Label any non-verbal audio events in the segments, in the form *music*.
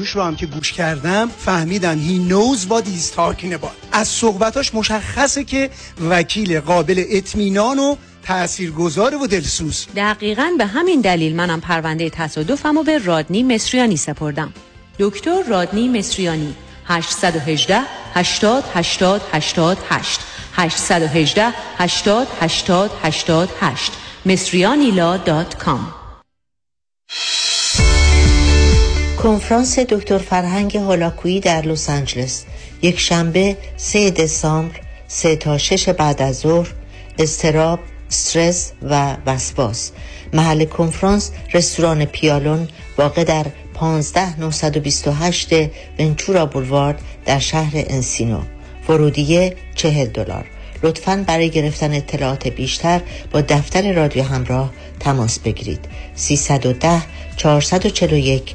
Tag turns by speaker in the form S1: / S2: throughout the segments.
S1: رادیوش رو هم که گوش کردم فهمیدم هی knows what he's talking about. از صحبتاش مشخصه که وکیل قابل اطمینان و تاثیرگذار و دلسوز.
S2: دقیقا به همین دلیل منم پرونده تصادفم و به رادنی مصریانی سپردم. دکتر رادنی مصریانی 818 80 80 88 818 80 80 88 مصریانیلا.com
S3: کنفرانس دکتر فرهنگ هولاکویی در لس آنجلس. یک شنبه 3 دسامبر 3 تا 6 بعد از ظهر استراب استرس و وسواس. محل کنفرانس رستوران پیالون واقع در 15928 ونچورا بولوارد در شهر انسینو. ورودیه 40 دلار. لطفا برای گرفتن اطلاعات بیشتر با دفتر رادیو همراه تماس بگیرید. 310 441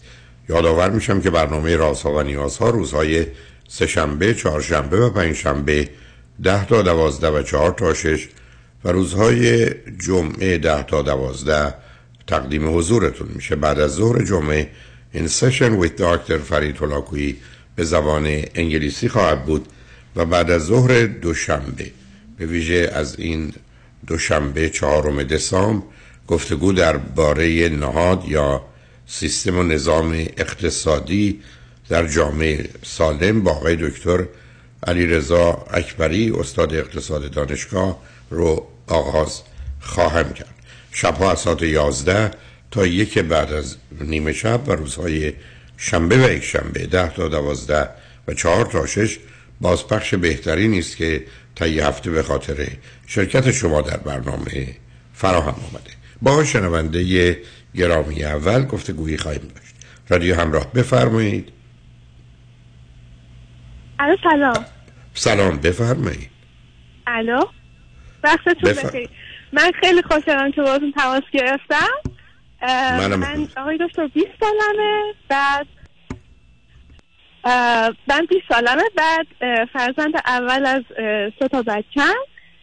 S4: یادآور میشم که برنامه رازها و نیازها روزهای سهشنبه، چهارشنبه و پنجشنبه ده تا دوازده و چهار تا شش و روزهای جمعه ده تا دوازده تقدیم حضورتون میشه. بعد از ظهر جمعه این سشن with دکتر فرید هلاکویی به زبان انگلیسی خواهد بود و بعد از ظهر دوشنبه به ویژه از این دوشنبه چهارم دسامبر گفتگو درباره نهاد یا سیستم و نظام اقتصادی در جامعه سالم با آقای دکتر علی رضا اکبری استاد اقتصاد دانشگاه رو آغاز خواهم کرد. شبها از ساعت 11 تا یک بعد از نیمه شب و روزهای شنبه و یک شنبه ده تا دوازده و چهار تا شش بازپخش بهتری نیست که تا یه هفته به خاطر شرکت شما در برنامه فراهم آمده. با شنونده گرامی اول گفته گویی خواهیم داشت. رادیو همراه بفرمایید.
S5: الو سلام.
S4: سلام بفرمایید.
S5: الو وقتتون. بخیر. من خیلی خوشحالم که باهاتون تماس گرفتم.
S4: منم
S5: من آقای دکتر 20 سالمه بعد من 20 سالمه بعد فرزند اول از سه تا بچم.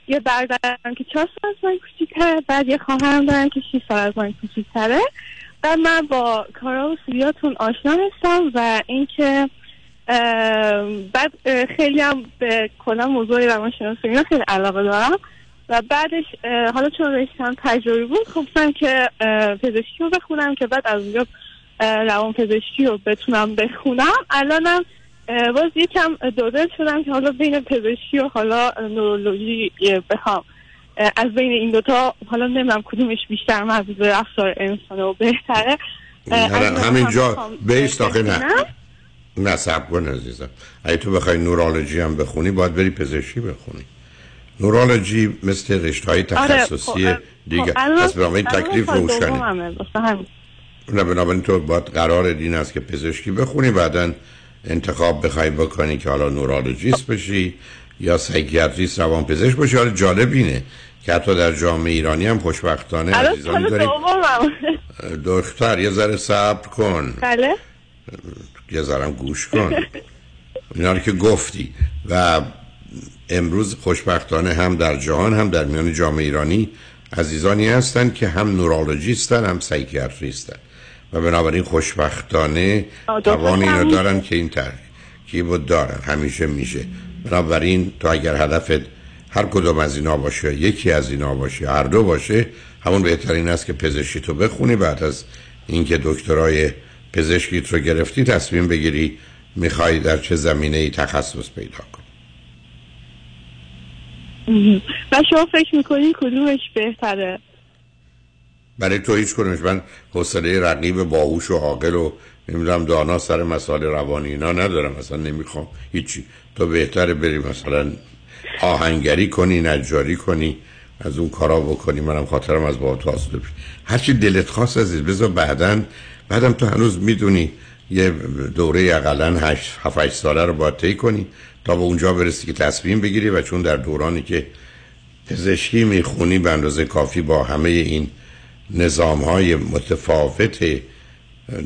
S5: یه برادرم که چهار سال از من کوچیک‌تره بعد یه خواهرم دارم که 6 سال از من کوچیک‌تره. بعد من با کارا و سویاتون آشنا هستم و اینکه بعد خیلی هم به کلا موضوع روانشناسی اینا خیلی علاقه دارم. و بعدش حالا چون رشتم تجربی بود خواستم که پزشکی رو بخونم که بعد از اونجا روان پزشکی رو بتونم بخونم. الانم باز یکم دوره شدم که حالا بین پزشکی و حالا نورولوژی بخوام از بین این دوتا حالا نمی‌دونم کدومش بیشتر مربوط به رفتار انسانه و بهتره.
S4: همینجا بیست آخه نه. نه سب کن عزیزم. اگه تو بخوای نورولوژی هم بخونی باید بری پزشکی بخونی. نورولوژی مثل رشته های تخصصی
S5: آره، خب،
S4: دیگه.
S5: خب،
S4: پس
S5: الان
S4: تکلیف روشنه
S5: همین.
S4: نه بنابراین تو باید قرار این است که پزشکی بخونی بعدا انتخاب بخوای بکنی که حالا نورولوژیست بشی یا سایکیاتریست روان پزشک باشه حالا جالب اینه که حتی در جامعه ایرانی هم خوشبختانه عزیزانی داریم دختر یه ذره صبر کن.
S5: بله.
S4: یه ذره گوش کن. اینا رو که گفتی. و امروز خوشبختانه هم در جهان هم در میان جامعه ایرانی عزیزانی هستند که هم نورولوژیستن هم سایکیاتریستن و بنابراین خوشبختانه توان اینو دارن که این ترکیب دارن همیشه میشه. بنابراین تو اگر هدفت هر کدوم از اینا باشه یکی از اینا باشه هر دو باشه همون بهترین است که پزشکی تو بخونی بعد از اینکه دکترای پزشکیت رو گرفتی تصمیم بگیری می‌خوای در چه زمینه ای تخصص پیدا کنی.
S5: و شما فکر می‌کنین کدومش بهتره؟
S4: برای تو هیچ کنمش من حوصله رقیب باهوش و عاقل و نمی‌دونم دانا سر مسائل روانی اینا ندارم. مثلا نمی‌خوام هیچی. تو بهتره بری مثلا آهنگری کنی نجاری کنی از اون کارا بکنی. منم خاطرم از با تو آسوده هرچی دلت خواست عزیز بذار بعدا بعدم تو هنوز می‌دونی یه دوره اقلا 8 7 ساله رو باید طی کنی تا به اونجا برسی که تصمیم بگیری و چون در دورانی که پزشکی می‌خونی به اندازه کافی با همه این نظام های متفاوت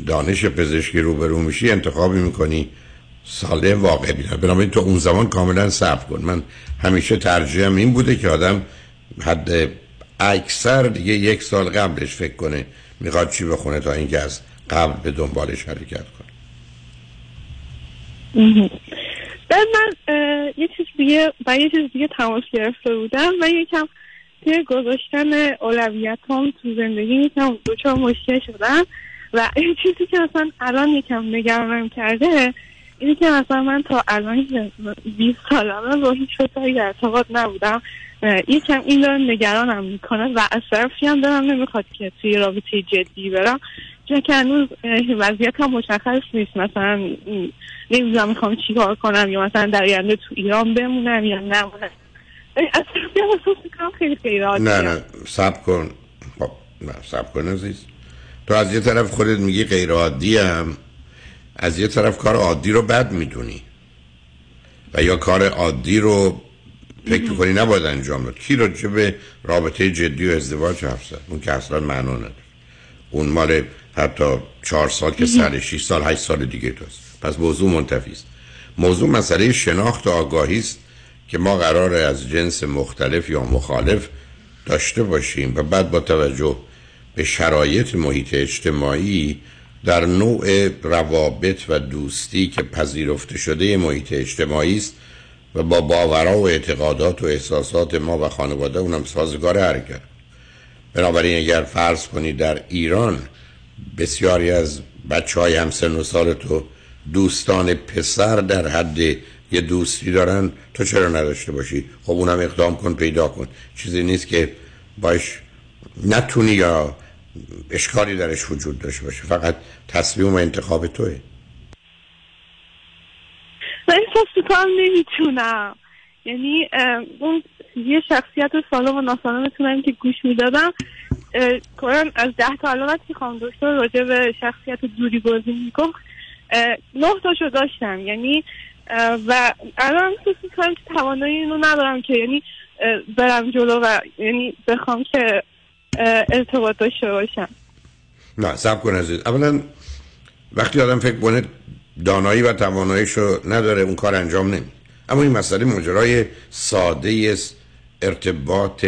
S4: دانش پزشکی روبرو میشی انتخابی می‌کنی. ساله واقع بیدن بنابراین تو اون زمان کاملا صبر کن. من همیشه ترجیحم این بوده که آدم حد اکثر دیگه یک سال قبلش فکر کنه می‌خواد چی بخونه تا اینکه از قبل به دنبالش حرکت کنه. *laughs*
S5: بعد من یه چیز دیگه با یه چیز دیگه تماس گرفته بودم. و یکم توی گذاشتن اولویت هم تو زندگی یکم دوچار مشکل شدم. و این چیزی که اصلا الان یکم نگرانم کرده اینی که مثلا من تا الان 20 سالمه با هیچ در ارتباط نبودم. یکم این داره نگرانم می‌کنه و اصرفی هم دارم نمی‌خواد که توی رابطه جدی برم. چون که هنوز وضعیت هم مشخص نیست. مثلا نمی‌دونم می‌خوام چی کار کنم یا مثلا در آینده تو ایران بمونم یا نمونم خیلی خیلی
S4: نه نه سب کن خب نه سب کن عزیز تو از یه طرف خودت میگی غیر عادی هم از یه طرف کار عادی رو بد می‌دونی و یا کار عادی رو فکر می‌کنی نباید انجام داد کی راجع به رابطه جدی و ازدواج حرف زد اون که اصلا معنا نداره اون مال حتی چهار سال که سر 6 سال هشت سال دیگه توست پس موضوع منتفی است موضوع مسئله شناخت و آگاهی است که ما قرار از جنس مختلف یا مخالف داشته باشیم و بعد با توجه به شرایط محیط اجتماعی در نوع روابط و دوستی که پذیرفته شده محیط اجتماعی است و با باورها و اعتقادات و احساسات ما و خانواده اونم سازگار حرکت. بنابراین اگر فرض کنید در ایران بسیاری از بچه های همسن و سال تو دوستان پسر در حد یه دوستی دارن تو چرا نداشته باشی؟ خب اونم اقدام کن پیدا کن. چیزی نیست که باش نتونی یا اشکالی درش وجود داشته باشه. فقط تصمیم و انتخاب توه.
S5: من احساس نمی‌تونم. یعنی اون یه شخصیت سالم و ناسالم می‌تونم که گوش می‌دادم کنم از ده تا علامت که خواهم دکتر راجع به شخصیت دوری بازی میکن نه تاشو داشتم. یعنی و الان احساس می‌کنم که توانایی اینو ندارم که یعنی برم جلو و یعنی بخوام که ارتباط داشته باشم.
S4: نه سب کن عزیز. اولا وقتی آدم فکر کنه دانایی و تواناییشو نداره اون کار انجام نمی. اما این مسئله مجرای ساده ارتباط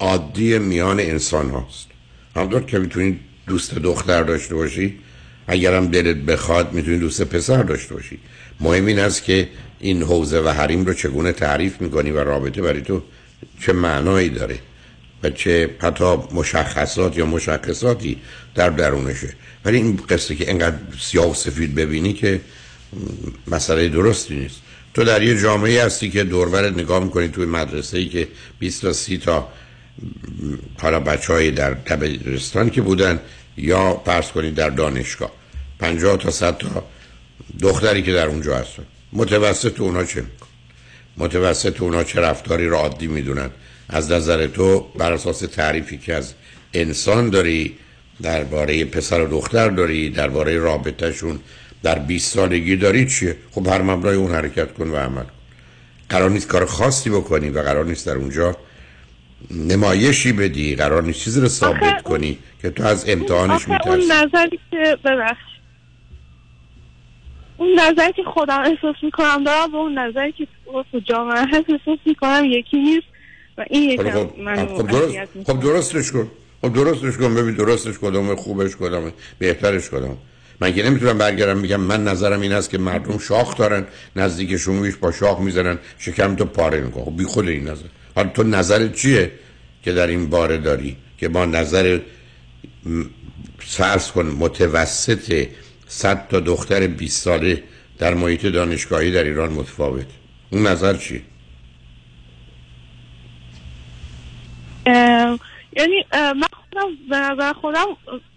S4: عادی میان انسان هاست. همطور که می‌تونید دوست دختر داشته باشی. اگرم دلت بخواد می‌تونید دوست پسر داشته باشی. مهم این است که این حوزه و حریم رو چگونه تعریف می‌کنی و رابطه برای تو چه معنایی داره و چه حتی مشخصات یا مشخصاتی در درونشه. ولی این قصه که انقدر سیاه و سفید ببینی که مسئله درستی نیست. تو در یه جامعه هستی که دورورت نگاه می‌کنی توی مدرسه ای که 20 تا 30 تا حالا بچه های در دبیرستان که بودن یا پرس کنید در دانشگاه 50 تا 100 تا دختری که در اونجا هستن. متوسط اونا چه متوسط اونا چه رفتاری را عادی می‌دونن؟ از نظر تو بر اساس تعریفی که از انسان داری درباره پسر و دختر داری درباره رابطهشون در 20 سالگی داری چیه؟ خب هر مبلای اون حرکت کن و عمل کن. قرار نیست کار خاصی بکنی و قرار نیست در اونجا نمایشی بدی قرار نیست چیزی رو ثابت کنی که تو از امتحانش
S5: آخه اون
S4: میترسی.
S5: نظری که ببخش اون نظری که خودم احساس می‌کنم دارم با اون نظری که تو جامعه هست احساس می‌کنم یکی نیست و این
S4: خب,
S5: یکم
S4: خب,
S5: من
S4: خب, درست خب درستش کن. خب درستش کن. ببین درستش کدومه خوبش کدومه بهترش کدوم. من که نمی‌تونم برگردم میگم من نظرم این است که مردم شاخ دارن نزدیکشون میش با شاخ می‌زنن شکم تو پاره میکن خب بی خود این نظر. حالا تو نظرت چیه که در این باره داری؟ که با نظر فرض کن متوسط صد تا دختر 20 ساله در محیط دانشگاهی در ایران متفاوت اون نظر چیه
S5: اه، یعنی اه، من خودم به نظر خودم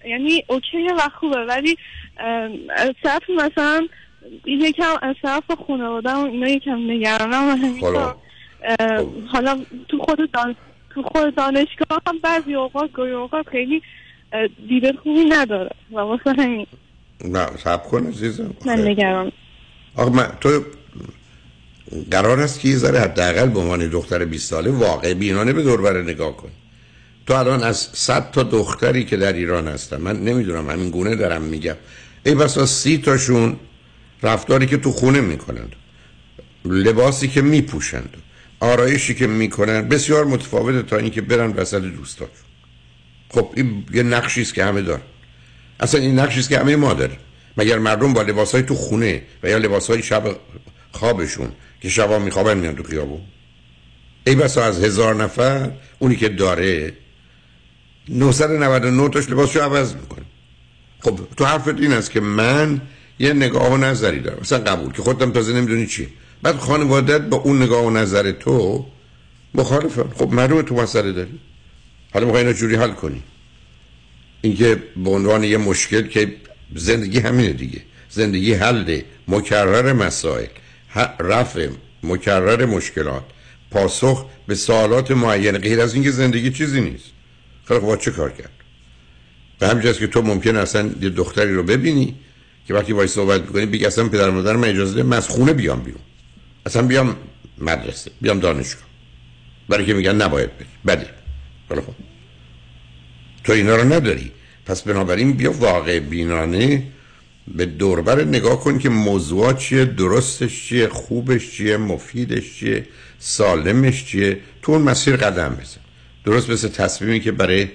S5: یعنی اوکیه و خوبه ولی طرف مثلا یکم از طرف خانواده و اینا یکم نگرانم و
S4: حالا.
S5: اه،
S4: خب.
S5: حالا تو خود دان... تو خود دانشگاه هم بعضی اوقات گاهی اوقات خیلی اه، دید خوبی نداره و واسه همین
S4: نه سب کن عزیزم.
S5: من. نگران.
S4: آقا من تو قرار است که یه ذره حداقل به عنوان دختر 20 ساله واقع بینانه به دور بر نگاه کن. تو الان از 100 تا دختری که در ایران هستن من نمی‌دونم همین گونه دارم میگم. ای بسا سی تاشون رفتاری که تو خونه می‌کنند. لباسی که میپوشند. آرایشی که می‌کنن بسیار متفاوته تا اینکه برن وسط دوستاشون. خب این یه نقشی است که همه دارن. اصلا این نقشی است که همه ما داریم. مگر مردم با لباسهای تو خونه و یا لباسهای شب خوابشون که شبا میخوابن میان تو خیابون؟ ای بسا از هزار نفر اونی که داره 999 تاش لباسشو عوض می‌کنه. خب تو حرفت این است که من یه نگاه و نظری دارم مثلا قبول. که خودم تازه نمی‌دونی چی بعد خانوادت با اون نگاه و نظر تو مخالفن خب معلومه تو مسئله داری. حالا می‌خوای اینو جوری حل کنی. اینکه به عنوان یه مشکل که زندگی همینه دیگه. زندگی حل مکرر مسائل رفع مکرر مشکلات پاسخ به سوالات معین غیر از اینکه زندگی چیزی نیست. خب چه کار کرد؟ به همجاست که تو ممکن اصلا یه دختری رو ببینی که وقتی باید صحبت می‌کنی بگی اصلا پدر مادر من اجازه ده من از خونه بیام بیرون. اصلا بیام مدرسه بیام دانشگاه. برای که میگن نباید بری. بده خیلی خب. تو اینا رو نداری. پس بنابراین بیا واقع بینانه به دوربر نگاه کن که موضوعات چیه درستش چیه خوبش چیه مفیدش چیه سالمش چیه. تو اون مسیر قدم بزن. درست مثل تصمیمی که برای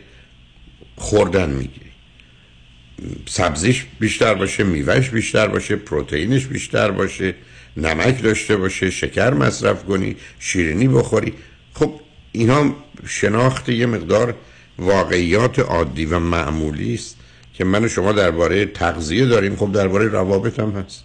S4: خوردن می‌گیری. سبزیش بیشتر باشه میوهش بیشتر باشه پروتئینش بیشتر باشه نمک داشته باشه شکر مصرف کنی شیرینی بخوری. خب اینا شناخت یه مقدار واقعیات عادی و معمولی است که من و شما درباره تغذیه داریم. خب درباره روابط هم هست.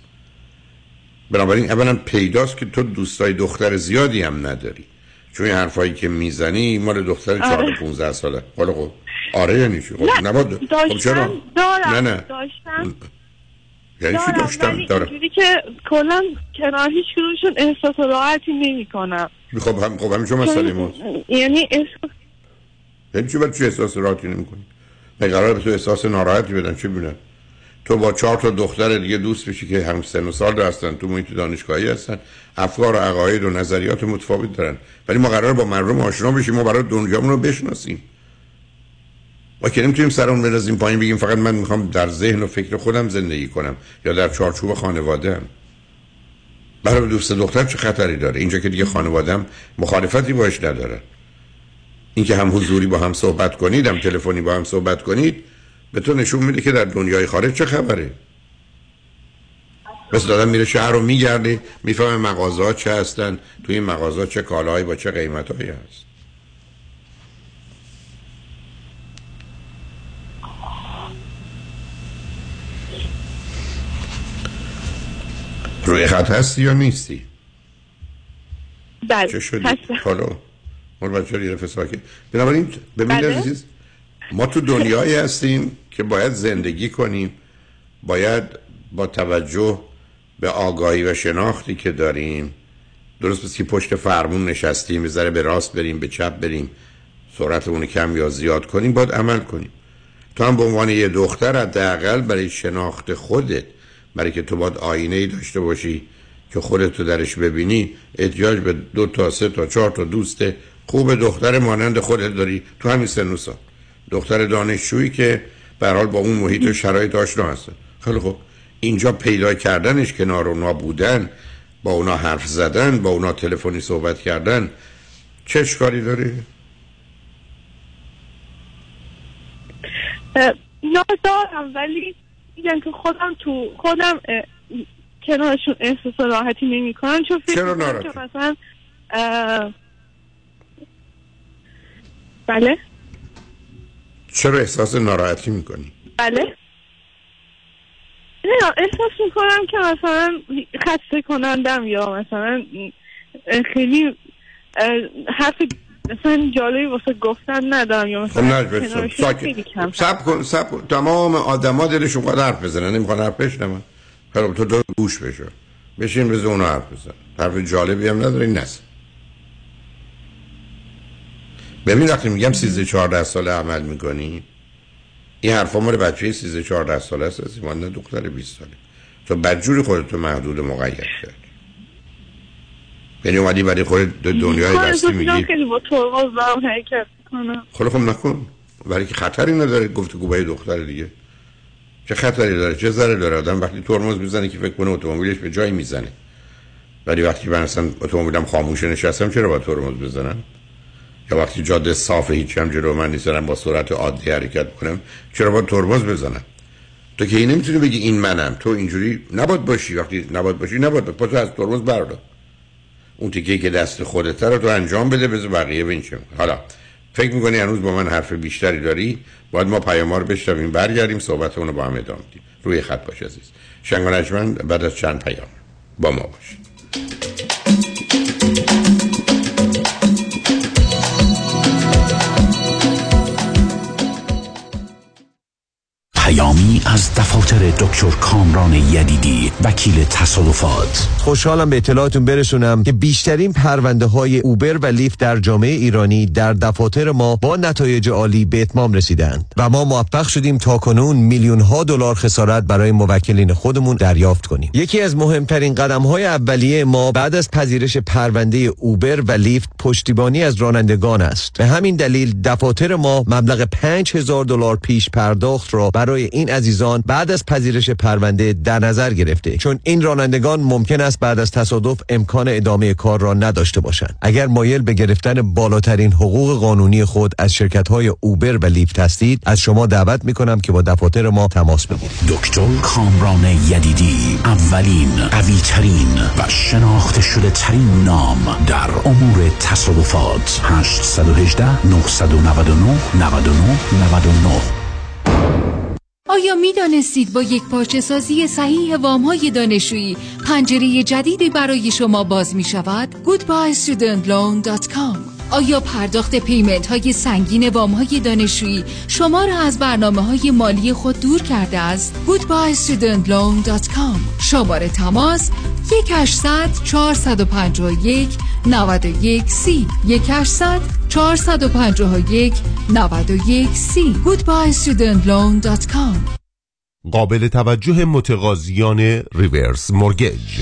S4: بنابراین اولا پیداست که تو دوستای دختر زیادی هم نداری. چون این حرفایی که می‌زنی مال دختر 14 15 ساله. حالا خب آره یعنی چی؟ خب
S5: نه
S4: نباید خب
S5: داشتم
S4: چرا
S5: دارم.
S4: نه نه.
S5: داشتم.
S4: یعنی چی داشتم؟ دارم.
S5: اینجوری که کلا کنار هیچ کدومشون احساس راحتی نمی کنم
S4: خب هم خب همین شما مسئله ماست.
S5: یعنی احساس
S4: یعنی چی برای چی احساس راحتی نمی‌کنی؟ مگه قرار به تو احساس ناراحتی بدن؟ چه ببینن تو با چهار تا دختر دیگه دوست بشی که هم سن و سال هستن تو محیط دانشگاهی هستن افکار و عقاید و نظریات متفاوت دارن. ولی ما قرار با مردم آشنا بشیم ما برای دنیامون رو بشناسیم. ما که نمی‌تونیم سرمون بندازیم پایین بگیم فقط من می‌خوام در ذهن و فکر خودم زندگی کنم یا در چارچوب خانواده برای دوست دختر چه خطری داره؟ اینجا که دیگه خانوادم مخالفتی باش نداره. اینکه هم حضوری با هم صحبت کنید هم تلفنی با هم صحبت کنید به تو نشون میده که در دنیای خارج چه خبره. مثل آدم میره شهر رو میگرده می‌فهمه مغازه چه هستن توی این مغازه چه کالاهایی با چه قیمتهایی هست. روی خط هستی یا نیستی؟
S5: بله.
S4: چه شدی؟
S5: هستم.
S4: رو یه دفعه ساکت بنابراین ببینید
S5: بله.
S4: عزیز ما تو دنیایی هستیم که باید زندگی کنیم باید با توجه به آگاهی و شناختی که داریم درست مثل که پشت فرمون نشستیم بذاره به راست بریم به چپ بریم سرعتمون کم یا زیاد کنیم باید عمل کنیم تو هم به عنوان یه دختر حداقل برای شناخت خودت برای که تو باید آینه ای داشته باشی که خودتو درش ببینی احتیاج به دو تا سه تا چهار تا دوست خوب دختر مانند خودت داری. تو همین سن و سال. دختر دانشجویی که به حال با اون محیط و شرایط آشنا هست خیلی خوب. اینجا پیدا کردنش کنار اونا بودن با اونا حرف زدن با اونا تلفنی صحبت کردن. چه اشکالی داره؟
S5: نه دارم ولی میگم که خودم تو خودم کنارشون احساس راحتی نمی کنم چون فکر
S4: چرا
S5: مثلا بله.
S4: چرا احساس ناراحتی می‌کنی؟
S5: بله. نه احساس می‌کنم که مثلا خسته کنندم یا مثلا خیلی حرف مثلا جالبی واسه گفتن ندارم یا
S4: خب
S5: مثلا خیلی
S4: ساکت سب کن سب کن. تمام آدما دلشون قد حرف بزنن نمی‌خوان حرف بشنون. خیلی تو دو گوش بشو. بشین بزن اونو حرف بزن حرف جالبی هم نداره این نست ببین وقتی میگم 13 14 ساله عمل می‌کنی. این حرفا مال بچه 13 14 ساله است از ایمان نه دختر 20 ساله. تو بدجوری خودتو محدود و مقید کرد یعنی اومدی برای خودت دو دنیای بستی
S5: زود
S4: میگی. خب خب نکن. ولی که خطری نداره گفتگو با دختر دیگه. چه خطری داره؟ چه ضرری داره؟ آدم وقتی ترمز می‌زنه که فکر کنه اتومبیلش به جایی می‌زنه. ولی وقتی من اصلا اتومبیلم خاموش نشستم چرا با ترمز بزنم؟ یا وقتی جاده صاف هیچ هم جلو من نیستم با سرعت عادی حرکت کنم چرا با ترمز بزنم؟ تو که این نمی‌تونی بگی این منم. تو اینجوری نباید باشی. وقتی نباید باشی نباید پا تو از ترمز بردار. اون تیکه که دست خودت رو تو انجام بده بذار بقیه ببین. حالا فکر می‌کنی هنوز با من حرف بیشتری داری؟ باید ما پیام رو بشنویم برگردیم صحبت رو با هم ادامه بدیم. روی خط باش عزیز. شنگ بعد از چند پیام. با ما باشید
S6: پیامی از دفاتر دکتر کامران یدیدی وکیل تصادفات.
S7: خوشحالم به اطلاعاتون برسونم که بیشترین پرونده های اوبر و لیفت در جامعه ایرانی در دفاتر ما با نتایج عالی به اتمام رسیدند و ما موفق شدیم تا کنون میلیون ها دلار خسارت برای موکلین خودمون دریافت کنیم. یکی از مهمترین قدم های اولیه ما بعد از پذیرش پرونده اوبر و لیفت پشتیبانی از رانندگان است. به همین دلیل دفاتر ما مبلغ 5000 دلار پیش پرداخت را برای این عزیزان بعد از پذیرش پرونده در نظر گرفته. چون این رانندگان ممکن است بعد از تصادف امکان ادامه کار را نداشته باشند. اگر مایل به گرفتن بالاترین حقوق قانونی خود از شرکت های اوبر و لیفت هستید از شما دعوت می کنم که با دفاتر ما تماس بگیرید.
S6: دکتر کامران یدیدی اولین قویترین و شناخته شده ترین نام در امور تصادفات. 818 999 99 99
S8: آیا می دانستید با یک پارچه سازی صحیح وام های دانشجویی پنجره جدیدی برای شما باز می شود؟ goodbyestudentloan.com آیا پرداخت پیمنت های سنگین وام های دانشجویی شما را از برنامه های مالی خود دور کرده است؟ goodbyestudentloan.com شماره تماس 1800 451 91 سی. 1800 451 91 سی. goodbyestudentloan.com
S9: قابل توجه متقاضیان reverse mortgage.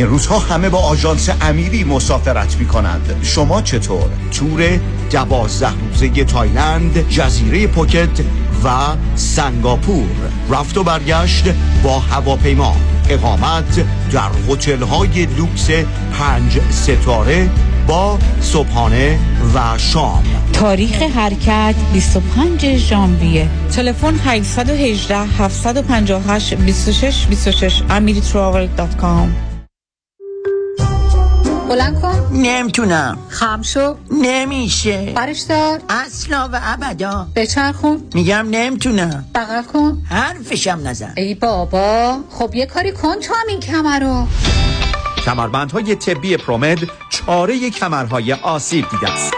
S10: این روزها همه با آژانس امیری مسافرت می کنند شما چطور؟ تور دوازده روزه تایلند جزیره پوکت و سنگاپور. رفت و برگشت با هواپیما. اقامت در هتل های لوکس پنج ستاره با صبحانه و شام.
S11: تاریخ حرکت 25 ژانویه. تلفن 818 758 26 26 amiritravel.com
S12: بلند کن.
S13: نمی‌تونم.
S12: خم شو.
S13: نمیشه.
S12: برش دار.
S13: اصلا و ابدا.
S12: بچرخون.
S13: میگم نمی‌تونم.
S12: بغل کن.
S13: حرفشم نزن.
S12: ای بابا. خب یه کاری کن تو هم این کمر رو.
S14: کمربندهای طبی پرومد چاره کمرهای آسیب دیده است.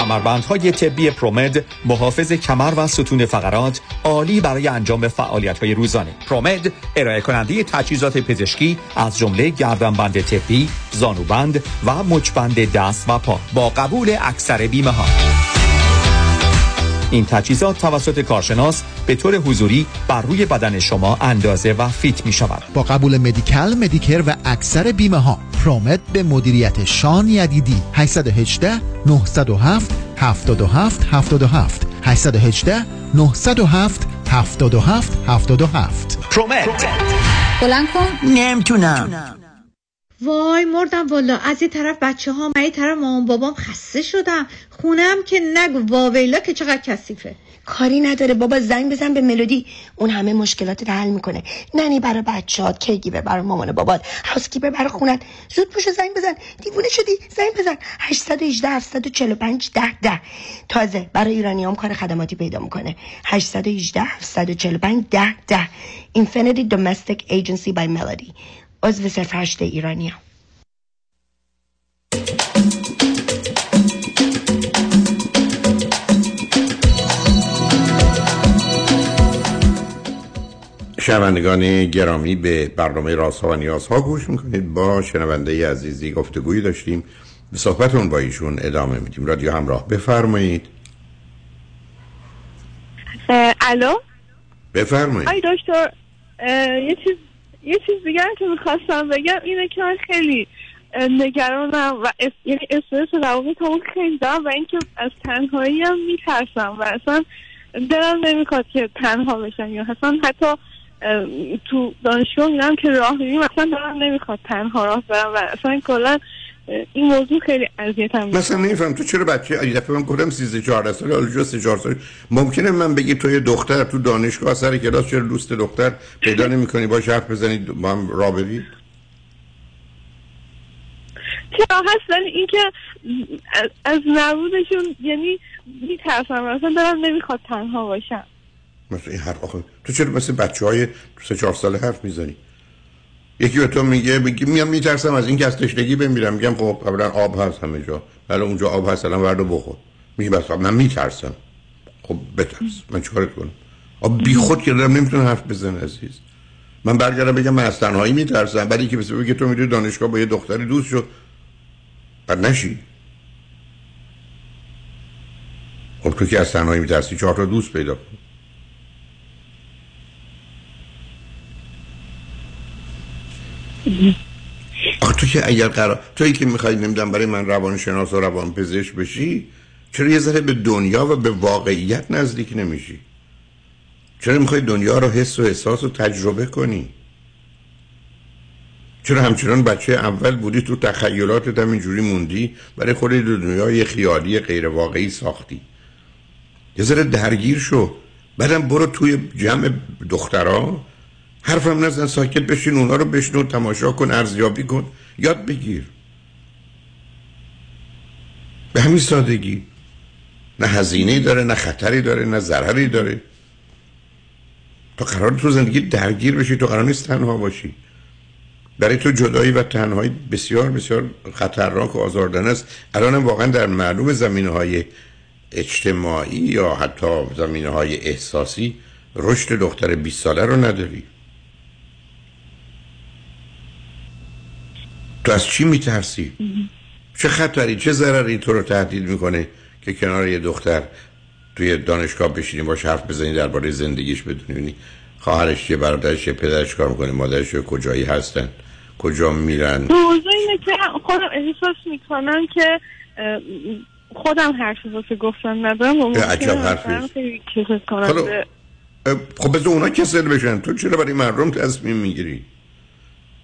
S14: کمربندهای طبی پرومد محافظ کمر و ستون فقرات عالی برای انجام فعالیت های روزانه. پرومد ارائه کننده تجهیزات پزشکی از جمله گردنبند طبی زانوبند و مچبند دست و پا. با قبول اکثر بیمه ها این تجهیزات توسط کارشناس به طور حضوری بر روی بدن شما اندازه و فیت می شود.
S1: با قبول مدیکل مدیکر و اکثر بیمه ها پرومت به مدیریت شان یدیدی. 818 907 77 77 818 907 77 77
S14: پرومت
S12: بلند کن.
S13: نمی‌تونم.
S15: وای مردم والا از یه طرف بچه ها من یه طرف مامان بابام خسته شدم. خونم که نگو واویلا که چقدر کثیفه.
S16: کاری نداره. بابا زنگ بزن به ملودی. اون همه مشکلات حل می‌کنه. ننی برای بچهات کیگیبر برای مامان بابات هاوسکیپر برای خونت. زود پوشو زنگ بزن. دیوونه شدی. زنگ بزن. 818 745 10 10 تازه برای ایرانیام کار خدماتی پیدا می‌کنه. 818 745 10 10 Infinity Domestic Agency by Melody. عضو صرف هشت ایرانیام
S4: شنوندگان گرامی به برنامه راست و نیاز ها گوش می‌کنید. با شنونده عزیزی گفتگویی داشتیم. به صحبتون با ایشون ادامه میدیم. رادیو همراه بفرمایید.
S5: الو؟
S4: بفرمایید.
S5: آی دکتر یه چیز یه چیز دیگر که می‌خواستم بگم اینه که من خیلی نگرانم و اس... یعنی استرس روابط اون خیلی دارم و اینکه از تنهایی هم میترسم و اصلا دلم نمی‌خواد که تنها بشم یا اصلا حتی تو دانشگاه میرم که راه میریم اصلا دلم نمی‌خواد تنها راه برم و اصلا کلا این موضوع خیلی اذیتم
S4: مثلا نمیفهم تو چرا بچه یه دفعه من گفتم 13 14 ساله حالا جو 3 4 ساله. ممکنه من بگی تو یه دختر تو دانشگاه سر کلاس چرا دوست دختر پیدا نمی‌کنی؟ باش حرف بزنید با هم راه برید
S5: چرا هست ولی اینکه از نبودشون یعنی میترسم. اصلا دارم نمی‌خواد تنها باشم.
S4: مثلا این حرف آخه. تو چرا مثل بچه های سه چهار ساله حرف می‌زنی؟ یکی به تو میگه میگه میام میترسم از اینکه از تشنگی بمیرم. میگم خب قبلا آب هست همه جا. بله اونجا آب هست الان وردو بخور. میگه بس من میترسم. خب بترس. من چیکارت کنم؟ آب بی خود که نمی‌تونه حرف بزنه عزیز. من برگردم بگم من از تنهایی میترسم. ولی که بس بگه تو میری دانشگاه با یه دختری دوست شو. بعد نشی. خب تو که از تنهایی میترسی چهار تا دوست پیدا کن. آخه تو که اگر قرار تویی که می‌خوای نمی‌دونم برای من روانشناس و روان پزشک بشی چرا یه ذره به دنیا و به واقعیت نزدیک نمیشی؟ چرا می‌خوای دنیا رو حس و احساس و تجربه کنی؟ چرا همچنان بچه اول بودی تو تخیلاتت هم اینجوری موندی برای خود دنیای خیالی غیر واقعی ساختی؟ یه ذره درگیر شو. بعدم برو توی جمع دخترها حرفم نزن ساکت بشین اونا رو بشنو تماشا کن ارزیابی کن یاد بگیر. به همین سادگی. نه هزینه داره نه خطری داره نه ضرری داره. تو قرار تو زندگی درگیر بشی تو قرار نیست تنها باشی. برای تو جدایی و تنهایی بسیار بسیار خطرناک و آزاردن است. الان واقعا در معلوم زمینه های اجتماعی یا حتی زمینه های احساسی رشد دختر 20 ساله رو نداری. تو از چی میترسی؟ چه خطری چه ضرری تو رو تهدید می‌کنه که کنار یه دختر توی دانشگاه بشینی باش حرف بزنی درباره زندگیش بدونی؟ خواهرش چیه برادرش چیه پدرش کار می‌کنه مادرش کجایی هستن کجا میرن؟
S5: موضوع اینه که خودم احساس می‌کنم که خودم حرف واسه گفتن ندارم
S4: عجب حرفی. خب بذار اونا کسل بشن. تو چرا برای مردم تصمیم می‌گیری؟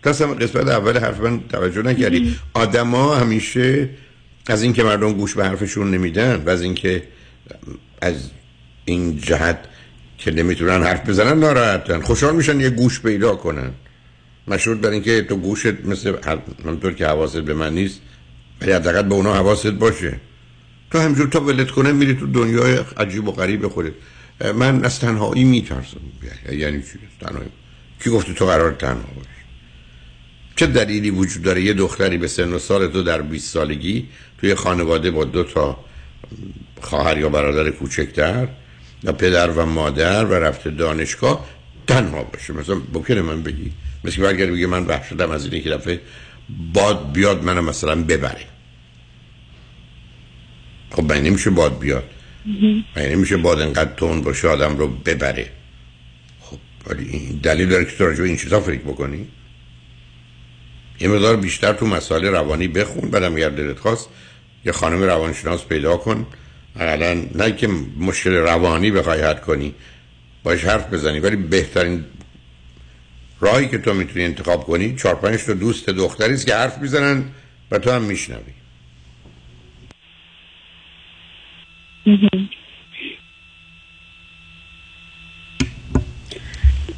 S4: تصمیم قسمت اول حرف من توجه نکردی. آدما همیشه از اینکه مردم گوش به حرفشون نمیدن و از اینکه از این جهت که نمی‌تونن حرف بزنن ناراحتن. خوشحال میشن یه گوش پیدا کنن. مشروط بر اینکه تو گوشت مثل همطور که حواست به من نیست ولی حداقل به اونا حواست باشه. تو همجور تا ولت کنه میری تو دنیای عجیب و غریب خودت. من از تنهایی میترسم. یعنی چی؟ تنهایی. کی گفته تو قرار تنها باشی؟ چه دلیلی وجود داره یه دختری به سن و سال تو در 20 سالگی توی خانواده با دو تا خواهر یا برادر کوچکتر یا پدر و مادر و رفته دانشگاه تنها باشه. مثلا ممکنه من بگی. مثل که اگر بگی من وحشتم از اینه که دفعه باد بیاد منو مثلا ببره. خب من نمیشه باد بیاد؟ من نمیشه باد انقدر تون باشه آدم رو ببره؟ خب ولی این دلیل داره که تو این چیزا فکر بکنی. یه مقدار بیشتر تو مسائل روانی بخون بعدم اگر دلت خواست یه خانم روانشناس پیدا کن. الان نه که مشکل روانی بخوای حل کنی باش حرف بزنی ولی بهترین راهی که تو می‌تونی انتخاب کنی چهار پنج تا دوست دختری است که حرف می‌زنن و تو هم میشنوی.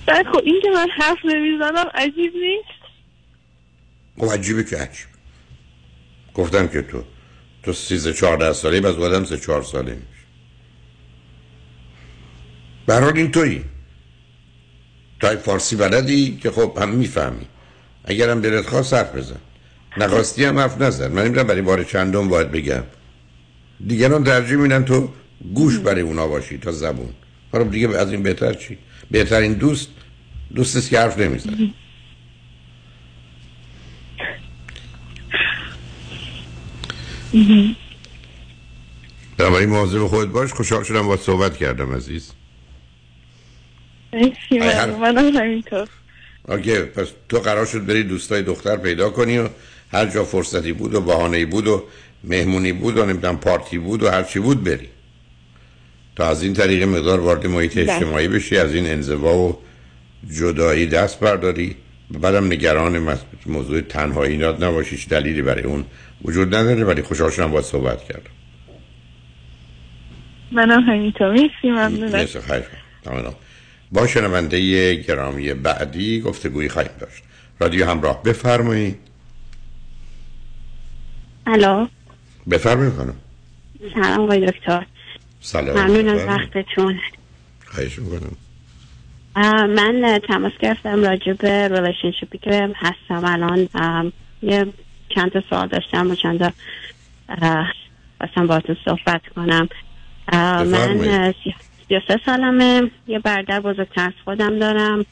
S5: خب این که من حرف نمی‌زنم عجیب نیست.
S4: خب عجیبه که عجیب گفتم که تو تو سیزه چهارده ساله بس بودم سه چهار ساله میشه برحال این تویی تای فارسی بلدی که خب هم می‌فهمی اگرم دلت خواست حرف بزن نخواستی هم حرف نزن من نمی‌دونم برای بار چندم باید بگم دیگران ترجیح میدن تو گوش برای اونا باشی تا زبون حالا دیگه از این بهتر چی بهترین دوست دوست که حرف نمیزن بنابراین مواظب خودت باش خوشحال شدم با صحبت کردم عزیز.
S5: همینطور.
S4: اوکی پس تو قرار شد بری دوستای دختر پیدا کنی و هر جا فرصتی بود و بهانه بود و مهمونی بود و نمی‌دونم پارتی بود و هر چی بود بری. تا از این طریق مقدار وارد محیط
S5: بله.
S4: اجتماعی بشی از این انزوا و جدایی دست برداری. بعدم نگران موضوع تنهایی اینا نباشی هیچ دلیلی برای اون وجود نداره ولی خوشحال شدم باید صحبت کردم
S5: منم همینطور. مرسی ممنونم.
S4: تمام. با شنونده گرامی بعدی گفتگویی خواهیم داشت. رادیو همراه بفرمایید.
S17: الو.
S4: بفرمایید خانم.
S17: سلام آقای دکتر.
S4: سلام.
S17: ممنون از. وقتتون.
S4: خواهش می‌کنم.
S17: من تماس گرفتم راجع به relationship ی که هستم. الان یه چند تا سوال داشتم و چند تا خواستم باهاتون صحبت کنم. من سی سه سالمه. یه برادر بزرگتر از خودم دارم.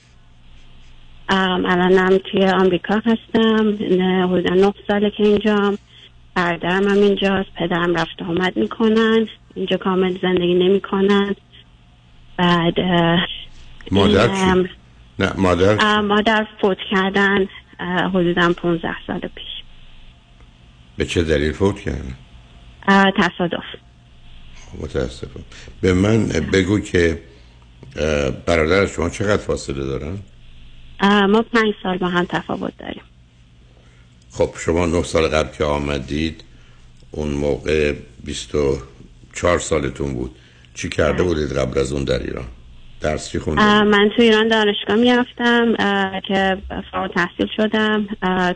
S17: الانم توی آمریکا هستم. نه، حدودا نه ساله که اینجام. برادرم هم اینجاست. پدرم رفت و آمد می‌کنن. اینجا کامل زندگی نمی‌کنن. بعد
S4: مادر چی؟ نه مادر
S17: مادر فوت کردن حدودا 15 سال پیش.
S4: به چه دلیل فوت کرده
S17: اه، تصادف.
S4: متاسفم. به من بگو که برادر از شما چقدر فاصله دارن؟
S17: ما پنج سال با هم تفاوت داریم.
S4: خب شما نه سال قبل که آمدید اون موقع 24 سالتون بود. چی کرده بودید قبل از اون در ایران؟ درس چی
S17: من تو ایران دانشگاه می‌رفتم که فارغ تحصیل شدم.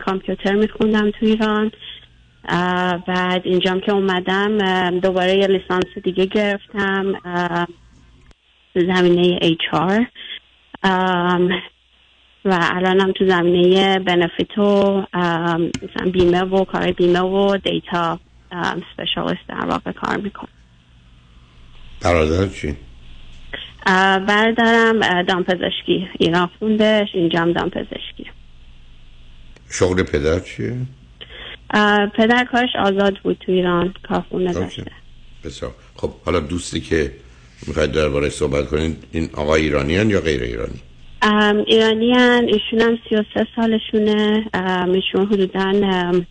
S17: کامپیوتر میخوندم تو ایران. بعد اینجام که اومدم دوباره یه لیسانس دیگه گرفتم زمینه HR و الانم تو زمینه بنفیت و مثلا بیمه و کار بیمه و دیتا سپشالیست در واقع کار می‌کنم.
S4: برادر چی؟
S17: برادرم اه، دامپزشکی ایران خوندش. اینجام دامپزشکی.
S4: شغل پدر چیه؟
S17: پدر کارش آزاد بود تو ایران. کارخونه. داشته.
S4: بسیار. خب حالا دوستی که می‌خواید درباره صحبت کنید این آقای ایرانیان یا غیر ایرانی؟
S17: ام، ایرانی هن. ایشون هم سی و سه سالشونه. ام، ایشون حدودا ام،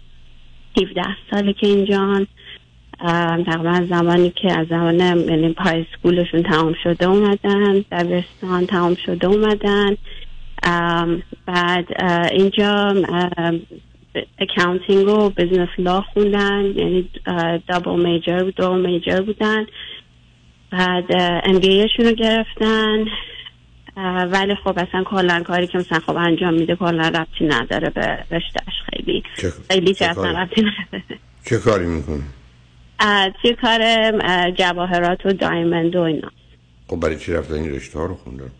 S17: 17 ساله که اینجان تقریبا زمانی که از زمان یعنی پای سکولشون تمام شده اومدن دبیرستان تمام شده اومدن. ام، بعد اینجا accounting و business law خوندن یعنی double major بود دو major بودن. بعد ام رو گرفتن. ولی خب اصلا کلا کاری که مثلا خب انجام میده کلا ربطی نداره به رشتهش خیلی. خیلی اصلا؟ ربطی نداره.
S4: چه کاری می‌کنه
S17: توی کار اه، جواهرات و diamond و اینا.
S4: خب برای چی رفتن این رشته ها رو خوندن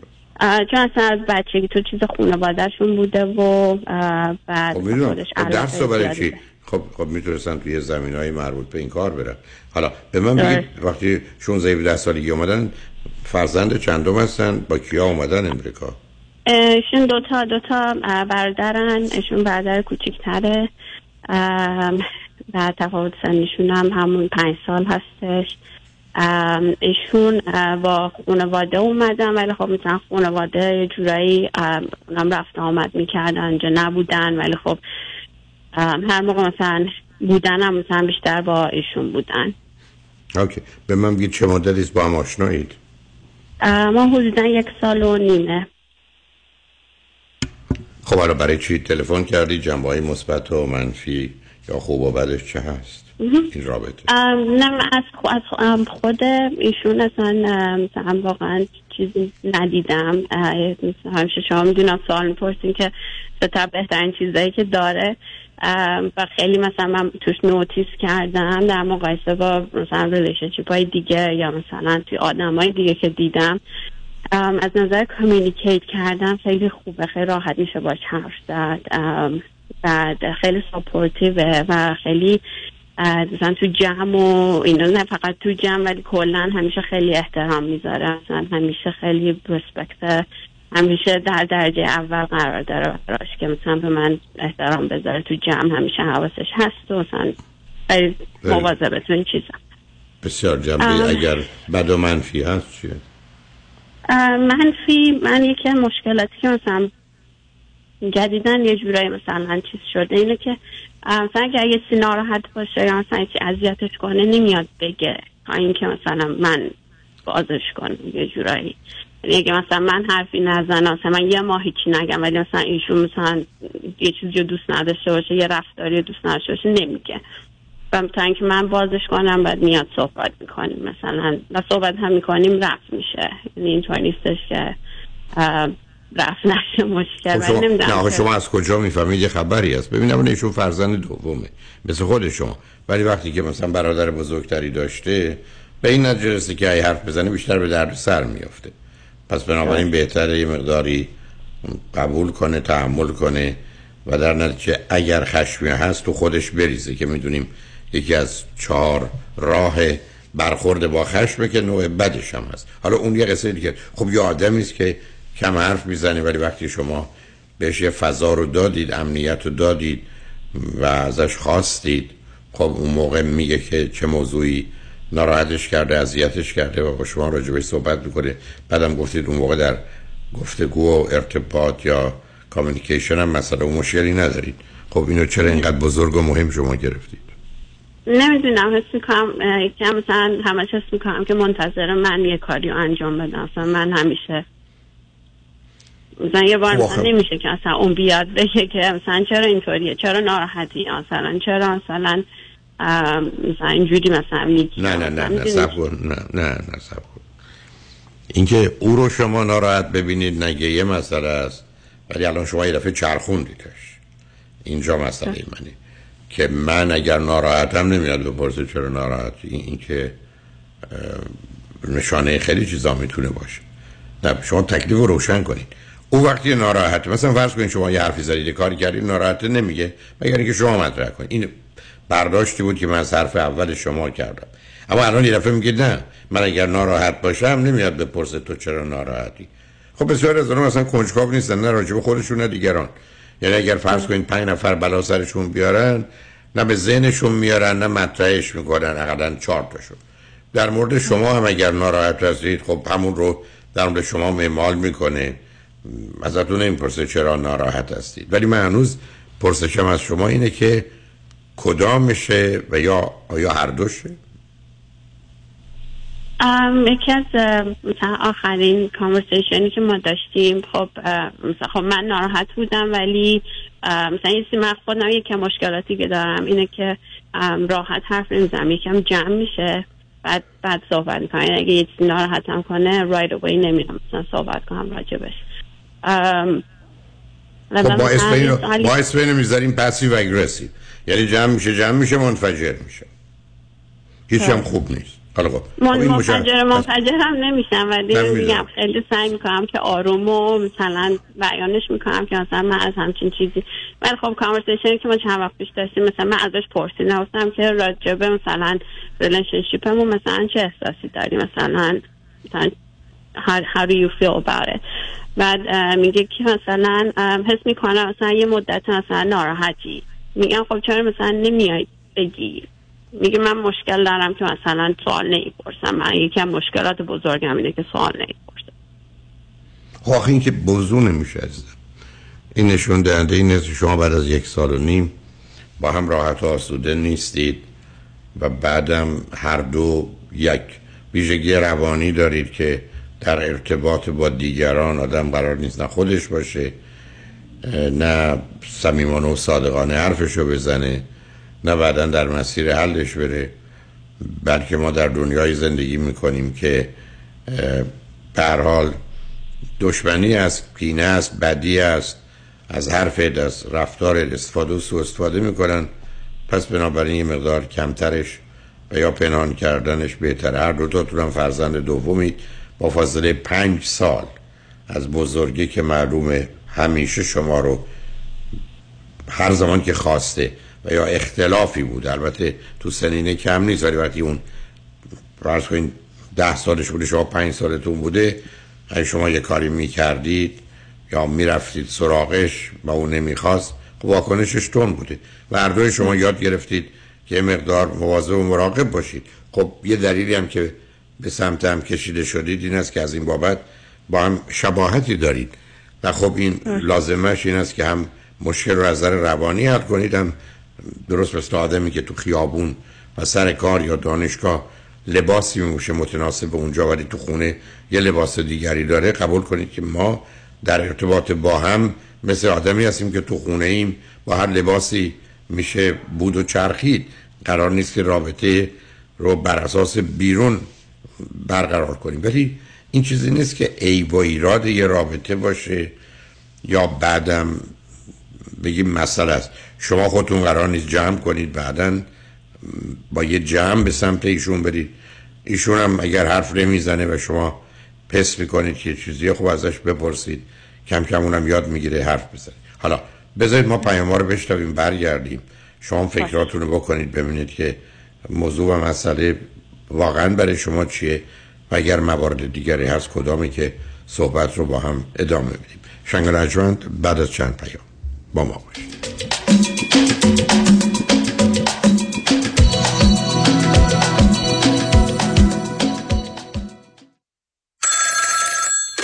S17: چون اصلا از بچگی تو چیز خانوادهشون بوده و بعد
S4: خب
S17: خودش
S4: خب درس رو برای چی؟ خب خب می‌تونستن توی زمین های مربوط به این کار برن حالا به من بگید وقتی 16 17 سالگی اومدن فرزند چندم هستن؟ با کیا اومدن امریکا؟
S17: ایشون دوتا دوتا برادرن. ایشون برادر کوچیکتره. و تفاوت سنیشون هم همون پنج سال هستش. ایشون با خانواده اومدن ولی خب مثلا خانواده یه جورایی اونم رفت آمد می‌کردن اینجا نبودن ولی خب هر موقع مثلا بودن هم مثلا بیشتر با ایشون بودن.
S4: اوکی. به من بگید چه مدتی با هم آشنایید؟
S17: ما حدودا یک سال و نیمه.
S4: خب برای چی تلفن کردی؟ جنبه های مثبت و منفی؟ یا خوب و بدش چه هست؟ این رابطه.
S17: نه از از خود ایشون اصلا مثلا واقعا چیزی ندیدم. همیشه شما می‌دونم سوال می‌پرسین که سه تا بهترین چیزایی که داره. و خیلی مثلا من توش notice کردم در مقایسه با مثلا relationship های دیگه یا مثلا توی آدم های دیگه که دیدم. از نظر communicate کردن خیلی خوبه خیلی راحت میشه باش حرف زد. بعد خیلی supportive ه و خیلی مثلا تو جمع و اینا. نه فقط تو جمع ولی کلا همیشه خیلی احترام می‌ذاره. مثلا همیشه خیلی رسپکت همیشه در درجه اول قرار داره براش که مثلا به من احترام بذاره. تو جمع همیشه حواسش هست و مثلا. مواظبه تو این چیزا.
S4: بسیار جنبه. اگر بد و منفی هست چیه؟
S17: منفی من یکی مشکلاتی که مثلا جدیدن یه جورایی مثلا چیز شده. اینه که مثلا اگر یه سی ناراحت باشه یا مثلا چی اذیتش کنه نمیاد بگه تا اینکه مثلا من بازش کنم یه جورایی. یعنی اگه مثلا من حرفی نزنم مثلا من یه ماه هیچی نگم ولی مثلا ایشون مثلا یه چیزی رو دوست نداشته باشه یه رفتاری دوست نداشته باشه نمیگه. و تا اینکه من بازش کنم بعد میاد صحبت می‌کنیم. مثلا و صحبت هم می‌کنیم رفت میشه. یعنی اینطور نیستش که نشه مشکل
S4: خب شما, نه
S17: نمی‌دونم
S4: شما از کجا می‌فهمید؟ یه خبری هست. ببینم اون ایشون فرزند دومه. مثل خود شما. ولی وقتی که مثلا برادر بزرگتری داشته به این نتیجه که اگه حرف بزنه بیشتر به درد سر میافته. پس بنابراین بهتره یه مقداری قبول کنه تحمل کنه و در نتیجه اگر خشمی هست تو خودش بریزه که می‌دونیم یکی از چهار راه برخورد با خشمه که نوع بدش هم هست. حالا اون یه قصه دیگه. خب یه آدمی است که کم حرف می‌زنه ولی وقتی شما بهش یه فضا رو دادید امنیت رو دادید و ازش خواستید خب اون موقع میگه که چه موضوعی ناراحتش کرده اذیتش کرده و با شما راجبش صحبت می‌کنه. بعدم گفتید اون موقع در گفتگو و ارتباط یا کامیونیکیشن هم مثلا اون مشکلی ندارید. خب اینو چرا اینقدر بزرگ و مهم شما گرفتید؟
S17: نمی‌دونم حس می‌کنم یکم مثلا همش حس می‌کنم که منتظر من یه کاری انجام بدم. مثلا من همیشه مثلا یه بار
S4: خب
S17: مثلا نمیشه که مثلا اون بیاد بگه که مثلا چرا اینطوریه چرا ناراحتی مثلا چرا مثلا اه، مثلا اینجوری مثلا میگی
S4: نه نه نه نه؟ سب کن نه نه نه سب کن. اینکه او رو شما ناراحت ببینید نگه یه مسئله است ولی الان شما یه دفعه چرخوندیدش. اینجا مسئله منه. که من اگر ناراحتم نمیاد بپرسه چرا ناراحتی این این که نشانه خیلی چیزا می‌تونه باشه. نه شما تکلیف رو روشن کنید. او وقتی ناراحته مثلا فرض کنید شما یه حرفی زدید کاری کردید ناراحته نمیگه. مگر اینکه شما مطرح کنید. این برداشتی بود که من از حرف اول شما کردم. اما الان یه دفعه میگید نه من اگر ناراحت باشم نمیاد بپرسه تو چرا ناراحتی. خب بسیار از اونها مثلا کنجکاو نیستن نه راجب خودشون نه دیگران. یعنی اگر فرض کنید پنج نفر بلا سرشون بیارن نه به ذهنشون میارن نه مطرحش می‌کنن اقلا چهار تاشون در مورد شما هم اگر ناراحت هستید خب همون رو در مورد شما معمال می‌کنه. ازتون نمی‌پرسه چرا ناراحت هستید. ولی من هنوز پرسشم از شما اینه که کدامشه و یا آیا هر دوشه؟
S17: یکی از مثلا آخرین کانورسیشنی که ما داشتیم خب خب من ناراحت بودم ولی مثلا یه من خودم یکم مشکلاتی که دارم اینه که راحت حرف نمی‌زنم یکم جمع میشه بعد بعد صحبت می‌کنم. یعنی اگه یه ناراحتم کنه right away نمیرم. مثلا صحبت کنم راجبش
S4: خب با اسم
S17: مثلا
S4: اینو
S17: حالی-
S4: با اسم اینو می‌ذاریم passive aggressive یعنی جمع میشه جمع میشه منفجر میشه. هیچ هم
S17: خب.
S4: خوب نیست. حالا خب خب
S17: من منفجر منفجر هم نمیشم ولی. میگم خیلی سعی می‌کنم که آروم و مثلا بیانش می‌کنم که مثلا من از همچین چیزی ولی خب conversation ی که ما چند وقت پیش داشتیم مثلا من ازش پرسیدم گفتم که راجبه مثلا relationship مون مثلا چه احساسی داری؟ مثلا مثلا how, how do you feel about it? بعد میگه که مثلا حس می‌کنم مثلا یه مدت مثلا ناراحتی. میگم خب چرا مثلا نمیای بگی؟ میگه من مشکل دارم که مثلا سوال نمی‌پرسم. من یکی مشکلات بزرگم اینه که سوال نمی‌پرسم.
S4: خب این که بزو نمیشه عزیزم. این نشون دهنده این است شما بعد از یک سال و نیم با هم راحت و آسوده نیستید و بعدم هر دو یک ویژگی روانی دارید که در ارتباط با دیگران آدم قرار نیست نه خودش باشه نه صمیمانه و صادقانه حرفشو بزنه نه بعدا در مسیر حلش بره. بلکه ما در دنیای زندگی می‌کنیم که به حال دشمنی است کینه است بدی است از حرف از رفتار استفاده و سوء استفاده می‌کنن. پس بنابراین یه مقدار کمترش و یا پنهان کردنش بهتره. هر دوتاتون هم فرزند دومید با فاصله پنج سال از بزرگی که معلومه همیشه شما رو هر زمان که خواسته و یا اختلافی بود البته تو سنینه کم نیست ولی وقتی اون فرض کنید ده سالش بوده شما پنج سالتون بوده اگه شما یه کاری می‌کردید یا می‌رفتید سراغش و اون نمی‌خواست خب واکنشش تون بوده. و هر شما یاد گرفتید که مقدار مواظب و مراقب باشید. خب یه دلیلی هم که به هم کشیده شدید این است که از این بابت با هم شباهتی دارید. و خب این لازمش این است که هم مشکل رو از نظر روانی حل کنید هم درست مثل آدمی که تو خیابون و سر کار یا دانشگاه لباسی میشه متناسب به اونجا ولی تو خونه یه لباس دیگری داره قبول کنید که ما در ارتباط با هم مثل آدمی هستیم که تو خونه ایم با هر لباسی میشه بود و چرخید. قرار نیست که رابطه رو بر اساس بیرون برقرار کنیم. ولی این چیزی نیست که عیب و ایراد یه رابطه باشه یا بعدم بگیم مسئله است. شما خودتون قرار نیست جمع کنید بعدا با یه جمع به سمت ایشون برید. ایشون هم اگر حرف نمی‌زنه و شما پس می‌کنید که چیزی خب ازش بپرسید. کم کم اونم یاد می‌گیره حرف بزنه. حالا بذارید ما پیام رو بشنویم برگردیم. شما فکراتون رو بکنید ببینید که موضوع و مسئله واقعا برای شما چیه؟ و اگر موارد دیگری هست کدامی که صحبت رو با هم ادامه بدیم؟ شنگ بعد از چند پیام. با ما باشید.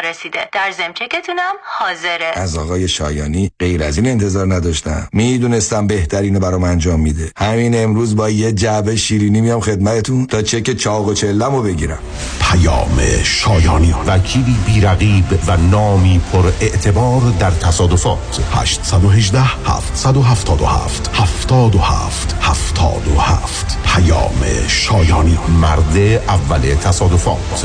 S18: رسیده. در ضمن چکتونم حاضره.
S19: از آقای شایانی غیر از این انتظار نداشتم. می‌دونستم بهترین رو برام انجام میده. همین امروز با یه جعبه شیرینی میام خدمتتون تا چک چاق و چلم رو بگیرم.
S9: پیام شایانی. وکیلی بیرقیب و نامی پر اعتبار در تصادفات. 818 777 77 77 پیام شایانی. مرد اول تصادفات.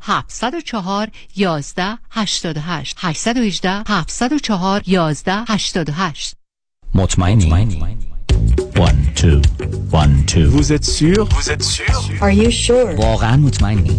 S8: 704 11 88 818 704 11 88
S6: مطمئنی One, two, one, two.
S20: Vous êtes sûr Vous êtes sûr
S21: Are you sure
S6: واقعا مطمئنی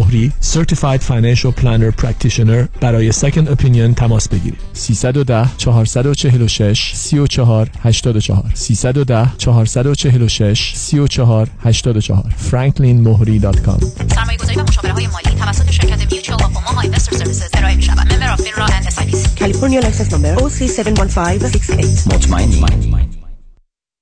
S20: مهری Certified Financial Planner Practitioner برای Second Opinion تماس بگیرید. 310 446 34 84 310 446 34 84 franklinmohri.com
S22: سرمایه گذاری و مشاوره های مالی توسط شرکت Mutual of Omaha Investor Services ارائه می شود member of FINRA and S
S21: California license number OC71568
S6: مطمئنی.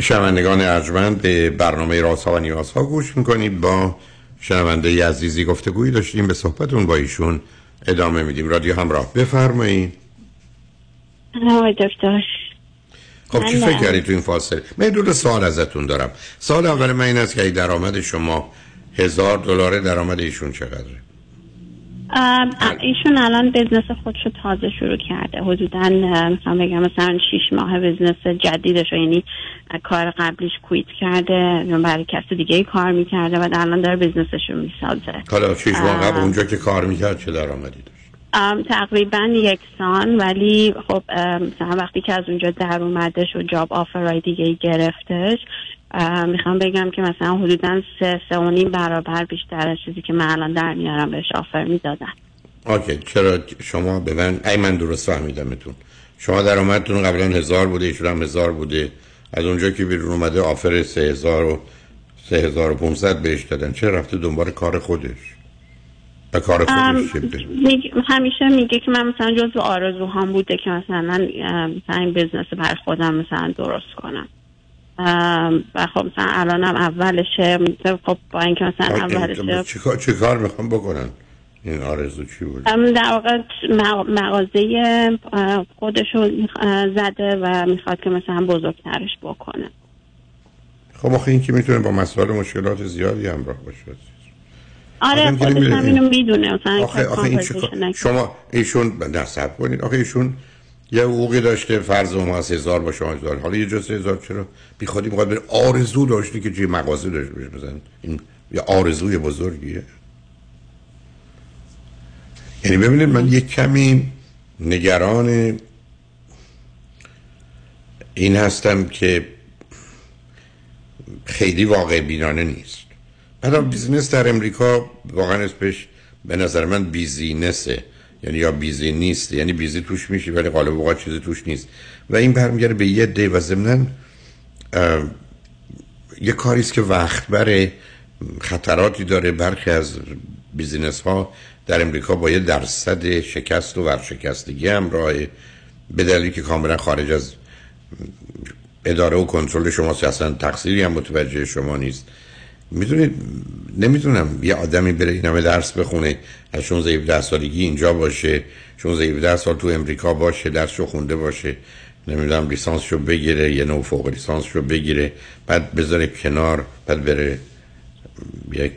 S4: شنوندگان ارجمند به برنامه رازها و نیازها گوش می‌کنید. با شنونده عزیزی گفتگویی داشتیم به صحبتون با ایشون ادامه میدیم. رادیو همراه بفرمایید.
S17: آقای دکتر.
S4: خب چی
S17: من-
S4: فکر کردید تو این فاصله؟ من دو سوال ازتون دارم. سال اول من این است که درآمد شما هزار دلار درآمد ایشون چقدره؟
S17: ایشون الان بزنس خودشو تازه شروع کرده. حدودا می‌خوام بگم مثلا شیش ماه بزنس جدیدش رو، یعنی کار قبلیش کویت کرده برای کسی دیگه ای کار می‌کرده و الان داره بزنسش رو می‌سازه.
S4: حالا شیش ماه قبل. اونجا که کار می‌کرد چه درآمدی
S17: تقریبا یکسان ولی خب مثلا وقتی که از اونجا در اومدش و جاب آفرهای دیگه ای گرفتش می‌خوام بگم که مثلا حدودا سه سه و نیم برابر بیشتر از چیزی که من الان در میارم بهش آفر می‌دادن.
S4: اوکی چرا شما به من ای من درست فهمیدمتون شما درآمدتون قبلا هزار بوده ایشون هم هزار بوده. از اونجا که بیرون اومده آفر سه هزار و سه هزار و پونصد بهش دادن. چرا رفته دنبال کار خودش؟ و کار خودش
S17: همیشه میگه که من مثلا جزو آرزوهام بوده که مثلا ام، مثلا این بزنس بر خودم مثلا درست کنم. و خب مثلا الانم اولشه خب با اینکه مثلا اولشه
S4: چی کار چی کار می‌خوام بکنن؟ این آرزو چی بود؟
S17: در واقع مغ- مغازه خودشو زده و می‌خواد که مثلا بزرگترش بکنه.
S4: خب آخه این که می‌تونه با مسائل مشکلات زیادی همراه باشه
S17: آره خودش. هم اینو می‌دونه مثلا
S4: آخه آخه این چه
S17: conversation
S4: شما ایشون نصب کنید. آخه ایشون یه حقوقی داشته فرض ما از هزار با شما هزار. حالا یه جز هزار چرا؟ بی خودی می‌خواد بره. آرزو داشته که چه مغازه داشته باشه مثلا این یه آرزوی بزرگیه؟ یعنی ببینید من یه کمی نگران این هستم که خیلی واقع بینانه نیست. بعد business در امریکا واقعا اسمش به نظر من business ه. یعنی یا busy نیست یعنی busy توش میشه ولی غالب اوقات چیزی توش نیست. و این برمیگرده به یه دی و ضمناً یه کاری است که وقت بره خطراتی داره. برخی از بیزینس ها در امریکا با یه درصد شکست و ورشکستگی همراهه به دلیلی که کاملا خارج از اداره و کنترل که اصلا تقصیری هم متوجه شما نیست. می‌دونید نمی‌دونم یه آدمی بره این همه درس بخونه از 16 17 سالگی اینجا باشه 16 17 سال تو امریکا باشه درسشو خونده باشه نمی‌دونم لیسانسشو بگیره یه نوع فوق لیسانسشو بگیره بعد بذاره کنار بعد بره یک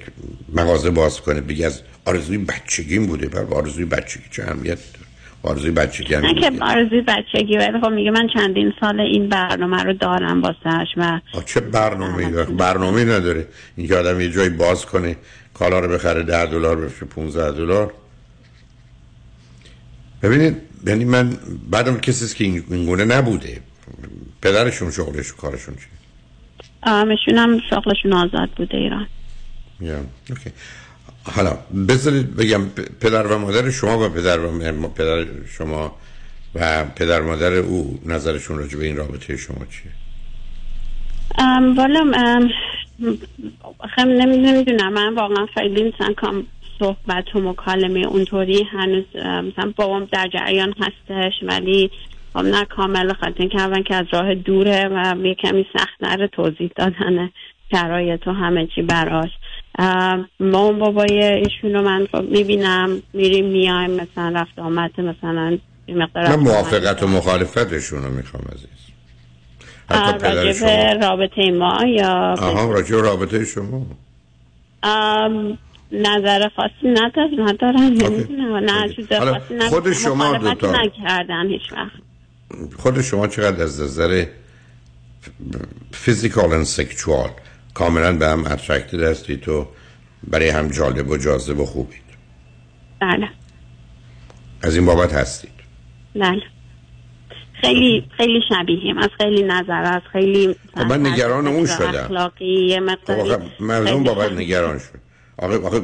S4: مغازه باز کنه بگه از آرزوی بچگیم بوده بعد آرزوی بچگی چه اهمیت داره؟ آرزوی بچگی هم
S17: نه که آرزوی بچگی ولی خب میگه من چندین سال این برنامه رو دارم واسهش و
S4: چه برنامه برنامه نداره. اینکه آدم یه جایی باز کنه کالا رو بخره ده دلار بفشه 15 دلار. ببینید یعنی من بعدم کسی که این گونه نبوده. پدرشون شغلش و کارشون چی
S17: آمشون هم شغلشون آزاد بوده ایران.
S4: یا اوکی. حالا بذارید بگم پدر و مادر شما و پدر و پدر شما و پدر مادر او نظرشون راجع به این رابطه شما چیه؟
S17: والا خیلی نمی‌دونم. من واقعا خیلی مثلا کام صحبت و مکالمه اونطوری هنوز مثلا بابام در جریان هستش ولی خب نه کامل خاطر اینکه اول که از راه دوره و یه کمی سختتر توضیح دادن شرایط و همه چی براش. ام، مام بابای ایشون رو من خب می‌بینم میریم میایم مثلا رفت آمد مثلا مقدار
S4: من موافقت و مخالفتشون رو می‌خوام عزیز. حتی پدر شما.
S17: رابطه ما یا
S4: آها راجع رابطه شما.
S17: ام، نظر خاصی ندارم ندارم. نه چیز
S4: خود شما.
S17: نکردن هیچ وقت.
S4: خود شما چقدر از نظر فیزیکال و سکشوال کاملا به هم اترکتد هستید و برای هم جالب و جاذب و خوبید.
S17: بله.
S4: از این بابت هستید.
S17: بله. خیلی خیلی شبیهیم. از خیلی نظر از خیلی
S4: خب من نگران اون شدم.
S17: اخلاقی
S4: خب مردم بابت. نگران شد. آخه, آخه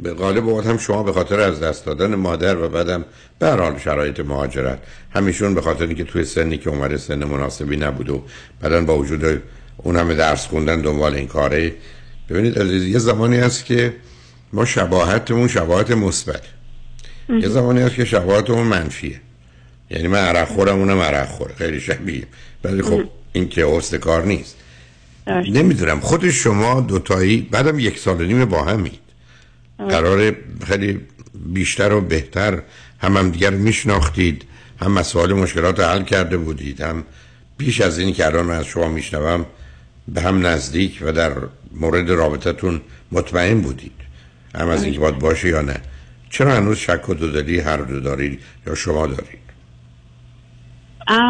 S4: به غالب بابت هم شما به خاطر از دست دادن مادر و بعدم به حال شرایط مهاجرت. همیشون به خاطر اینکه توی سنی که اومده سن مناسبی نبود و بعدن با وجود اون همه درس خوندن دنبال این کاره. ببینید عزیز یه زمانی هست که ما شباهتمون شباهت مثبت. یه زمانی هست که شباهتمون منفیه. یعنی من عرق خورم اونم عرق خوره. خیلی شبیه. ولی خب این که حسن کار نیست. نمی‌دونم خود شما دوتایی بعدم یک سال و نیم با همید قرار خیلی بیشتر و بهتر هم هم دیگر میشناختید هم مسائل مشکلات حل کرده بودید هم بیش از اینی که الان من از شما میشنوم به هم نزدیک و در مورد رابطتون مطمئن بودید. هم از اینکه باید باشه یا نه. چرا هنوز شک و دودلی هر دو دارید یا شما دارید؟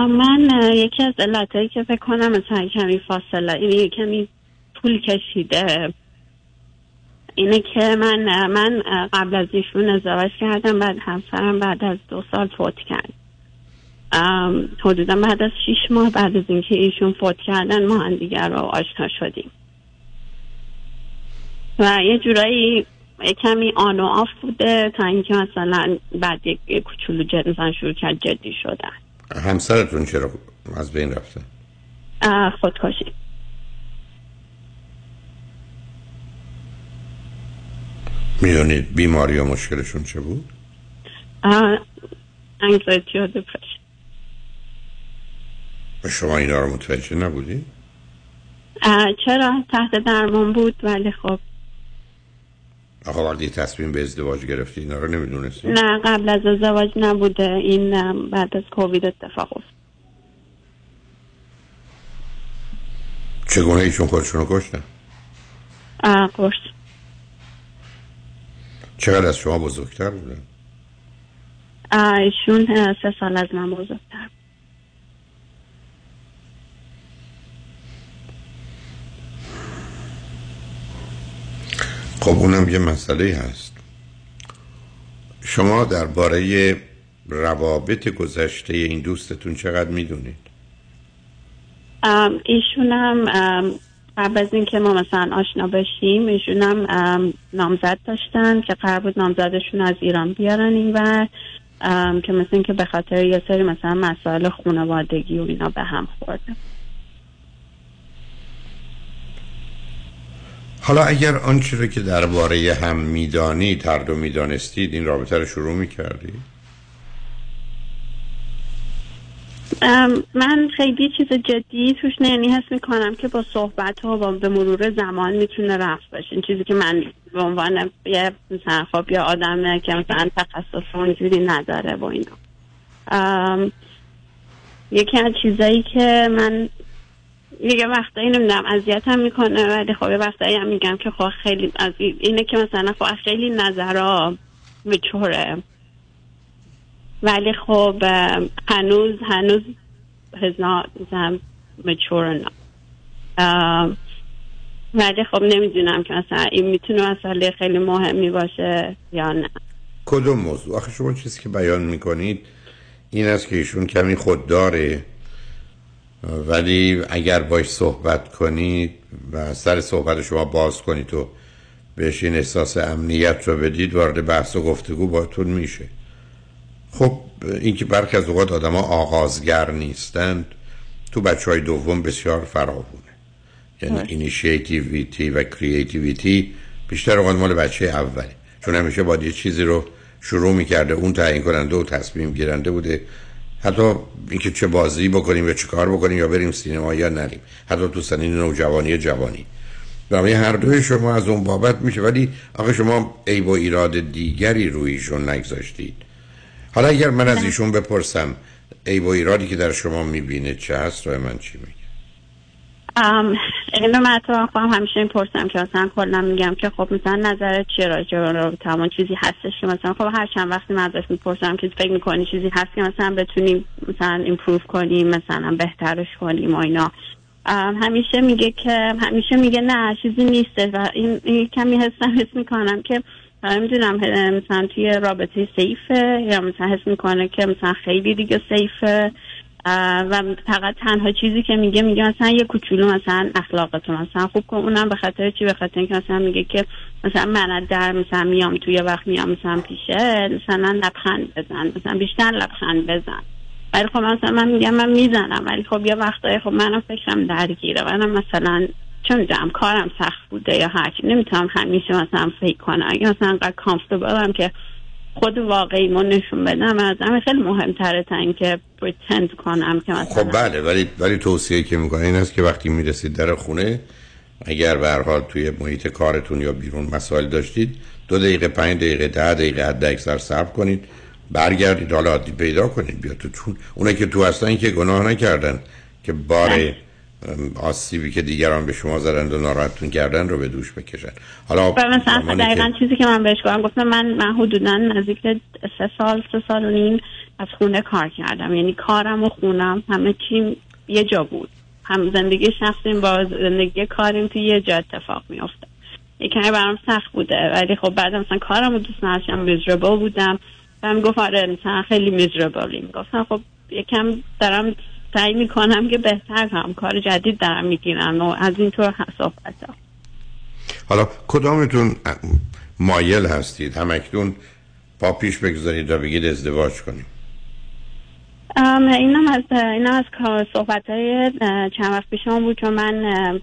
S17: من یکی از علتهایی که فکر کنم مثلا کمی فاصله این یه کمی طول کشیده اینه که من من قبل از ایشون ازدواج کردم بعد همسرم بعد از دو سال فوت کرد. حدودا بعد از شیش ماه بعد از اینکه ایشون فوت کردن ما هم دیگر رو آشنا شدیم. و یه جورایی یه کمی آن و آف بوده تا اینکه مثلا بعد یک کوچولو جد مثلا شروع کرد جدی شدن.
S4: همسرتون چرا از بین رفته؟
S17: خودکشی.
S4: می‌دونید بیماری و مشکلشون چه بود؟
S17: انگزایتی و دپرشن
S4: و شما اینا رو متوجه نبودید
S17: اه، چرا؟ تحت درمان بود ولی خب.
S4: آقا وقتی تصمیم به ازدواج گرفتی اینا رو نمی‌دونستی؟
S17: نه قبل از ازدواج نبوده. این بعد از کووید اتفاق افتاد.
S4: چگونه ایشون خودشون رو کشتن
S17: قرص
S4: چقدر از شما بزرگتر بودن؟
S17: ایشون سه سال از من بزرگتر
S4: خب اونم یه مسئله هست. شما درباره روابط گذشته این دوستتون چقدر می‌دونید؟
S17: ام، ایشون هم ام، قبل از اینکه ما مثلا آشنا بشیم ایشون هم ام، نامزد داشتن که قرار بود نامزدشون از ایران بیارن این ور. که مثل اینکه به خاطر یه سری مثلا مسائل خانوادگی و اینا به هم خورده.
S4: حالا اگر آنچه رو که درباره هم می‌دانید هر دو می‌دانستید این رابطه رو شروع می‌کردید
S17: ام، من خیلی چیز جدی توش نه یعنی حس می‌کنم که با صحبت ها و به مرور زمان می‌تونه رفت بشه این چیزی که من به عنوان یه مثلا خب یه آدم که مثلا تخصص اونجوری نداره و اینا. یکی از چیزایی که من یه وقتایی نمی‌دونم اذیتم می‌کنه ولی خب یه هم میگم که خب خیلی از این- اینه که مثلا خب خیلی نظرها میچوره ولی خب هنوز هنوز has not mature enough. ولی خب نمی‌دونم که مثلا این می‌تونه مسئله خیلی مهمی باشه یا نه.
S4: کدوم موضوع؟ آخه شما چیزی که بیان می‌کنید این است که ایشون کمی خودداره. ولی اگر باش صحبت کنید و سر صحبت شما باز کنید و بهش این احساس امنیت رو بدید وارد بحث و گفتگو باتون میشه. خب این که برخی از اوقات آدم ها آغازگر نیستند تو بچه های دوم بسیار فراوونه. یعنی initiativity و creativity بیشتر اوقات مال بچه اولی چون همیشه باید یه چیزی رو شروع می‌کرده اون تعیین کننده و تصمیم گیرنده بوده. حتی اینکه چه بازی بکنیم یا چه کار بکنیم یا بریم سینما یا نریم. حتی تو سنین نوجوانی جوانی. برای هر دوی شما از اون بابت میشه. ولی آخه شما عیب و ایراد دیگری رویشون نگذاشتید. حالا اگر من از ایشون بپرسم عیب و ایرادی که در شما می‌بینه چه هست رای من چی
S17: اینو من تو خواهم همیشه این پرسم که مثلا کلا میگم که خب مثلا نظرت چیه راجع رابطه همون چیزی هستش که مثلا خب هر چند وقتی من ازش می‌پرسم که فکر می‌کنی چیزی هست که مثلا بتونیم مثلا ایمپروف کنیم مثلا بهترش کنیم و اینا. همیشه میگه که همیشه میگه نه چیزی نیسته و این, این کمی حسم حس می‌کنم که نمی‌دونم مثلا توی رابطه سیفه یا مثلا حس می‌کنه که مثلا خیلی دیگه سیفه. و فقط تنها چیزی که میگه میگه مثلا یه کوچولو مثلا اخلاقتو مثلا خوب کن. اونم به خاطر چی؟ به خاطر اینکه مثلا میگه که مثلا من در مثلا میام توی وقت میام مثلا پیشه مثلا لبخند بزن مثلا بیشتر لبخند بزن. ولی خب مثلا من میگم من می‌زنم. ولی خب یه وقتایی خب منم فکرم درگیره. منم مثلا چون می‌دونم کارم سخت بوده یا هرچی نمی‌تونم همیشه مثلا فکر کنم. اگه مثلا انقدر کامفتبلم که خود واقعی ما نشون بدم از همه خیلی مهمتره تا اینکه پریتند کنم که مثلا
S4: خب بله ولی ولی توصیه که می‌کنه این است که وقتی می‌رسید در خونه اگر به هر حال توی محیط کارتون یا بیرون مسائل داشتید دو دقیقه پنج دقیقه ده دقیقه حد اکثر صبر کنید برگردید حالا پیدا کنید بیا تو چون اونایی که تو هستن که گناه نکردن که بار ام، آسیبی که دیگران به شما زدند و ناراحتتون کردن رو به دوش بکشن. حالا
S17: مثلا دقیقا
S4: که-
S17: چیزی که من بهش گفتم گفتم من من حدودا نزدیک سه سال سه سال و نیم از خونه کار کردم. یعنی کارم و خونم همه چیم یه جا بود. هم زندگی شخصیم با زندگی کاریم توی یه جا اتفاق میافته. یکمی برام سخت بوده. ولی خب بعد مثلا کارم رو دوست نداشتم میزربل بودم. و هم گفت آره مثلا خیلی میزربلیم گفتم خب یکم دارم سعی می‌کنم که بهتر کنم کار جدید دارم می‌گیرم و از اینطور صحبت
S4: حالا کدامتون مایل هستید؟ همکنون پا پیش بگذارید و بگید ازدواج کنیم.
S17: ام، اینم از اینم از صحبت های چند وقت پیشمون بود چون من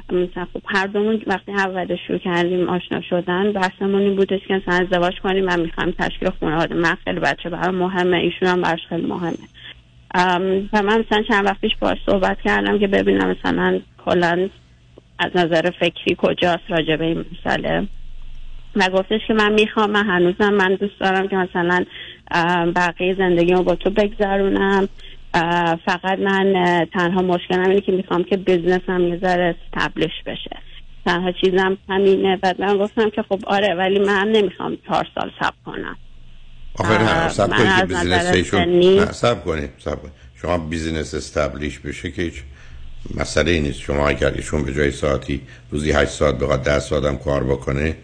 S17: خب هر دومون وقتی اول شروع کردیم آشنا شدن بحثمون این بودش که مثلا ازدواج کنیم و می‌خوایم تشکیل خانواده من خیلی بچه برام مهمه ایشون هم براش خیلی مهمه. و من مثلا چند وقت پیش باش صحبت کردم که ببینم مثلا کلا از نظر فکری کجاست راجع به این مسئله. و گفتش که من می‌خوام من هنوزم من دوست دارم که مثلا بقیه زندگیمو با تو بگذرونم. فقط من تنها مشکلم اینه که می‌خوام که بزنسم یه ذره استبلش بشه. تنها چیزم همینه. بعد من گفتم که خب آره ولی من نمی‌خوام چهار سال صبر کنم.
S4: آخه نه
S17: صبر
S4: کنید که
S17: business
S4: ایشون صبر کنید صبر کنید. شما business establish بشه که هیچ مسئله ای نیست. شما اگر ایشون به جای ساعتی روزی 8 ساعت بخواد 10 ساعت هم کار بکنه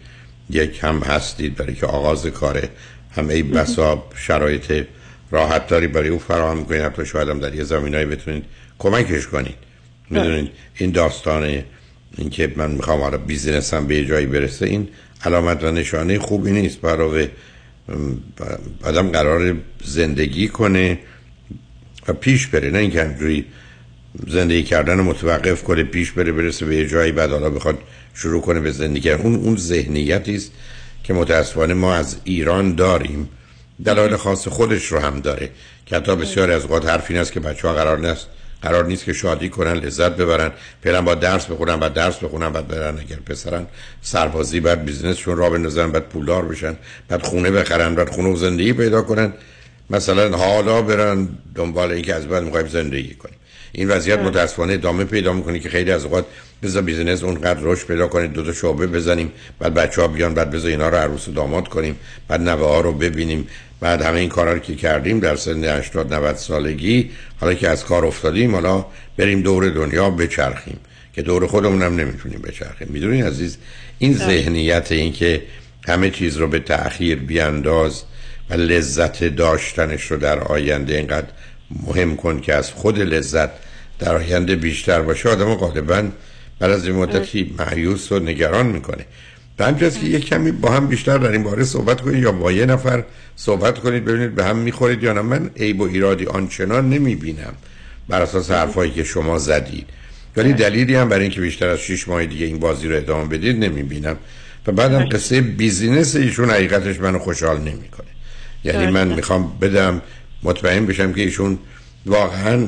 S4: یک هم هستید برای اینکه آغاز کاره. هم ای بسا شرایط راحت تری برای او فراهم می‌کنید حتی شاید هم در یه زمینایی بتونید کمکش کنید. می‌دونید این داستان اینکه من می‌خوام حالا business م به یه جایی برسه این علامت و نشانه خوبی نیست. برای آدم قرار زندگی کنه و پیش بره نه اینکه همجوری زندگی کردن رو متوقف کنه پیش بره برسه به یه جایی بعد حالا بخواد شروع کنه به زندگی اون اون ذهنیتی است که متاسفانه ما از ایران داریم. دلایل خاص خودش رو هم داره. که حتی بسیار از اوقات حرف این است که بچه ها قرار نیست قرار نیست که شادی کنن لذت ببرن پیرن با درس بخونن بعد درس بخونن بعد برن اگر پسرن. سربازی بعد business شون را بندازن بعد پولدار بشن بعد خونه بخرن بعد خونه و زندگی پیدا کنن. مثلا حالا برن دنبال اینکه از بعد می‌خوایم زندگی کنیم این وضعیت متاسفانه ادامه پیدا می‌کنه که خیلی از اوقات بذار business اونقدر رشد پیدا کنه دو تا شعبه بزنیم بعد بچه ها بیان بعد بذار اینا رو عروس و داماد کنیم بعد نوه ها رو ببینیم. بعد همه این کارا رو که کردیم در سن 80 90 سالگی حالا که از کار افتادیم حالا بریم دور دنیا بچرخیم که دور خودمون هم نمی‌تونیم بچرخیم. می‌دونی عزیز؟ این ذهنیت این که همه چیز رو به تأخیر بیانداز و لذت داشتنش رو در آینده اینقدر مهم کن که از خود لذت در آینده بیشتر باشه آدم غالبا بعد از این مدتی معیوس و نگران می‌کنه. به همجاز که یک کمی با هم بیشتر در این باره صحبت کنید یا با یه نفر صحبت کنید ببینید به هم می‌خورید یا نه. من عیب و ایرادی آنچنان نمی‌بینم بر اساس حرفایی که شما زدید. ولی دلیلی هم برای اینکه بیشتر از 6 ماه دیگه این بازی رو ادامه بدید نمی‌بینم. و بعدم قصه business ایشون حقیقتش منو خوشحال نمی‌کنه. یعنی من می‌خوام بدم مطمئن بشم که ایشون واقعا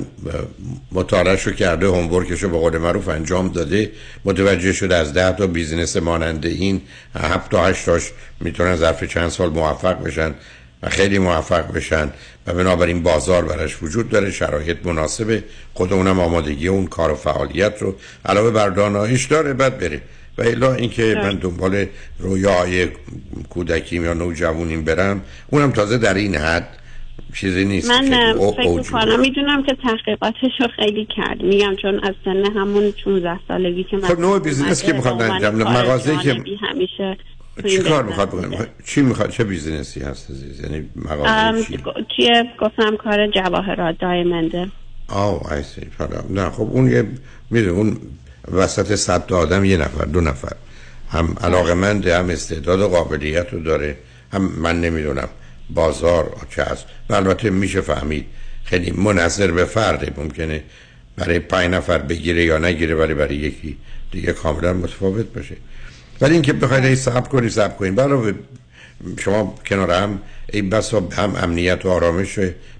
S4: مطالعه رو کرده homework ش رو به قول معروف انجام داده. متوجه شده از ده تا business مانند این هفت تا هشت تاش می‌تونن ظرف چند سال موفق بشن و خیلی موفق بشن و بنابراین بازار براش وجود داره شرایط مناسبه. خود اونم آمادگی اون کار و فعالیت رو علاوه بر دانایش داره بعد بره. و الا اینکه من دنبال رویای کودکیم یا نوجوانیم برم اونم تازه در این حد چیزی نیست.
S17: من فکر کنم می‌دونم که تحقیقاتش رو خیلی کرد. میگم چون از سن همون 16 سالگی که من
S4: خب نوع بیزینس که می‌خواد انجام مغازه که
S17: همیشه
S4: چی کار می‌خواد بکنه چی می‌خواد؟ چه business ی هست عزیز؟ یعنی مغازه چی؟
S17: چیه؟ گفتم کار جواهرات diamond ه.
S4: آه I see نه خب اون یه میدون اون وسط صد آدم یه نفر دو نفر. هم علاقمنده هم استعداد و قابلیت رو داره هم من نمی‌دونم. بازار چه هست و البته میشه فهمید خیلی منحصر به فرده ممکنه برای پنج نفر بگیره یا نگیره ولی برای یکی دیگه کاملا متفاوت باشه. ولی اینکه بخواید ای صبر کنی صبر کنی. برای شما کنار هم ای بس هم امنیت و آرامش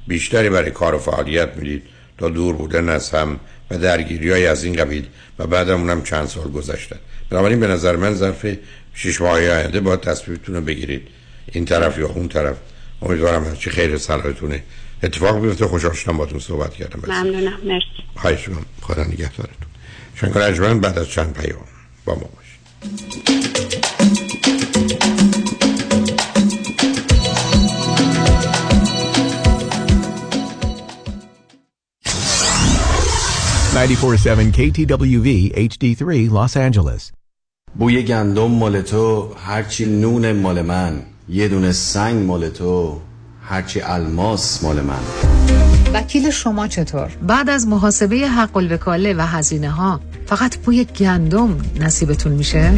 S4: بیشتری برای کار و فعالیت می‌دید. تا دور بودن از هم و درگیری های از این قبیل و بعدم اونم چند سال گذشتن بنابراین به نظر من ظرف شش ماه آینده با تصمیمتون رو بگیرید. این طرف یا اون طرف. امیدوارم چی خیر صلاحتونه اتفاق بیفته. خوشحال شدم باتون صحبت کردم.
S17: ممنونم. مرسی.
S4: خواهش می‌کنم. خدا نگهدارتون. شنکر اجمن بعد از چند پیام. با ما باشید.
S23: 947 KTWV HD3 Los Angeles.
S24: بوی گندم مال تو هرچی نون مال من. یه دونه سنگ مال تو هرچی الماس مال من.
S8: وکیل شما چطور؟ بعد از محاسبه حق الوکاله و هزینه ها فقط بوی گندم نصیبتون میشه؟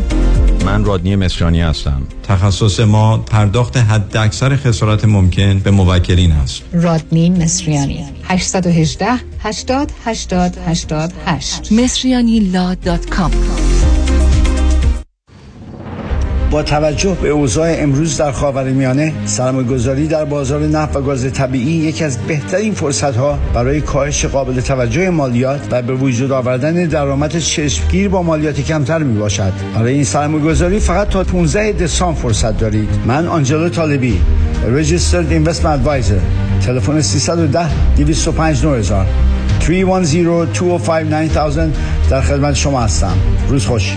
S25: من رادنی مصریانی هستم. تخصص ما پرداخت حد اکثر خسارت ممکن به موکلین است.
S8: رادنی مصریانی. 818 80 80 88 مصریانی لا دات کام.
S26: با توجه به اوضاع امروز در خاورمیانه سرمایه‌گذاری در بازار نفت و گاز طبیعی یکی از بهترین فرصت‌ها برای کاهش قابل توجه مالیات و به وجود آوردن درآمد چشمگیر با مالیات کمتر می‌باشد. برای این سرمایه‌گذاری فقط تا 15 دسامبر فرصت دارید. من آنجلو طالبی Registered Investment Advisor. تلفن 310 205 9000 310 در خدمت شما هستم. روز خوش.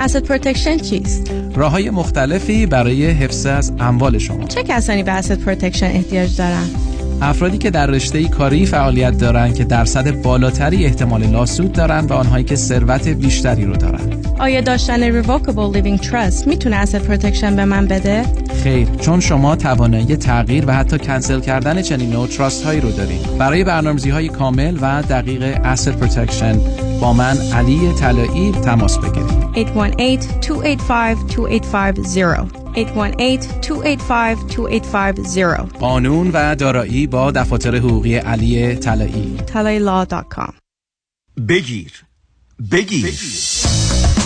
S27: asset protection چیست؟
S28: راه های مختلفی برای حفظ از اموال شما
S27: چه کسانی به asset protection احتیاج دارند؟
S28: افرادی که در رشته کاری فعالیت دارند که درصد بالاتری احتمال lawsuit دارند و آنهایی که ثروت بیشتری رو دارند.
S27: آیا داشتن revocable living trust می‌تونه asset protection به من بده؟
S28: خیر چون شما توانایی تغییر و حتی کنسل کردن چنین نوع trust هایی رو دارید. برای برنامه‌ریزی های کامل و دقیق asset protection با من علی طلایی تماس بگیرید.
S27: 818-285-2850 818-285-2850
S28: قانون و دارایی با دفاتر حقوقی علی طلایی.
S27: talailaw.com
S10: بگیر. بگیر.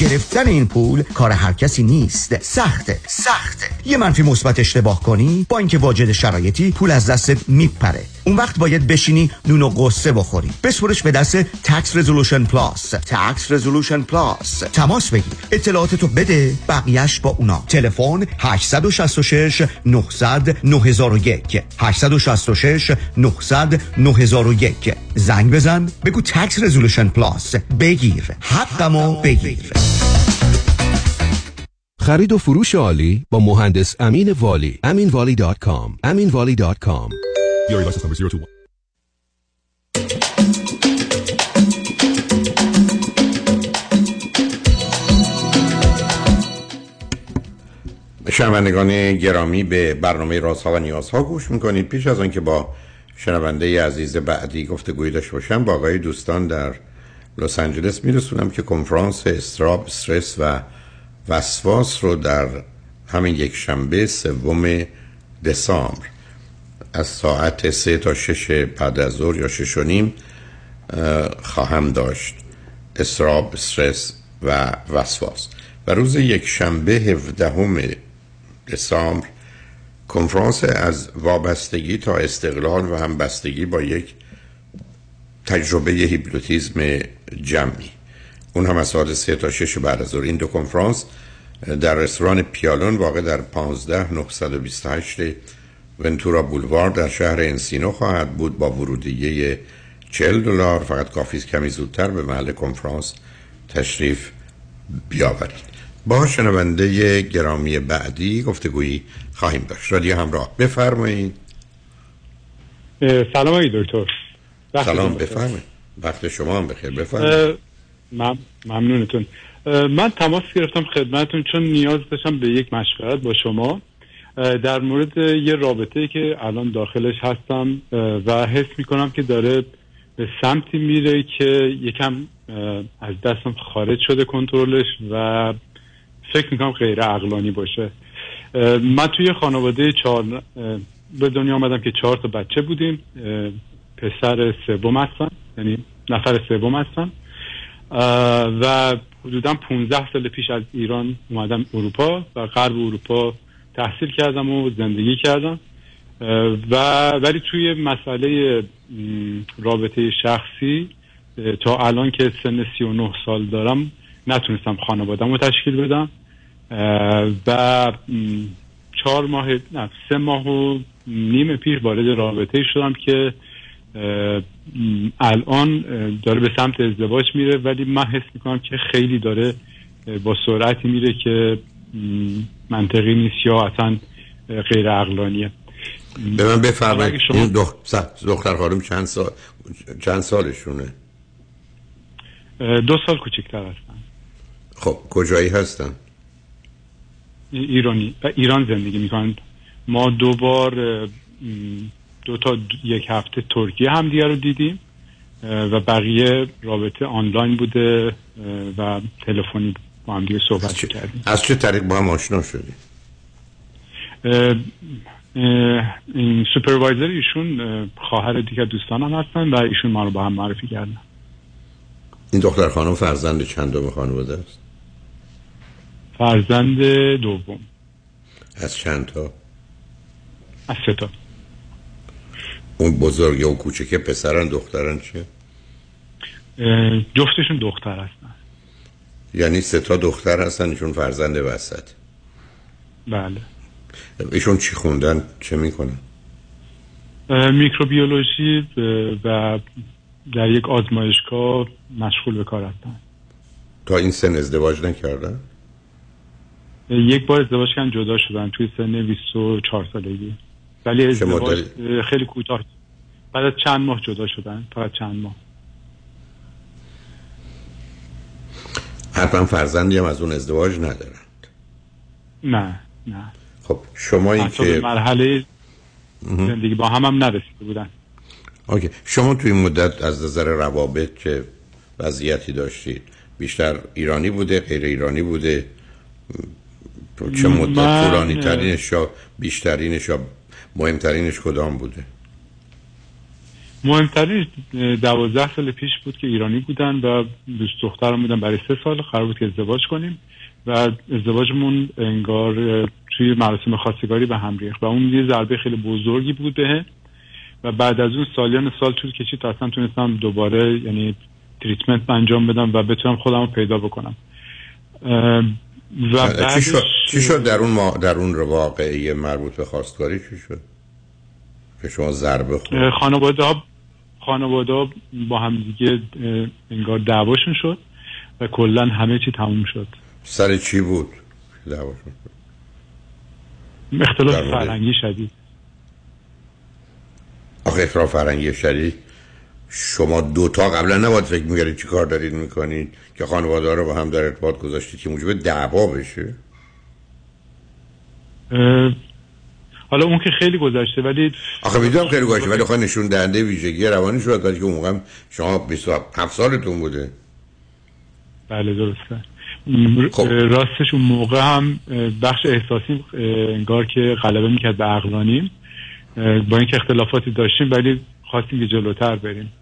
S10: گرفتن این پول کار هر کسی نیست. سخته سخته. یه منفی مثبت اشتباه کنی با اینکه واجد شرایطی پول از دستت میپره. اون وقت باید بشینی نون و غصه بخوری. بسپرش به دست Tax Resolution Plus Tax Resolution Plus تماس بگیر. اطلاعاتتو بده بقیهش با اونا. تلفن 866 900 9001 866 900 9001 زنگ بزن. بگو تکس رزولوشن پلاس بگیر. حقمو بگیر.
S29: خرید و فروش عالی با مهندس امین والی. aminvali.com aminvali.com
S30: DRE license number 021.
S4: شنوندگان گرامی به برنامه رازها و نیازها گوش می‌کنید پیش از آنکه با شنونده عزیز بعدی گفتگوی داشته باشم با آقای دوستان در لس آنجلس میرسونم که کنفرانس استراب استرس و وسواس رو در همین یک شنبه سوم دسامبر از ساعت سه تا شش بعد از ظهر یا شش و نیم خواهم داشت. استراب استرس و وسواس. و روز یک شنبه هفدهم دسامبر کنفرانس از وابستگی تا استقلال و همبستگی با یک تجربه هیپنوتیزم جمعی. اون هم از ساعت سه تا شش بعد از این دو کنفرانس در رستوران پیالون واقع در 15 928 ونتورا بولوار در شهر انسینو خواهد بود با ورودیه 40 دلار فقط کافی کمی زودتر به محل کنفرانس تشریف بیاورید. با شنونده گرامی بعدی گفتگویی خواهیم داشت. رادیو همراه بفرمایید.
S31: سلام آقای دکتر.
S4: سلام بفرمایید. وقت شما هم بخیر بفرمایید.
S31: مم... ممنونتون. من تماس گرفتم خدمتون چون نیاز داشتم به یک مشورت با شما. در مورد یه رابطه که الان داخلش هستم و حس می‌کنم که داره به سمتی میره که یکم از دستم خارج شده کنترلش و فکر می‌کنم غیر عقلانی باشه. من توی خانواده چهار به دنیا آمدم که چهار تا بچه بودیم. پسر سوم هستم یعنی نفر سوم هستم و حدودا 15 سال پیش از ایران اومدم اروپا و غرب اروپا تحصیل کردم و زندگی کردم. و ولی توی مسئله رابطه شخصی تا الان که سن 39 سال دارم نتونستم خانوادم رو تشکیل بدم. و چهار ماه نه سه ماه و نیم پیش وارد رابطه شدم که الان داره به سمت ازدواج میره. ولی من حس می‌کنم که خیلی داره با سرعتی میره که منطقی نیست یا اصلا غیر عقلانیه.
S4: به من بفرمایید.
S31: شما-
S4: این دخ... دختر خانم چند سال چند سالشونه؟
S31: دو سال کوچکتر هستن.
S4: خب کجایی هستن؟
S31: ای- ایرانی. و ایران زندگی می‌کنن. ما دو بار دو تا یک هفته ترکیه هم دیگه رو دیدیم. و بقیه رابطه آنلاین بوده و تلفنی با هم دیگه صحبت کردیم.
S4: از چه طریق با هم آشنا شدی؟
S31: اه، اه، این سوپروایزر ایشون اه، خواهر دیگه دوستانم هستن و ایشون ما رو با هم معرفی کردن.
S4: این دختر خانم فرزند چندم خانواده است؟
S31: فرزند دوم.
S4: از چند تا؟
S31: از سه تا.
S4: اون بزرگ و کوچکه پسرن دخترن چه
S31: جفتشون دختر هستن
S4: یعنی سه تا دختر هستن ایشون فرزند وسط.
S31: بله.
S4: ایشون چی خوندن؟ چه می‌کنن؟
S31: میکروبیولوژی و در یک آزمایشگاه مشغول به کار هستن.
S4: تا این سن ازدواج نکردن؟
S31: یک بار ازدواج کردن جدا شدن. توی سن 24 سالگی. ولی ازدواج خیلی کوتاه. بعد از چند ماه جدا شدن فقط چند ماه.
S4: حتما فرزندی هم از اون ازدواج ندارن
S31: نه نه.
S4: خب شما این
S31: حتی به
S4: که
S31: مرحله زندگی با هم هم نرسیده بودن.
S4: اوکی. شما توی این مدت از نظر روابط چه وضعیتی داشتید بیشتر ایرانی بوده غیر ایرانی بوده؟ چه مدت طولانی ترینش یا بیشترینش یا مهمترینش کدام بوده؟
S31: مهمترین اه، دوازده سال پیش بود که ایرانی بودن و دوست دخترم بودن. برای سه سال قرار بود که ازدواج کنیم و ازدواجمون انگار توی مراسم خواستگاری به هم ریخت و اون یه ضربه خیلی بزرگی بود بهه و بعد از اون سالیان سال طول کشید تا اصلا تونستم دوباره یعنی تریتمنت انجام بدم و بتونم خودم رو پیدا بکنم. و
S4: چی شد؟ چی شد در اون ما در اون واقعه مربوط به خواستگاری؟ چی شد؟ که شما ضربه خورد.
S31: خانواده ها خانواده ها با هم دیگه انگار دعواشون شد و کلا همه چی تموم شد.
S4: سر چی بود دعواشون؟
S31: اختلاف
S4: در مورد-
S31: فرهنگی شدید.
S4: آخه اختلاف فرهنگی شدید. شما دوتا قبلا نباید فکر میگردید چی کار دارید می‌کنید که خانواده رو با هم در ارتباط گذاشتید که موجب دعوا بشه؟
S31: حالا اون که خیلی گذشته ولی
S4: آخه می‌دونم خیلی گذشته ولی خواهی نشون دهنده ویژگی روانی شد. که اون موقع شما 27 سالتون بوده.
S31: بله درسته.
S4: خب.
S31: راستش اون موقع هم بخش احساسی انگار که غلبه می‌کرد به عقلانیم با اینکه اختلافاتی داشتیم ولی خواستیم که جلوتر بریم.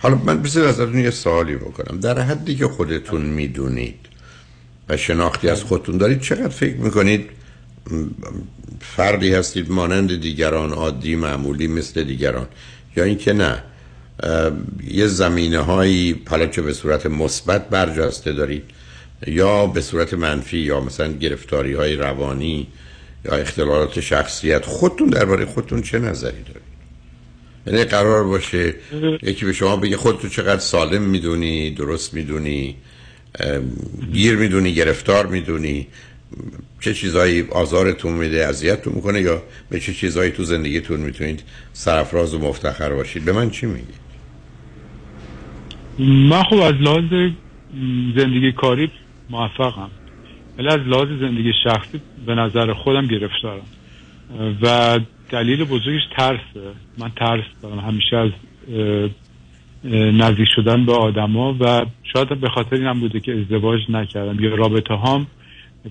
S4: حالا من بسید ازتون یه سوالی بکنم. در حدی که خودتون می‌دونید و شناختی از خودتون دارید چقدر فکر می‌کنید فردی هستید مانند دیگران عادی معمولی مثل دیگران؟ یا اینکه نه یه زمینه هایی چه به صورت مثبت برجسته دارید یا به صورت منفی یا مثلا گرفتاری های روانی یا اختلالات شخصیت خودتون درباره خودتون چه نظری دارید؟ یعنی قرار باشه یکی به شما بگه خودتو چقدر سالم می‌دونی درست می‌دونی گیر می‌دونی گرفتار می‌دونی چه چیزایی آزارتون میده اذیتتون می‌کنه یا به چه چیزایی تو زندگیتون می‌تونید سرفراز و مفتخر باشید؟ به من چی میگی؟
S31: من خب از لحاظ زندگی کاری موفقم. ولی از لحاظ زندگی شخصی به نظر خودم گرفتارم. و دلیل بزرگش ترسه. من ترس دارم همیشه از نزدیک شدن به آدما و شاید به خاطر این هم بوده که ازدواج نکردم. یا رابطه هام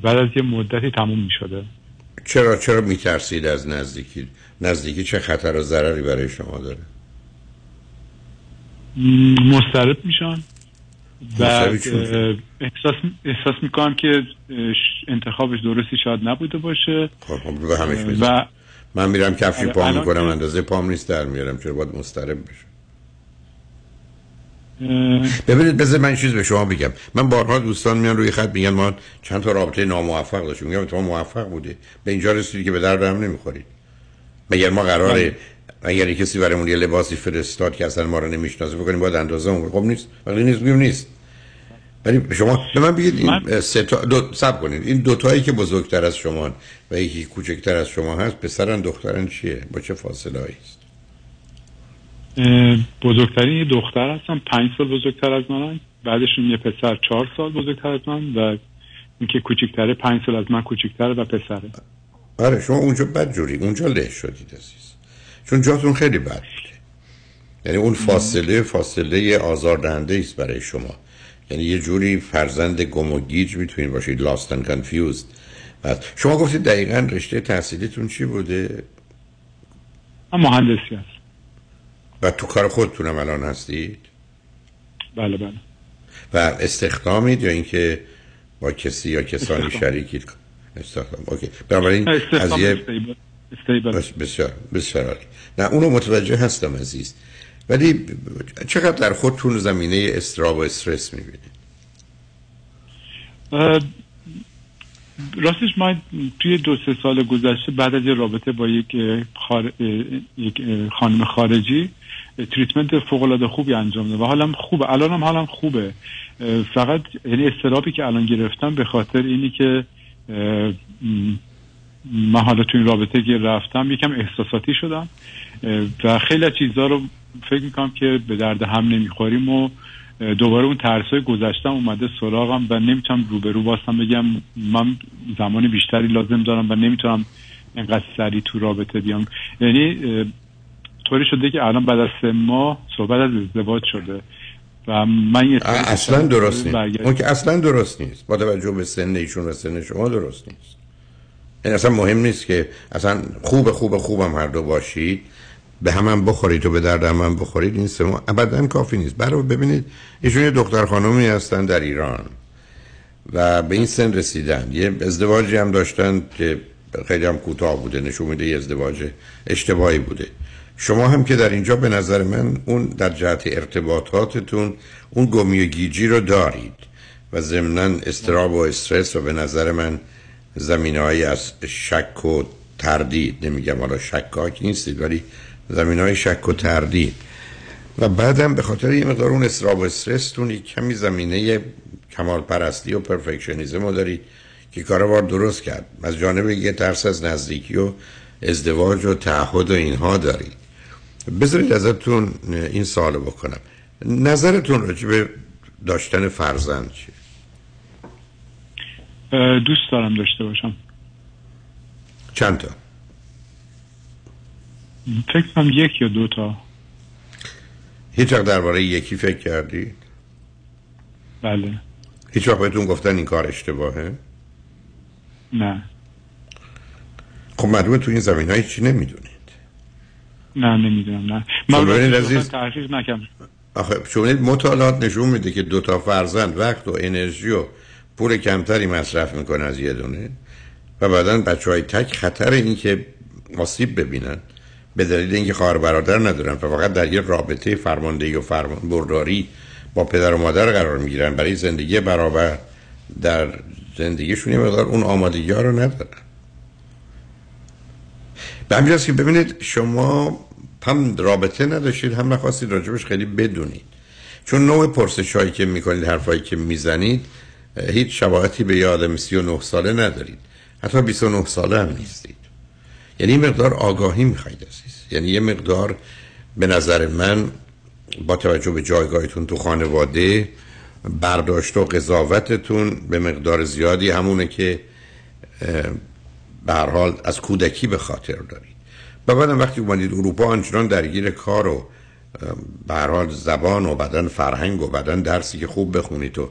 S31: بعد از یه مدتی تموم می شده
S4: چرا چرا میترسید از نزدیکی؟ نزدیکی چه خطر و ضرری برای شما داره؟
S31: مسترب میشن؟ اه، احساس احساس می‌کنم که انتخابش درستی شاید نبوده باشه.
S4: خب خب
S31: و
S4: من میرم کفشی
S31: آره،
S4: پا
S31: الان
S4: می‌کنم اندازه پام نیست در میارم چرا باید مسترب بشه ببینید بذار من چیز به شما بگم. من بارها دوستان میان روی خط میگن ما چند تا رابطه ناموفق داشتیم. میگم تو موفق بوده به اینجا رسیدی که به درد هم نمی‌خورید. مگر ما قراره اگر کسی برامون یه لباسی فرستاد که اصلا ما رو نمی‌شناسه بکنیم باید اندازه اون خب نیست. ولی نیست میگم نیست. ولی شما به من بگید این سه تا دو سب کنید. این دو تایی که بزرگتر از شما و یکی کوچکتر از شما هست پسرن دخترن چیه؟ با چه فاصله است؟
S31: بزرگترین یه دختر هستم پنج سال بزرگتر از منن. بعدشون یه پسر چهار سال بزرگتر از من و این که کوچکتره پنج سال از من کوچکتره و پسره.
S4: آره شما اونجا بد جوری اونجا له شدید عزیز. چون جاتون خیلی بد بوده یعنی اون فاصله فاصله آزاردهنده است برای شما. یعنی یه جوری فرزند گم و گیج می‌تونید باشید lost and confused. شما گفتید دقیقا رشته تحصیلیتون چی بوده؟
S31: مهندسی هست
S4: و تو کار خودتونم الان هستید؟
S31: بله بله.
S4: و استخدامید یا اینکه با کسی یا کسانی
S31: استخدام.
S4: شریکید؟ استخدام. اوکی. بنابراین از یه بسیار بسیار عالی. نه اونو متوجه هستم عزیز. ولی چقدر در خودتون زمینه استراب و استرس می‌بینید؟
S31: راستش من توی دو سه سال گذشته بعد از یه رابطه با یک خار... یک خانم خارجی تریتمنت فوق العاده خوبی انجام دادم و حالم خوبه. الانم حالم خوبه. فقط یعنی استرابی که الان گرفتم به خاطر اینی که من حالا تو این رابطه که رفتم یکم احساساتی شدم. و خیلی از چیزها رو فکر می‌کنم که به درد هم نمی‌خوریم و دوباره اون ترسای گذشتم اومده سراغم و نمی‌تونم روبرو باشم بگم من زمان بیشتری لازم دارم و نمی‌تونم اینقدر سریع تو رابطه بیام. یعنی طوری شده که الان بعد از سه ماه صحبت از ازدواج شده. و من یه
S4: اصلا درست نیست. اون که اصلا درست نیست. با توجه به سن ایشون و سن شما درست نیست. این اصلا مهم نیست که اصلا خوب خوب خوبم هر دو باشید. به هم هم بخورید و به درد هم, هم بخورید. این سه ماه ابدا کافی نیست. برای ببینید ایشون یه دختر خانومی هستن در ایران. و به این سن رسیدن. یه ازدواجی هم داشتن که خیلی هم کوتاه بوده. نشون میده یه ازدواج اشتباهی بوده. شما هم که در اینجا به نظر من اون در جهت ارتباطاتتون اون گمی و گیجی رو دارید و ضمنا استراب و استرس و به نظر من زمینه از شک و تردید نمیگم حالا شکاک نیستید ولی زمینه های شک و تردید. و بعدم به خاطر یه مقدار اون استراب و استرستون کمی زمینه کمال پرستی و پرفکشنیزم رو دارید که کارا بار درست کرد. از جانب یه ترس از نزدیکی و ازدواج و تعهد و اینها دارید. بذارید ازتون این سوال بکنم. نظرتون راجع به داشتن فرزند چیه؟
S31: دوست دارم داشته باشم.
S4: چند تا؟
S31: فکر کنم یک یا دو تا.
S4: هیچ وقت درباره یکی فکر کردید
S31: بله.
S4: هیچ وقت بهتون گفتن این کار اشتباهه؟
S31: نه.
S4: خب معلومه تو این زمین های چی نمی‌دونید
S31: نه نمی‌دونم نه. من راستش
S4: عزیز-
S31: تحقیق نکردم.
S4: آخه شما ببینید مطالعات نشون میده که دو تا فرزند وقت و انرژی و پول کمتری مصرف می‌کنه از یه دونه و بعدا بچه های تک خطر این که آسیب ببینن به دلیل اینکه خواهر برادر ندارن و فقط در یه رابطه فرماندهی و فرمان برداری با پدر و مادر قرار می‌گیرن. برای زندگی برابر در زندگیشون یه مقدار اون آمادگی ها رو ندارن. به همین که ببینید شما هم رابطه نداشتید هم نخواستید راجبش خیلی بدونید. چون نوع پرسش هایی که می‌کنید حرفایی که می‌زنید هیچ شباهتی به یه آدم 39 ساله ندارید. حتی 29 ساله هم نیستید. یعنی یه مقدار آگاهی می‌خواید عزیز. یعنی یه مقدار به نظر من با توجه به جایگاهتون تو خانواده برداشت و قضاوتتون به مقدار زیادی همونه که به هر حال از کودکی به خاطر دارید. و بعدم وقتی اومدید اروپا آنچنان درگیر کار و به حال زبان و بعدن فرهنگ و بعدن درسی که خوب بخونید و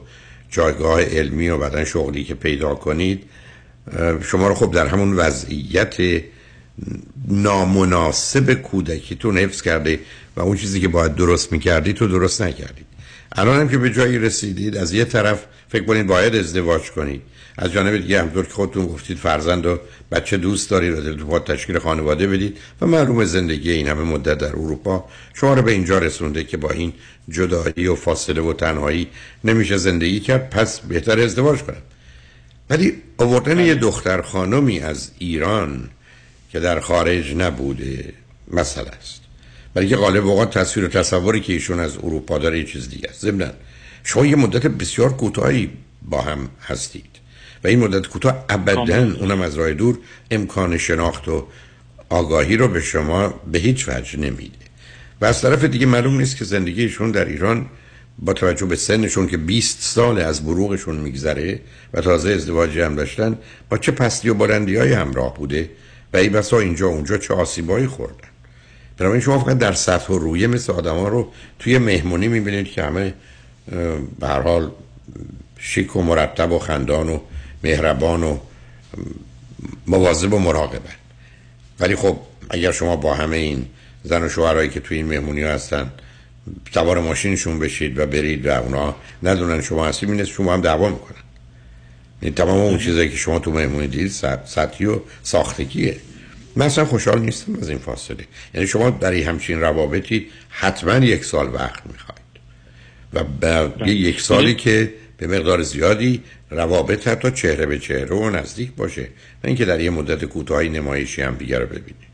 S4: جایگاه علمی و بعدن شغلی که پیدا کنید شما رو خب در همون وضعیت نامناسب کودکیتون حفظ کرده و اون چیزی که باید درست می‌کردید تو درست نکردید. الان هم که به جایی رسیدید از یه طرف فکر کنید باید ازدواج کنید. از جانب دیگه همطور که خودتون گفتید فرزند و بچه دوست دارید و دلتون تشکیل خانواده بدید و معلوم زندگی این همه مدت در اروپا شما رو به اینجا رسونده که با این جدایی و فاصله و تنهایی نمیشه زندگی کرد پس بهتر ازدواج کنید ولی آوردن یه دختر خانمی از ایران که در خارج نبوده مسئله است. برای که غالب اوقات تصویر و تصوری که ایشون از اروپا داره یه چیز دیگه است. ضمن شما یه مدت بسیار کوتاهی با هم هستید. و این مدت کوتاه ابدا اونم از راه دور امکان شناخت و آگاهی رو به شما به هیچ وجه نمیده. و از طرف دیگه معلوم نیست که زندگیشون در ایران با توجه به سنشون که 20 سال از بروغشون میگذره و تازه ازدواج هم داشتن با چه پستی و بلندی های همراه بوده و ای بسا اینجا اونجا چه آسیبایی خوردن. بنابراین شما فقط در سطح و رویه مثل آدم ها رو توی مهمونی می‌بینید که همه به هر حال شیک و مرتب و خندان و مهربان و مواظب و مراقبن. ولی خب اگر شما با همه این زن و شوهرهایی که توی این مهمونی هستن سوار ماشینشون بشید و برید و اونا ندونن شما هستی این شما هم دعوا می‌کنن. این تمام اون چیزایی که شما تو مهمونی دید سطحی و ساختگیه. من اصلا خوشحال نیستم از این فاصله. یعنی شما در این همچین روابطی حتما یک سال وقت می‌خواید. و بعد یک سالی که به مقدار زیادی روابط حتی چهره به چهره و نزدیک باشه نه اینکه در یه مدت کوتاهی نمایشی هم دیگر رو ببینید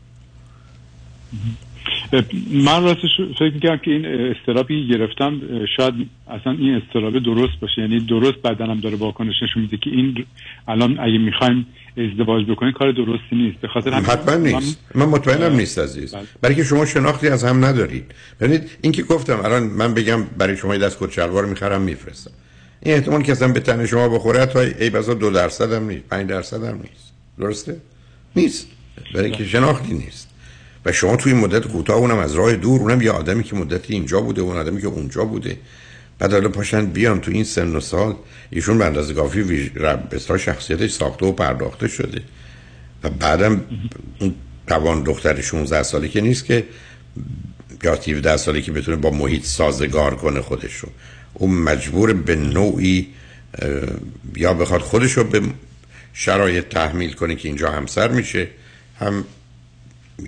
S31: من راستش فکر می‌کنم که این استرابی گرفتم شاید اصلا این استرابه درست باشه. یعنی درست بدنم داره واکنش نشون میده که این الان اگه می‌خوایم ازدواج بکنیم کار درستی نیست. به خاطر
S4: حتما نیست. من مطمئنم نیست عزیز. برای که شما شناختی از هم ندارید. ببینید این که گفتم الان من بگم برای شما دست کت شلوار می‌خرم میفرستم. این احتمال که اصلا به تن شما بخوره تا ای بزا دو درصد هم نیست پنج درصد هم نیست. درسته؟ نیست. برای که شناختی نیست. و شما توی مدت کوتاه اونم از راه دور اونم یه آدمی که مدتی اینجا بوده اون آدمی که اونجا بوده. بعد حالا پاشن بیان تو این سن و سال. ایشون به اندازه کافی ویژ... شخصیتش ساخته و پرداخته شده. و بعدم اون توان دختر 16 سالی که نیست که یا 17 سالی که بتونه با محیط سازگار کنه خودش رو. اون مجبور به نوعی یا بخواد خودش رو به شرایط تحمیل کنه که اینجا همسر میشه هم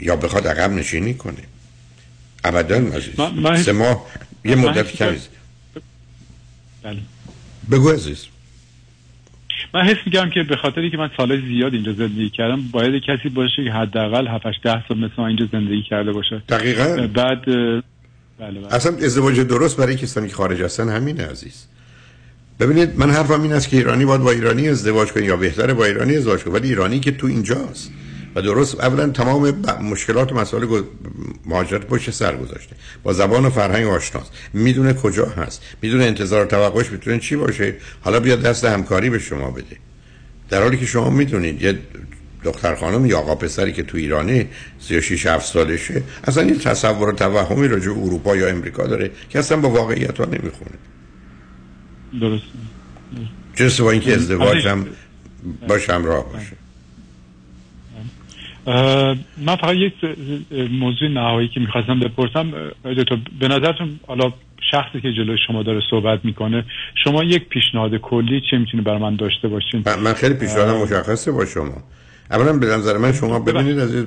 S4: یا بخواد عقب نشینی کنه. ابدا عزیز. سه ماه یه مدت کمی.
S31: بله.
S4: بگو عزیز.
S31: من حس میگم که به خاطری که من سال زیاد اینجا زندگی کردم باید کسی باشه که حداقل 7 8 10 سال مثل اینجا زندگی کرده باشه.
S4: دقیقا.
S31: بعد بله
S4: بله. اصلا ازدواج درست برای کسانی که خارج هستن همینه عزیز. ببینید من حرفم این است که ایرانی باید با ایرانی ازدواج کنه یا بهتره با ایرانی ازدواج کنه ولی ایرانی که تو اینجاست و درست اولا تمام مشکلات و مسائل مهاجرت پشت سر گذاشته. با زبان و فرهنگ آشناست. می‌دونه کجا هست. می‌دونه انتظار و توقعش می‌تونه چی باشه. حالا بیاد دست همکاری به شما بده. در حالی که شما می‌دونید یه دختر خانم یا آقا پسری که تو ایرانه 36 7 سالشه اصلا این تصور و توهمی راجع به اروپا یا امریکا داره که اصلا با واقعیت ها نمی‌خونه.
S31: درست
S4: جنس با اینکه ازدواج هم باش همراه باشه.
S31: من فقط یک موضوع نهایی که می‌خواستم بپرسم. به نظرتون حالا شخصی که جلوی شما داره صحبت می‌کنه شما یک پیشنهاد کلی چه می‌تونه برای من داشته باشین؟
S4: من خیلی پیشنهادم مشخصه با شما. اولا به نظر من شما ببینید از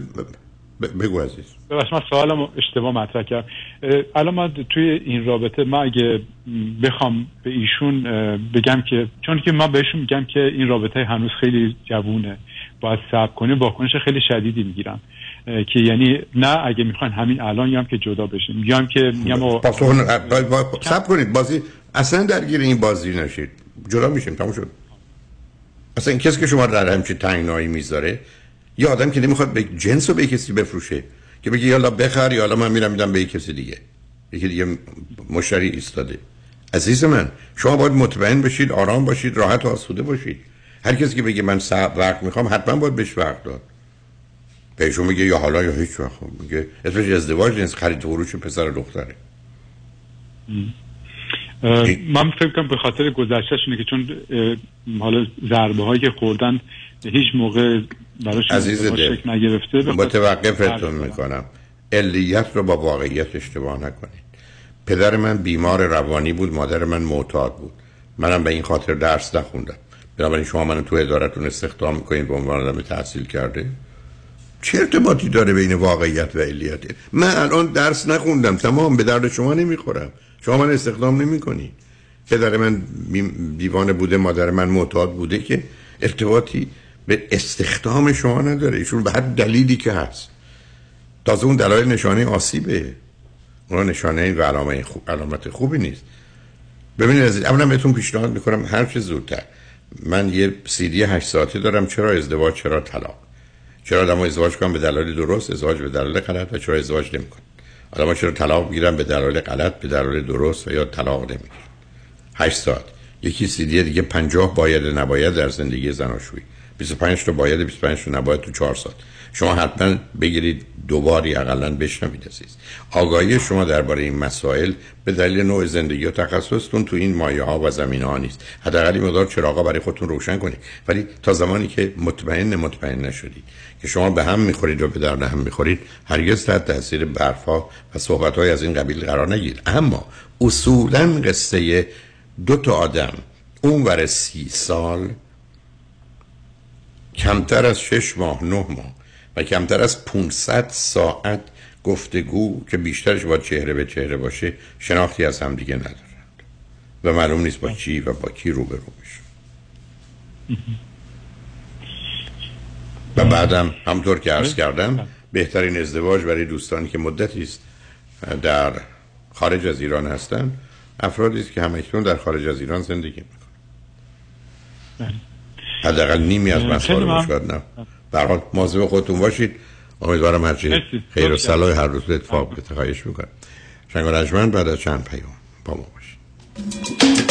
S4: بگو عزیز.
S31: ببخش من سوالم اشتباه مطرح کردم. الان من توی این رابطه من اگه بخوام به ایشون بگم که چون که من بهشون میگم که این رابطه هنوز خیلی جوونه. باید صبر کنیم واکنش خیلی شدیدی می‌گیرم. که یعنی نه اگه می‌خواین همین الان هم که جدا بشیم. میگم که میگم
S4: صبر کنید. بازی اصلا درگیر این بازی نشید. جدا میشیم. تموم شد. اصلا کسی که شما در همچین تنگنایی می‌ذاره یه آدم که نمی‌خواد به جنس رو به کسی بفروشه که بگه یالا بخر یا من میرم میدم به کسی دیگه. یکی دیگه مشتری ایستاده. عزیز من شما باید مطمئن بشید آرام باشید راحت و آسوده باشید. هر کسی که بگه من وقت می‌خوام حتما باید بهش وقت داد. بهشون میگه یا حالا یا هیچ وقت میگه اسمش ازدواج نیست خرید فروش پسر دختره.
S31: من فکر کنم به خاطر گذشتهشونه که چون حالا ضربه هایی که خوردن هیچ موقع براش
S4: عزیز دل
S31: نگرفته.
S4: متوقفتون می‌کنم. علیت رو با واقعیت اشتباه نکنید. پدر من بیمار روانی بود مادر من معتاد بود. منم به این خاطر درس نخوندم. بنابراین شما منو تو ادارتون استخدام می‌کنید به عنوان آدم تحصیل کرده؟ چه ارتباطی داره بین واقعیت و علیت؟ من الان درس نخوندم تمام به درد شما نمی‌خورم. شما من استخدام نمی‌کنید پدر من دیوانه بوده مادر من معتاد بوده که ارتباطی به استخدام شما نداره. ایشون به هر دلیلی که هست. تازه اون دلایل نشانه آسیبه. اون نشانه و علامه خوب، علامت خوبی نیست. ببینید از اولا بهتون پیشنهاد می‌کنم هر چه زودتر. من یه سیدی هشت ساعته دارم چرا ازدواج چرا طلاق؟ چرا آدم ازدواج کنم به دلایل درست؟ ازدواج به دلایل غلط و چرا ازدواج نمی‌کنن آدم چرا طلاق می‌گیرن به دلایل غلط به دلایل درست و یا طلاق نمی‌گیرن؟ هشت ساعت. یکی سیدی دیگه پنجاه باید نباید در زندگی زناشویی. 25 تا باید 25 تا نباید تو 4 سال شما حتما بگیرید دوباری اقلا بشنوید عزیز. آگاهی شما درباره این مسائل به دلیل نوع زندگی و تخصصتون تو این مایه ها و زمینه ها نیست. حداقل مقدار چراغا برای خودتون روشن کنید. ولی تا زمانی که مطمئن مطمئن نشدید که شما به هم می‌خورید و به درد هم می‌خورید هرگز تحت تاثیر برفا و صحبت های از این قبیل قرار نگیرید. اما اصولا قصه دو تا آدم اون ور سی سال کمتر از شش ماه نه ماه و کمتر از 500 ساعت گفتگو که بیشترش با چهره به چهره باشه شناختی از هم دیگه ندارند و معلوم نیست با چی و با کی روبرو میشه و بعدم همطور که عرض کردم بهترین ازدواج برای دوستانی که مدتی است در خارج از ایران هستن افرادی است که همکنون در خارج از ایران زندگی می‌کنن. حداقل نیمی از مسائل مشکلات نه. در حال مواظب خودتون باشید. امیدوارم هرچی خیر و صلاح هر روز اتفاق بیفته خواهش می‌کنم. شنگ بعد از چند پیام با ما باشید.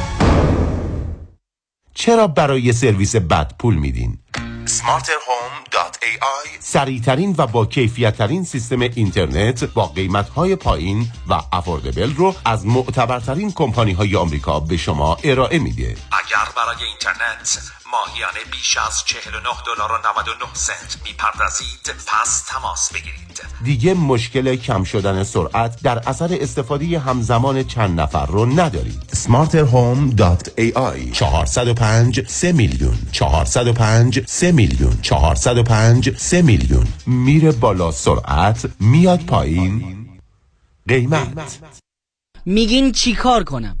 S9: چرا برای سرویس بد پول میدین؟ smarterhome.ai سریعترین و با کیفیت سیستم اینترنت با قیمت های پایین و افوردبل رو از معتبرترین کمپانی های آمریکا به شما ارائه میده
S32: اگر برای اینترنت ماهیانه بیش از 49 دلار و 99 سنت. می‌پردازید. پس تماس بگیرید.
S9: دیگه مشکل کم شدن سرعت در اثر استفاده همزمان چند نفر رو ندارید. smarterhome.ai 405 3 میلیون. 405 3 میلیون. 405 3 میلیون. میره بالا سرعت میاد پایین. قیمت.
S33: میگین چیکار کنم؟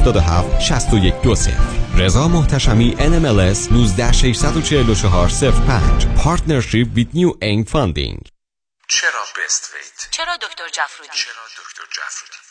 S34: 6120 رضا محتشمی NMLS 19 644 05 پارتنرشیپ with New Aim Funding
S32: چرا بست ویت؟
S35: چرا دکتر جفرودی؟
S32: چرا دکتر جفرودی؟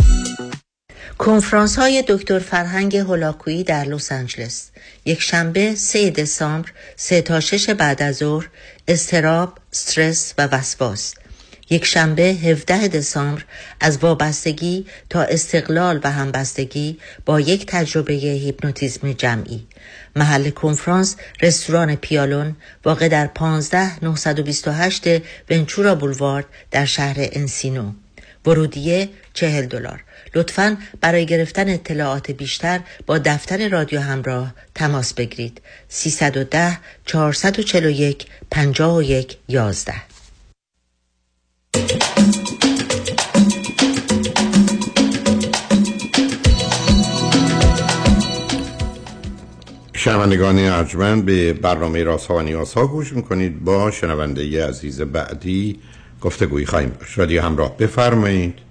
S3: کنفرانس های دکتر فرهنگ هولاکویی در لس آنجلس. یک شنبه 3 دسامبر 3 تا 6 بعد از ظهر استراب، استرس و وسواس. یک شنبه 17 دسامبر از وابستگی تا استقلال و همبستگی با یک تجربه هیپنوتیزم جمعی. محل کنفرانس رستوران پیالون واقع در 15 928 ونچورا بولوارد در شهر انسینو. ورودیه 40 دلار. لطفا برای گرفتن اطلاعات بیشتر با دفتر رادیو همراه تماس بگیرید. 310 441 51 11
S4: شنوندگان ارجمند به برنامه راست و نیاز ها گوش می‌کنید. با شنونده عزیز بعدی گفتگوی خواهیم رادیو همراه بفرمایید.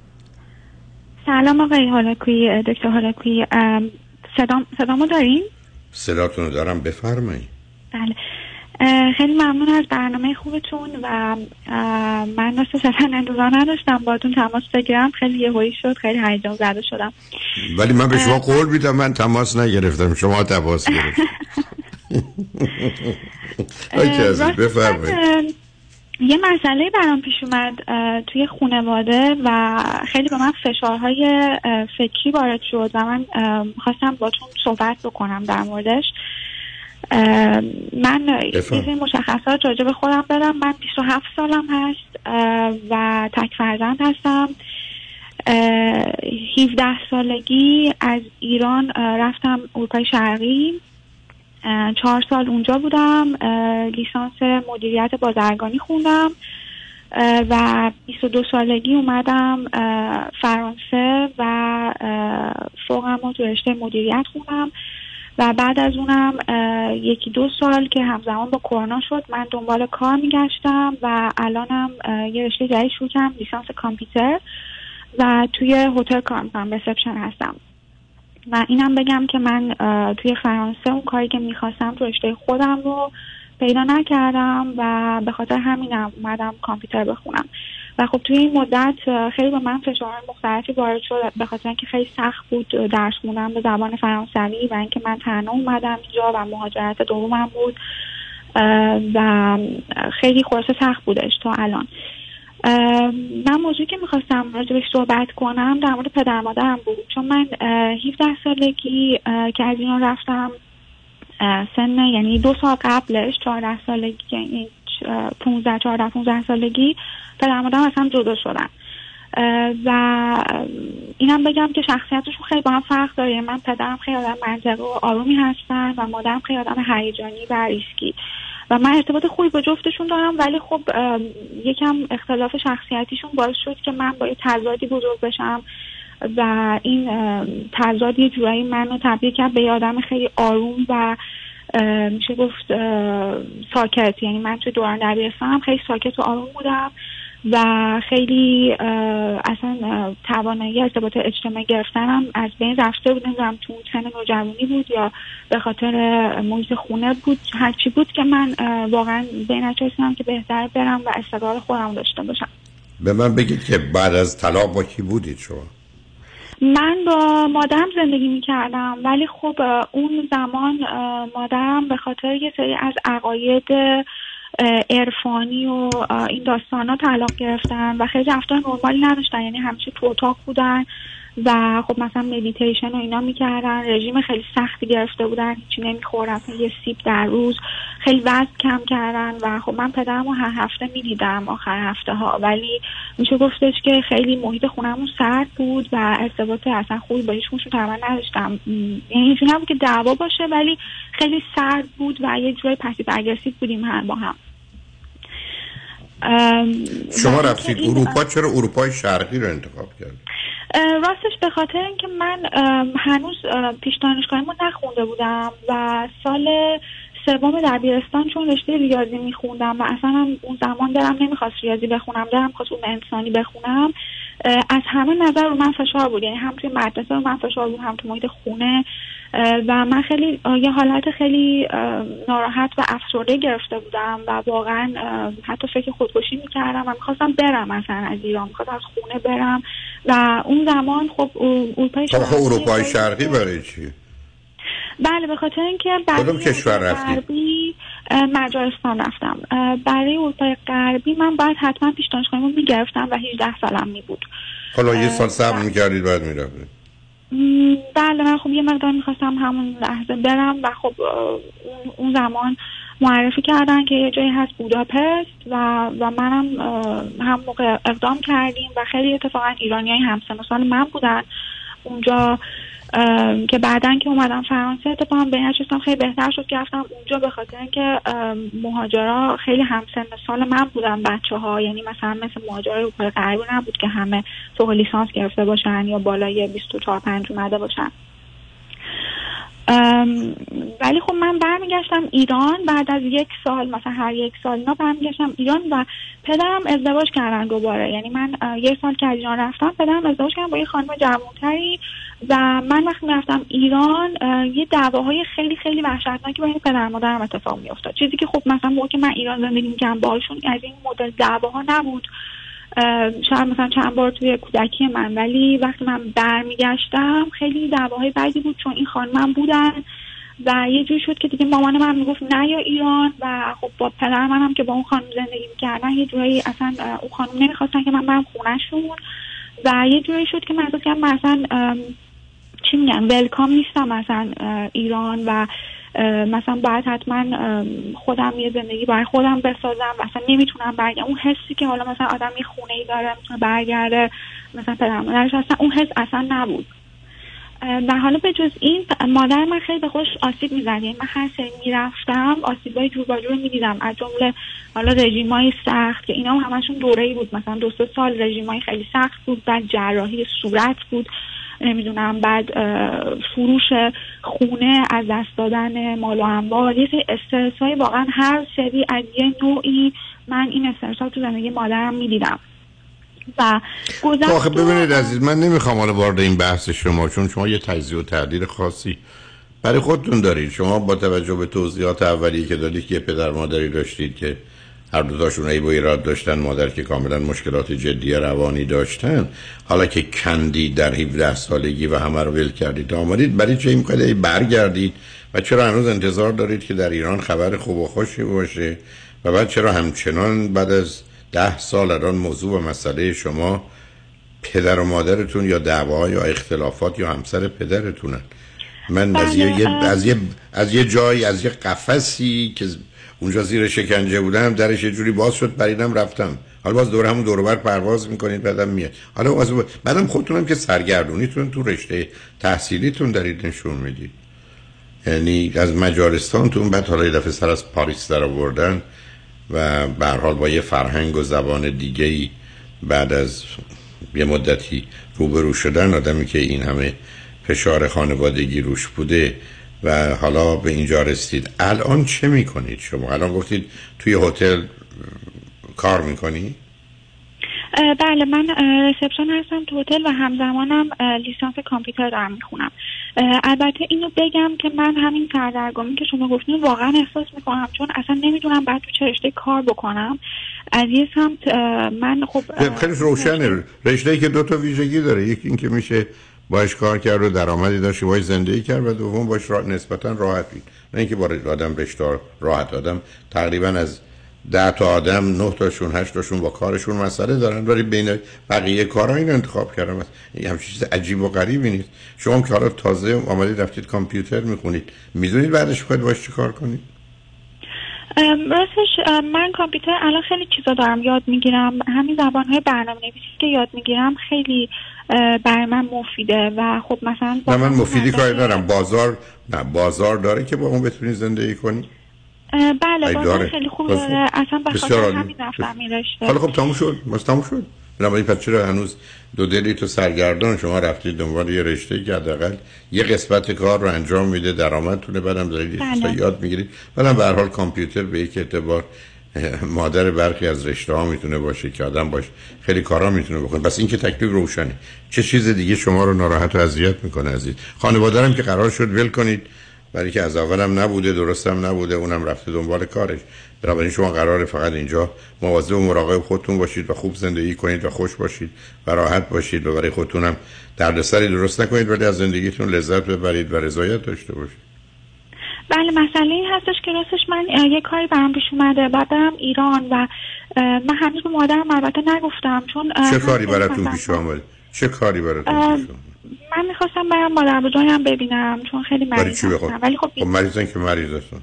S36: سلام آقای هالاکویی دکتر هالاکویی ام، صدام صدامو دارین؟
S4: صداتون رو دارم بفرمایید
S36: بله. خیلی ممنون از برنامه خوبتون و من راست اصلا انتظار نداشتم باتون تماس بگیرم. خیلی یهویی شد خیلی هیجان زده شدم.
S4: ولی من به شما قول میدم من تماس نگرفتم شما تماس *laughs* *laughs*
S36: راست
S4: بفرمایید.
S36: یه مسئله برام پیش اومد توی خانواده و خیلی به من فشارهای فکری وارد شد و من خواستم باتون صحبت بکنم در موردش. من سری مشخصات راجع به خودم بدم. من 27 سالم هست و تک فرزند هستم. اه، 17 سالگی از ایران رفتم اروپای شرقی. چهار سال اونجا بودم لیسانس مدیریت بازرگانی خوندم و 22 سالگی اومدم فرانسه و فوقم رو تو رشته مدیریت خوندم. و بعد از اونم یکی دو سال که همزمان با کرونا شد من دنبال کار میگشتم و الانم یه رشته جدید شروع لیسانس کامپیوتر. و توی هتل کار می‌کنم رسپشن هستم. و اینم بگم که من توی فرانسه اون کاری که می‌خواستم تو رشته خودم رو پیدا نکردم و به خاطر همینم اومدم کامپیوتر بخونم. و خب توی این مدت خیلی به من فشارهای مختلفی وارد شد به خاطر اینکه خیلی سخت بود درس خوندن به زبان فرانسوی و اینکه من تنها اومدم اینجا و مهاجرت دومم بود. و خیلی خلاصه سخت بودش تا الان. من موضوعی که می‌خواستم راجبش صحبت کنم در مورد پدر مادرم بود. چون من اه، 17 سالگی که از ایران رفتم سن یعنی دو سال قبلش 14 سالگی یعنی اه، 15 14 15 سالگی پدر مادرم اصلا جدا شدن. و اینم بگم که شخصیتشون خیلی با هم فرق داره. یعنی من پدرم خیلی آدم منطقه و آرومی هستن و مادرم خیلی آدم هیجانی و ریسکی. و من ارتباط خوبی با جفتشون دارم ولی خب یکم اختلاف شخصیتیشون باعث شد که من با یه تضادی بزرگ بشم و این تضاد یه جورایی منو تبدیل کرد به آدم خیلی آروم و میشه گفت ساکت. یعنی من توی دوران دبیرستانم خیلی ساکت و آروم بودم. و خیلی اصلا توانایی ارتباط اجتماعی گرفتنم از بین رفته بود. نمی‌دونم تو اون سن نوجوانی بود یا به خاطر محیط خونه بود هرچی بود که من واقعا به این که بهتر برم و استقلال خودم داشته باشم.
S4: به من بگید که بعد از طلاق با کی بودید شما؟
S36: من با مادرم زندگی می کردم ولی خب اون زمان مادرم به خاطر یه سری از عقاید عرفانی و این داستان ها طلاق گرفتن و خیلی رفتار نرمالی نداشتن. یعنی همیشه تو اتاق بودن. و خب مثلا مدیتیشن و اینا می‌کردن. رژیم خیلی سختی گرفته بودن هیچی نمی‌خورن. یه سیب در روز خیلی وزن کم کردن و خب من پدرم رو هر هفته می‌دیدم آخر هفته ها. ولی میشه گفتش که خیلی محیط خونمون سرد بود و ارتباط اصلا خوبی با هیچ کدومشون تقریبا نداشتم. یعنی اینجوری نبود که دعوا باشه ولی خیلی سرد بود و یه جورای passive aggressive بودیم هم با هم.
S4: شما رفتید اروپا؟ چرا اروپای شرقی رو انتخاب کرد
S36: اه، راستش به خاطر اینکه من هنوز پیش دانشگاهیمو نخونده بودم و سال سوم دبیرستان چون رشته ریاضی میخوندم و اصلا اون زمان دلم نمی‌خواست ریاضی بخونم دلم خواست اون انسانی بخونم از همه نظر رو من فشار بود. یعنی هم توی مدرسه رو من فشار بود هم تو محیط خونه و من خیلی یه حالت خیلی ناراحت و افسرده گرفته بودم و واقعا حتی فکر خودکشی می‌کردم و می‌خواستم برم مثلا از ایران می‌خواستم از خونه برم و اون زمان خب اروپای
S4: خب
S36: شرقی
S4: اروپای شرقی برای چی؟
S36: بله به خاطر اینکه برای
S4: کدوم کشور رفتی؟
S36: مجارستان رفتم. برای اروپای غربی من باید حتما پیش دانشگاهیمو می‌گرفتم و 18 سالم می بود.
S4: حالا یه
S36: اه،
S4: سال صبر می‌کردید بعد می‌رفتید.
S36: بله من خب یه مقدار می‌خواستم همون لحظه برم و خب اون- زمان معرفی کردن که یه جایی هست بوداپست و و منم هم موقع اقدام کردیم و خیلی اتفاقا ایرانی های همسن سال من بودن. اونجا که بعدا که اومدم فرانسه اتفاقا به نتیجه خیلی بهتر شد که رفتم اونجا به خاطر اینکه مهاجرا خیلی همسن سال من بودن بچه ها یعنی مثلا مثل مهاجرای اروپای غربی نبود که همه فوق لیسانس گرفته باشن یا بالای 24 5 اومده باشن. ولی خب من برمیگشتم ایران بعد از یک سال مثلا هر یک سال اینا برمیگشتم ایران و پدرم ازدواج کردن دوباره. یعنی من یک سال که ایران رفتم پدرم ازدواج کردن با یه خانم جوانتری. و من وقتی رفتم ایران یه دعواهای خیلی خیلی وحشتناکی بین پدر مادرم اتفاق میافتاد. چیزی که خب مثلا موقع که من ایران زندگی می‌کردم باهاشون از این مدل دعواها نبود. شاید مثلا چند بار توی کودکی من ولی وقتی من برمیگشتم خیلی دعواهای بدی بود چون این خانمم بودن و یه جوری شد که دیگه مامان من می‌گفت نه یا ایران و خب با پدر منم که با اون خانم زندگی می‌کردن یه جورایی اصلا اون خانم نمی‌خواستن که من برم خونهشون. و یه جوری شد که من ام، چی میگن ولکام نیستم مثلا ایران و مثلا باید حتما خودم یه زندگی برای خودم بسازم و اصلا نمی‌تونم برگردم اون حسی که حالا مثلا آدم یه خونه ای داره می‌تونه برگرده مثلا پدر اصلا اون حس اصلا نبود. و حالا به جز این مادر من خیلی به خودش آسیب می‌زد. یعنی من هر سری می‌رفتم آسیبای جور با جور می‌دیدم. از جمله حالا رژیمای سخت که اینا هم همشون دوره بود. مثلا دو سه سال رژیمای خیلی سخت بود بعد جراحی صورت بود. نمی‌دونم بعد فروش خونه از دست دادن مال و اموال یه سری استرس های واقعا هر سری از یه نوعی من این استرس ها تو زندگی مادرم می‌دیدم. و گذشت
S4: آخه ببینید عزیز من نمی‌خوام حالا وارد این بحث شما چون شما یه تجزیه و تعدیل خاصی برای خودتون دارید شما با توجه به توضیحات اولیه که دادید که پدر مادری داشتید که هر دو تاشون ای با ایراد داشتن مادر که کاملا مشکلات جدی روانی داشتن. حالا که کندید در 17 سالگی و همه رو ول کردید آمدید برای چه این برگردید؟ و چرا هنوز انتظار دارید که در ایران خبر خوب و خوشی باشه؟ و بعد چرا همچنان بعد از ده سال الان موضوع و مسئله شما پدر و مادرتون یا دعوا یا اختلافات یا همسر پدرتونن؟ من از
S36: بله،
S4: یه. از یه از یه جایی از یه قفسی که اونجا زیر شکنجه بودم درش یه جوری باز شد پریدم رفتم. حالا باز دور همون دور بر پرواز می‌کنید بعدم میاد. حالا باز بعدم خودتونم که سرگردونیتون تو رشته تحصیلیتون دارید نشون می‌دید. یعنی از مجارستانتون بعد حالا یه دفعه سر از پاریس در آوردن و به حال با یه فرهنگ و زبان دیگه ای بعد از یه مدتی روبرو شدن آدمی که این همه فشار خانوادگی روش بوده و حالا به اینجا رسید الان چه می‌کنید شما؟ الان گفتید توی هتل کار می‌کنی؟
S36: بله من رسپشن هستم تو هتل و همزمانم لیسانس کامپیوتر دارم می‌خونم. البته اینو بگم که من همین سردرگمی که شما گفتین واقعا احساس می‌کنم چون اصلا نمی‌دونم بعد تو چه رشته کار بکنم. از یه سمت من خب
S4: خیلی روشنه. رشته ای که دو تا ویژگی داره. یکی اینکه میشه باش کار کرد و درآمدی داشت باش زندگی کرد و دوم باش را... نسبتا راحت بید نه اینکه بار آدم رشته راحت آدم تقریبا از ده تا آدم نه تاشون هشت تاشون با کارشون مسئله دارن ولی بین بقیه کارا این انتخاب کردم این همچین چیز عجیب و غریبی نیست. شما که حالا تازه آمدید رفتید کامپیوتر می‌خونید می‌دونید بعدش خواهید باش چی کار کنید؟
S36: راستش من کامپیوتر الان خیلی چیزا دارم یاد می‌گیرم. همین زبان های برنامه نویسی که یاد می‌گیرم خیلی برای من مفیده و خب مثلا
S4: نه من مفیدی کاری دارم بازار نه بازار داره که با اون بتونید زندگی کنی؟
S36: بله بازار
S4: داره.
S36: خیلی خوب داره اصلا به خاطر. همین رفتم این رشته.
S4: حالا خب تموم شد. بس تموم شد. بنابراین پس چرا هنوز دو دلی تو سرگردان؟ شما رفتید دنبال یه رشته که حداقل یه قسمت کار رو انجام میده درآمدتونه بعدم دارید
S36: بله.
S4: یاد می‌گیرید. بعدم به هر حال کامپیوتر به یک اعتبار *laughs* مادر برخی از رشته ها می‌تونه باشه که آدم باش خیلی کارا می‌تونه بکنه. پس این که تکلیف روشنه. چه چیز دیگه شما رو ناراحت و اذیت می‌کنه عزیز؟ هم که قرار شد ول کنید. برای که از اولم نبوده درستم نبوده اونم رفته دنبال کارش. بنابراین شما قراره فقط اینجا مواظب و مراقب خودتون باشید و خوب زندگی کنید و خوش باشید و راحت باشید و برای خودتونم دردسری درست نکنید ولی از زندگیتون لذت ببرید و رضایت داشته باشید.
S36: بله مسئله این هستش که راستش من یه کاری برام پیش اومده. بعد برم ایران و من هنوز به مادرم البته نگفتم چون
S4: چه کاری براتون پیش آمده؟ چه کاری براتون پیش آمده؟
S36: من می‌خواستم برم مادر بزرگم ببینم چون خیلی مریض هستم. ولی خب
S4: خب مریضن که مریض هستن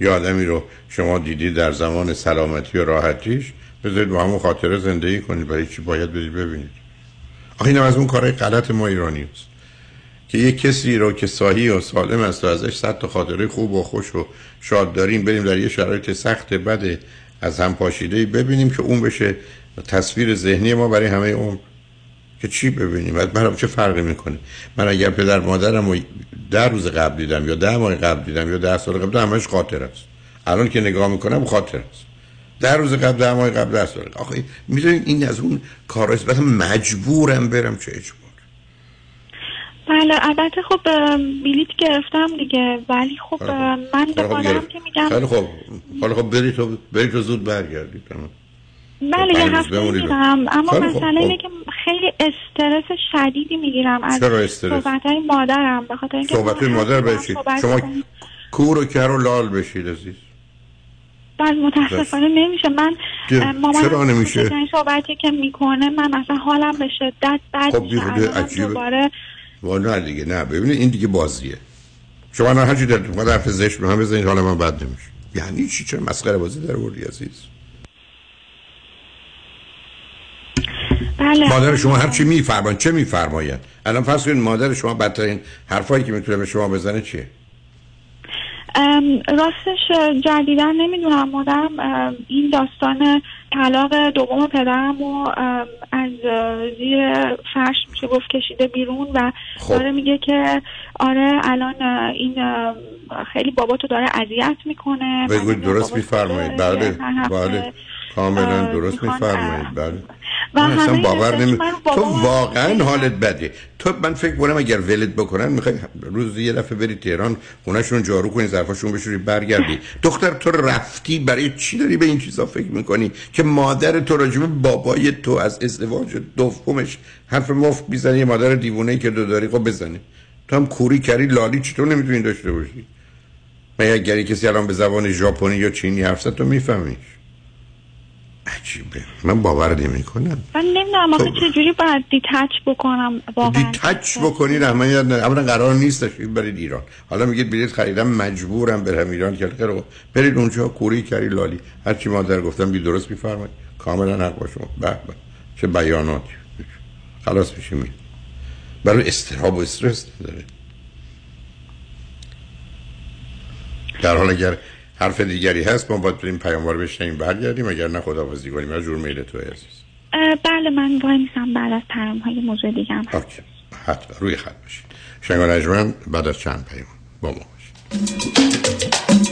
S4: یه آدمی رو شما دیدید در زمان سلامتی و راحتیش بذارید با همون خاطره زندگی کنید برای چی باید برید ببینید. آخه اینم از اون کارهای غلط ما ایرانی است که یه کسی رو که صحیح و سالم است و ازش صد تا خاطره خوب و خوش و شاد داریم بریم در یه شرایط سخت بده از هم پاشیده ببینیم که اون بشه تصویر ذهنی ما برای همه عمر. که چی ببینیم؟ بعد من چه فرقی می‌کنه؟ من اگر پدر مادرم رو ده روز قبل دیدم یا ده ماه قبل دیدم یا ده سال قبل همش خاطر است. الان که نگاه می‌کنم خاطر است. ده روز قبل ده ماه قبل ده سال آخه می‌دونید این از اون کار است. مجبورم برم چه اجبار
S36: بله البته خب بلیت گرفتم دیگه ولی خب من به
S4: خب گرفت.
S36: که میگم
S4: خیلی خب حالا خب برید تو برید تو زود برگردید
S36: بله یه
S4: پنج روز
S36: هفته. میرم اما
S4: خب،
S36: مسئله
S4: خب.
S36: اینه که خیلی استرس شدیدی می‌گیرم از؟ صحبت های مادرم به خاطر اینکه
S4: صحبت
S36: ما
S4: مادر بشید شما. کور و کر و لال بشید عزیز
S36: بعد متاسفانه نمیشه من مامانم
S4: چرا نمیشه؟
S36: این صحبتی که می‌کنه من اصلا حالم به شدت بد
S4: خب
S36: میشه. دوباره
S4: و نه دیگه نه. ببینید این دیگه بازیه. شما الان هرچی دلتون می‌خواد حرف زشت به من بزنید حالا من بد نمیشه یعنی چی؟ چرا مسخره بازی در آوردی عزیز؟
S36: بله.
S4: مادر شما هر چی میفرمایند چه میفرمایند؟ الان فرض کنید مادر شما بدترین حرفایی که می‌تونه به شما بزنه چیه؟
S36: راستش جدیدا نمی‌دونم مادرم این داستان طلاق دوم پدرم رو از زیر فرش میشه گفت کشیده بیرون و
S4: خب.
S36: داره میگه که آره الان این خیلی بابا تو داره اذیت می‌کنه
S4: بگوید درست میفرمایید بله بله کاملا درست میفرمایید بله. من اصلا باور نمی... تو واقعا حالت بده تو من فکر کنم اگر ولت بکنن می‌خوای روز یه دفعه بری تهران خونهشون جارو کنی ظرفاشون بشوری برگردی. دختر تو رفتی برای چی داری به این چیزا فکر می‌کنی؟ که مادر تو راجب بابای تو از ازدواج دومش حرف مفت می‌زنی مادر دیوونه که دو داری خب بزنه. تو هم کوری کری لالی چطور نمی‌تونی داشته باشی؟ مگه اگری کسی الان به زبان ژاپنی یا چینی حرف تو میفهمیش عجیبه. من باور نمی کنم
S36: من نمی‌دونم آخه چجوری باید دیتچ بکنم؟ واقعا
S4: تچ بکنی رحمانیت نه اولا قرار نیست تشریف برید ایران. حالا میگید بلیط خریدم مجبورم برم ایران. که خیلی برید اونجا کوری کری لالی. هر چی مادر گفتم بی درست میفرمایید. کاملا حق با شما. به به. چه بیاناتی. خلاص میشه می برای استراب و استرس داره در حال اگر حرف دیگری هست ما باید بریم پیاموار بشنیم برگردیم اگر نه خداحافظی کنیم. از جور میل تو عزیز.
S36: بله من وای میسم بعد از پیام های موضوع دیگه هم.
S4: اوکی. حتما. روی خط باشید. شنگان بعد از چند پیام با ما باشید.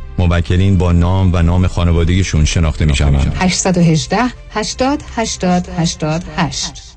S37: موکلین با نام و نام خانوادگیشون شناخته می شوند
S38: 818 80 80 88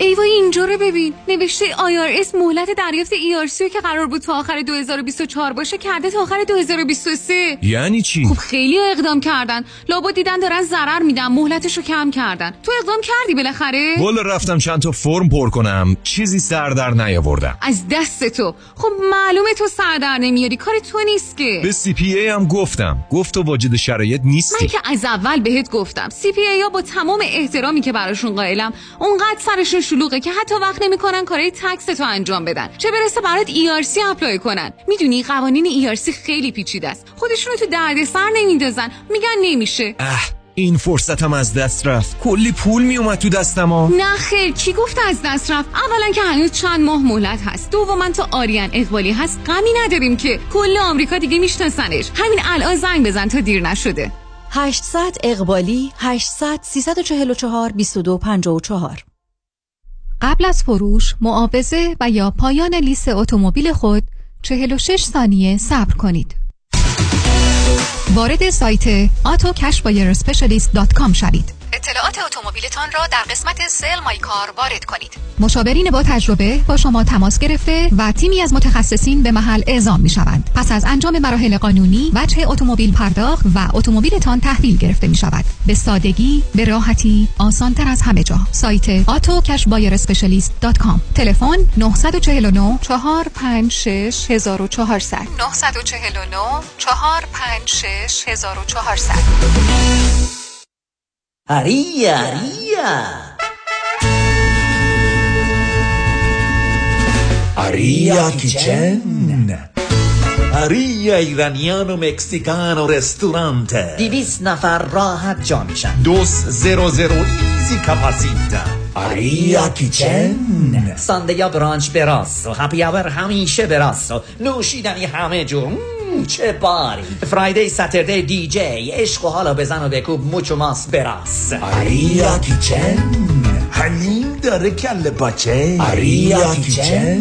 S39: ایوا اینجا رو ببین. نوشته IRS مهلت دریافت ERC که قرار بود تا آخر 2024 باشه کرده تا آخر 2023
S40: یعنی چی؟
S39: خب خیلی اقدام کردن. لابد دیدن دارن ضرر میدن مهلتش رو کم کردن. تو اقدام کردی بالاخره؟
S40: والا رفتم چند تا فرم پر کنم. چیزی سر در نیاوردم.
S39: از دست تو. خب معلومه تو سر در نمیاری. کار تو نیست که.
S40: به CPA هم گفتم. گفت تو واجد شرایط
S39: من
S40: نیستی
S39: که از اول بهت گفتم. CPA ها با تمام احترامی که براشون قائلم اونقدر سرشون شلوغه که حتی وقت نمی‌کنن کارهای tax تو انجام بدن. چه برسه برات ERC apply کنن. می‌دونی قوانین ERC خیلی پیچیده است. خودشونو تو دردسر نمیندازن. میگن نمیشه.
S40: اه این فرصتم از دست رفت. کلی پول می اومد تو دستم ها.
S39: نه خیر کی گفت از دست رفت؟ اولا که هنوز چند ماه مهلت هست. دوما تا آریان اقبالی هست. غمی نداریم که کل آمریکا دیگه میشناسنش. همین الان زنگ بزن تا دیر نشده.
S41: 800 اقبالی 800 344 2254
S38: قبل از فروش، معاوضه و یا پایان لیست اتومبیل خود 46 ثانیه صبر کنید. وارد سایت autocashbuyerspecialist.com شوید. اطلاعات اتومبیلتان را در قسمت سل مای کار وارد کنید. مشاورین با تجربه با شما تماس گرفته و تیمی از متخصصین به محل اعزام می شوند. پس از انجام مراحل قانونی، وجه اتومبیل پرداخت و اتومبیلتان تحویل گرفته می شود. به سادگی، به راحتی، آسان تر از همه جا. سایت autocashbuyerspecialist.com تلفن 949 456 1400 949 456 1400
S42: Aria, Aria. Aria Kitchen. Aria ایرانیان و مکسیکان و رستورانت دیویس نفر راحت جا میشن دوس زیرو زیرو ایزی کپاسیتا آریا کیچن سانده یا برانچ براس و هپی اور همیشه براس و نوشیدنی همه جور مم، چه باری. فرایدی ساتردی دی جی عشق و حالا بزن و بکوب موچو ماس براس آریا کیچن حلیم داره کل باچه. آریا کیچن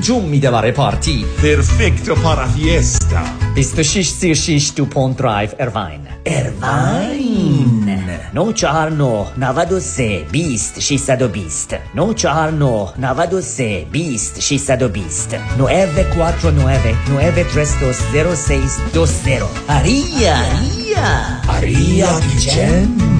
S42: جون میده برای پارتی. پرفکتو پارا فیستا 26 36 دو پونت درایو اروین Ervain. Novčarno, navado se, bist, šisado bist. Novčarno, navado se, bist, šisado bist. Nueve quattro nueve. Aria, aria. Aria, Aria Vicente.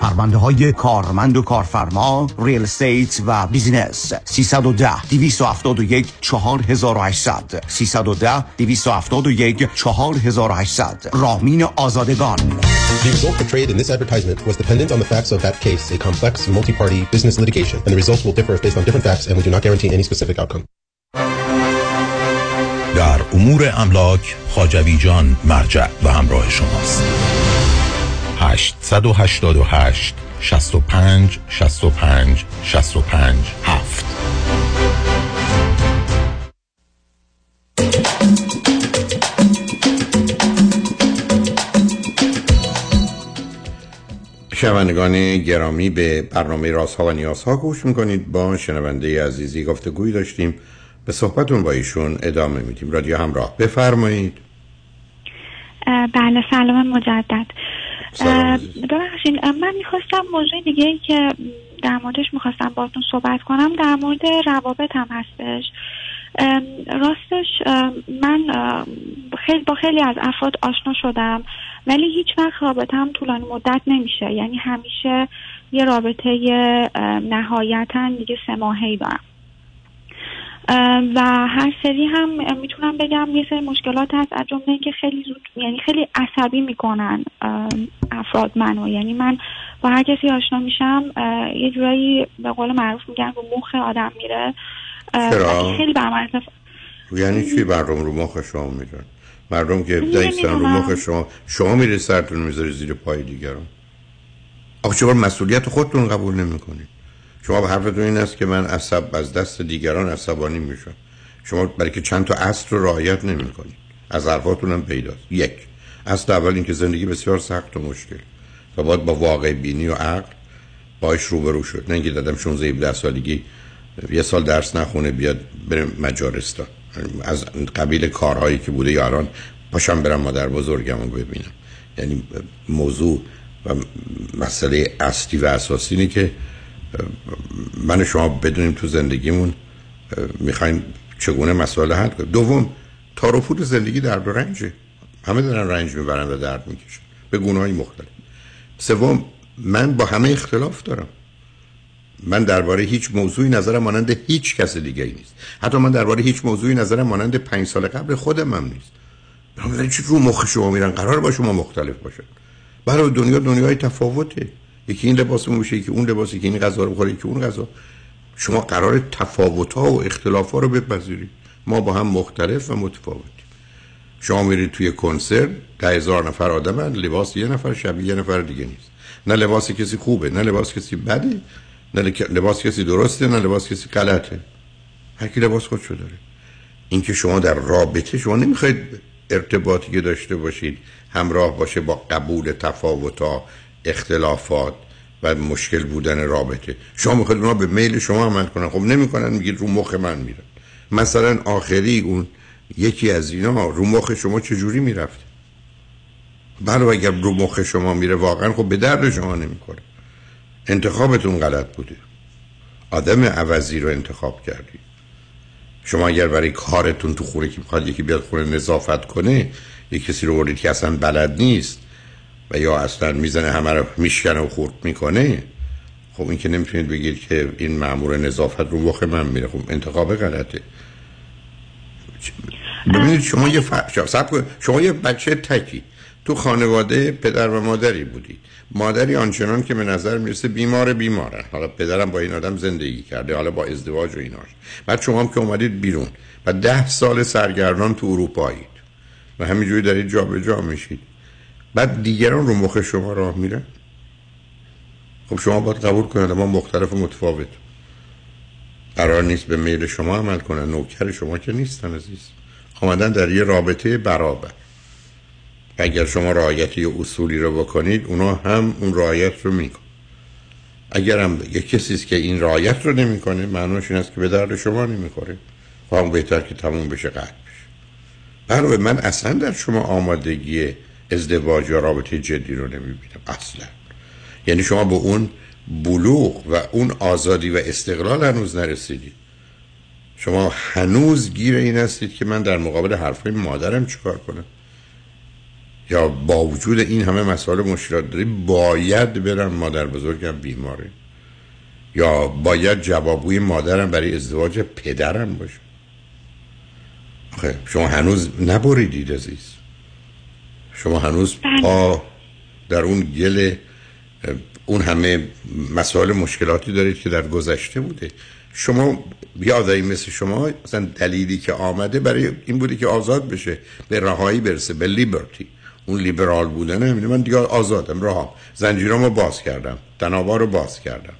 S10: پرونده های کارمند و کارفرما real estate و business 310 271 4800 310 271 4800 رامین آزادگان
S43: The result portrayed in this advertisement was dependent on the facts of that case, a complex multi-party business litigation, and the results will differ based on different facts and we do not guarantee any specific outcome.
S6: در امور املاک خاجوی جان مرجع و همراه شماست 888 65 65 65 7
S4: شنوندگان گرامی به برنامه راست ها و نیاز ها گوش می‌کنید. با شنونده عزیزی گفتگوی داشتیم. به صحبتون با ایشون ادامه میدیم. رادیو همراه بفرمایید.
S36: بله سلام مجدد. ببخشید من می‌خواستم موضوع دیگه ای که در موردش می‌خواستم باتون صحبت کنم در مورد روابط هم هستش. راستش من خیلی با خیلی از افراد آشنا شدم ولی هیچ وقت رابطه هم طولانی مدت نمیشه. یعنی همیشه یه رابطه نهایتا دیگه سه ماهی دارم و هر سری هم می‌تونم بگم یه سری مشکلات هست از جمله اینکه خیلی زود یعنی خیلی عصبی می‌کنن افراد منو. یعنی من با هر کسی آشنا میشم یه جورایی به قول معروف میگن رو مخ آدم میره. خیلی بر
S4: یعنی چی مردم رو مخ شما میرن مردم که دایستان رو مخ شما شما میره سرتون می‌ذاری زیر پای دیگران. آخه چرا مسئولیت خودتون قبول نمی‌کنید. شما حرفتون این است که من عصب از دست دیگران عصبانی میشم. شما برای که چند تا اصل رو رعایت نمی‌کنید. از حرفاتون هم پیداست. یک اصل اول اینکه زندگی بسیار سخت و مشکل. و باید با واقع بینی و عقل باش روبرو شد. نه اینکه دادم 16 17 سالگی یه سال درس نخونه بیاد بره مجارستان. از قبیل کارهایی که بوده یاران پاشم برم مادر بزرگم رو ببینم. یعنی موضوع و مسئله اصلی و اساسی اینه که من شما بدونیم تو زندگیمون می‌خوایم چگونه مسئله حل کنیم. دوم تار زندگی درد و رنجه. همه دارن رنج می‌برن و درد می‌کشن. به های مختلف. سوم من با همه اختلاف دارم. من درباره هیچ موضوعی نظرم مانند هیچ کس دیگه ای نیست. حتی من درباره هیچ موضوعی نظرم مانند پنج سال قبل خودم هم نیست. چی رو مخ شما میرن؟ قرار با شما مختلف باشن برای دنیا دنیای تفاوته. یکی این لباس میشه که اون لباسی که این غذا رو بخوره که اون غذا. شما قرار تفاوت ها و اختلاف ها رو بپذیرید. ما با هم مختلف و متفاوتیم. شما میرید توی کنسرت ده هزار نفر آدم لباس یه نفر شبیه یه نفر دیگه نیست. نه لباس کسی خوبه نه لباس کسی بده نه لباس کسی درسته نه لباس کسی غلطه. هر کی لباس خودشو داره. اینکه شما در رابطه شما نمی‌خواید ارتباطی که داشته باشید همراه باشه با قبول تفاوت اختلافات و مشکل بودن رابطه. شما می‌خواید اونا به میل شما عمل کنن. خب نمی‌کنن میگید رو مخ من میرن. مثلا آخری اون یکی از اینا رو مخ شما چجوری می‌رفته؟ بله اگر رو مخ شما میره واقعا خب به درد شما نمی‌کنه انتخابتون غلط بوده. آدم عوضی رو انتخاب کردید شما اگر برای کارتون تو خونه که می‌خواد یکی بیاد خونه نظافت کنه یک کسی رو بردید که اصلا بلد نیست. و یا اصلا می‌زنه همه رو میشکنه و خورد می‌کنه خب این که نمی‌تونید بگید که این معمور نظافت رو مخ من میره. خب انتخاب غلطه. ببینید شما یه ف... شما یه بچه تکی. تو خانواده پدر و مادری بودید مادری آنچنان که به نظر می‌رسه بیمار بیمارن. حالا پدرم با این آدم زندگی کرده حالا با ازدواج و ایناش. بعد شما هم که اومدید بیرون. و ده سال سرگردان تو اروپایید. و همینجوری دارید جا به جا میشید. بعد دیگران رو مخ شما راه میرن خب شما باید قبول کنید ما مختلف و متفاوت. قرار نیست به میل شما عمل کنن نوکر شما که نیستن عزیز. آمدن در یه رابطه برابر. اگر شما رعایت یه اصولی رو بکنید اونا هم اون رعایت رو میکن اگر هم یه کسی که این رعایت رو نمی‌کنه معنیش این است که به درد شما نمی‌خوره. خواهم بهتر که تموم بشه قطع بشه. برای من اصلا در شما آمادگی ازدواج یا رابطه جدی رو نمی‌بینم. اصلا. یعنی شما به اون بلوغ و اون آزادی و استقلال هنوز نرسیدید. شما هنوز گیر این هستید که من در مقابل حرفای مادرم چیکار کنم؟ یا با وجود این همه مسائل مشکلات داری باید برم مادر بزرگم بیماره یا باید جوابوی مادرم برای ازدواج پدرم باشه؟ خب شما هنوز نبریدید عزیز. شما هنوز
S36: بله.
S4: پا در اون گل اون همه مسائل مشکلاتی دارید که در گذشته بوده. شما یادایی مثل شما مثلا دلیلی که آمده برای این بوده که آزاد بشه به رهایی برسه به لیبرتی. اون لیبرال بودن همینه. من دیگه آزادم رها زنجیرامو باز کردم تنابا رو باز کردم.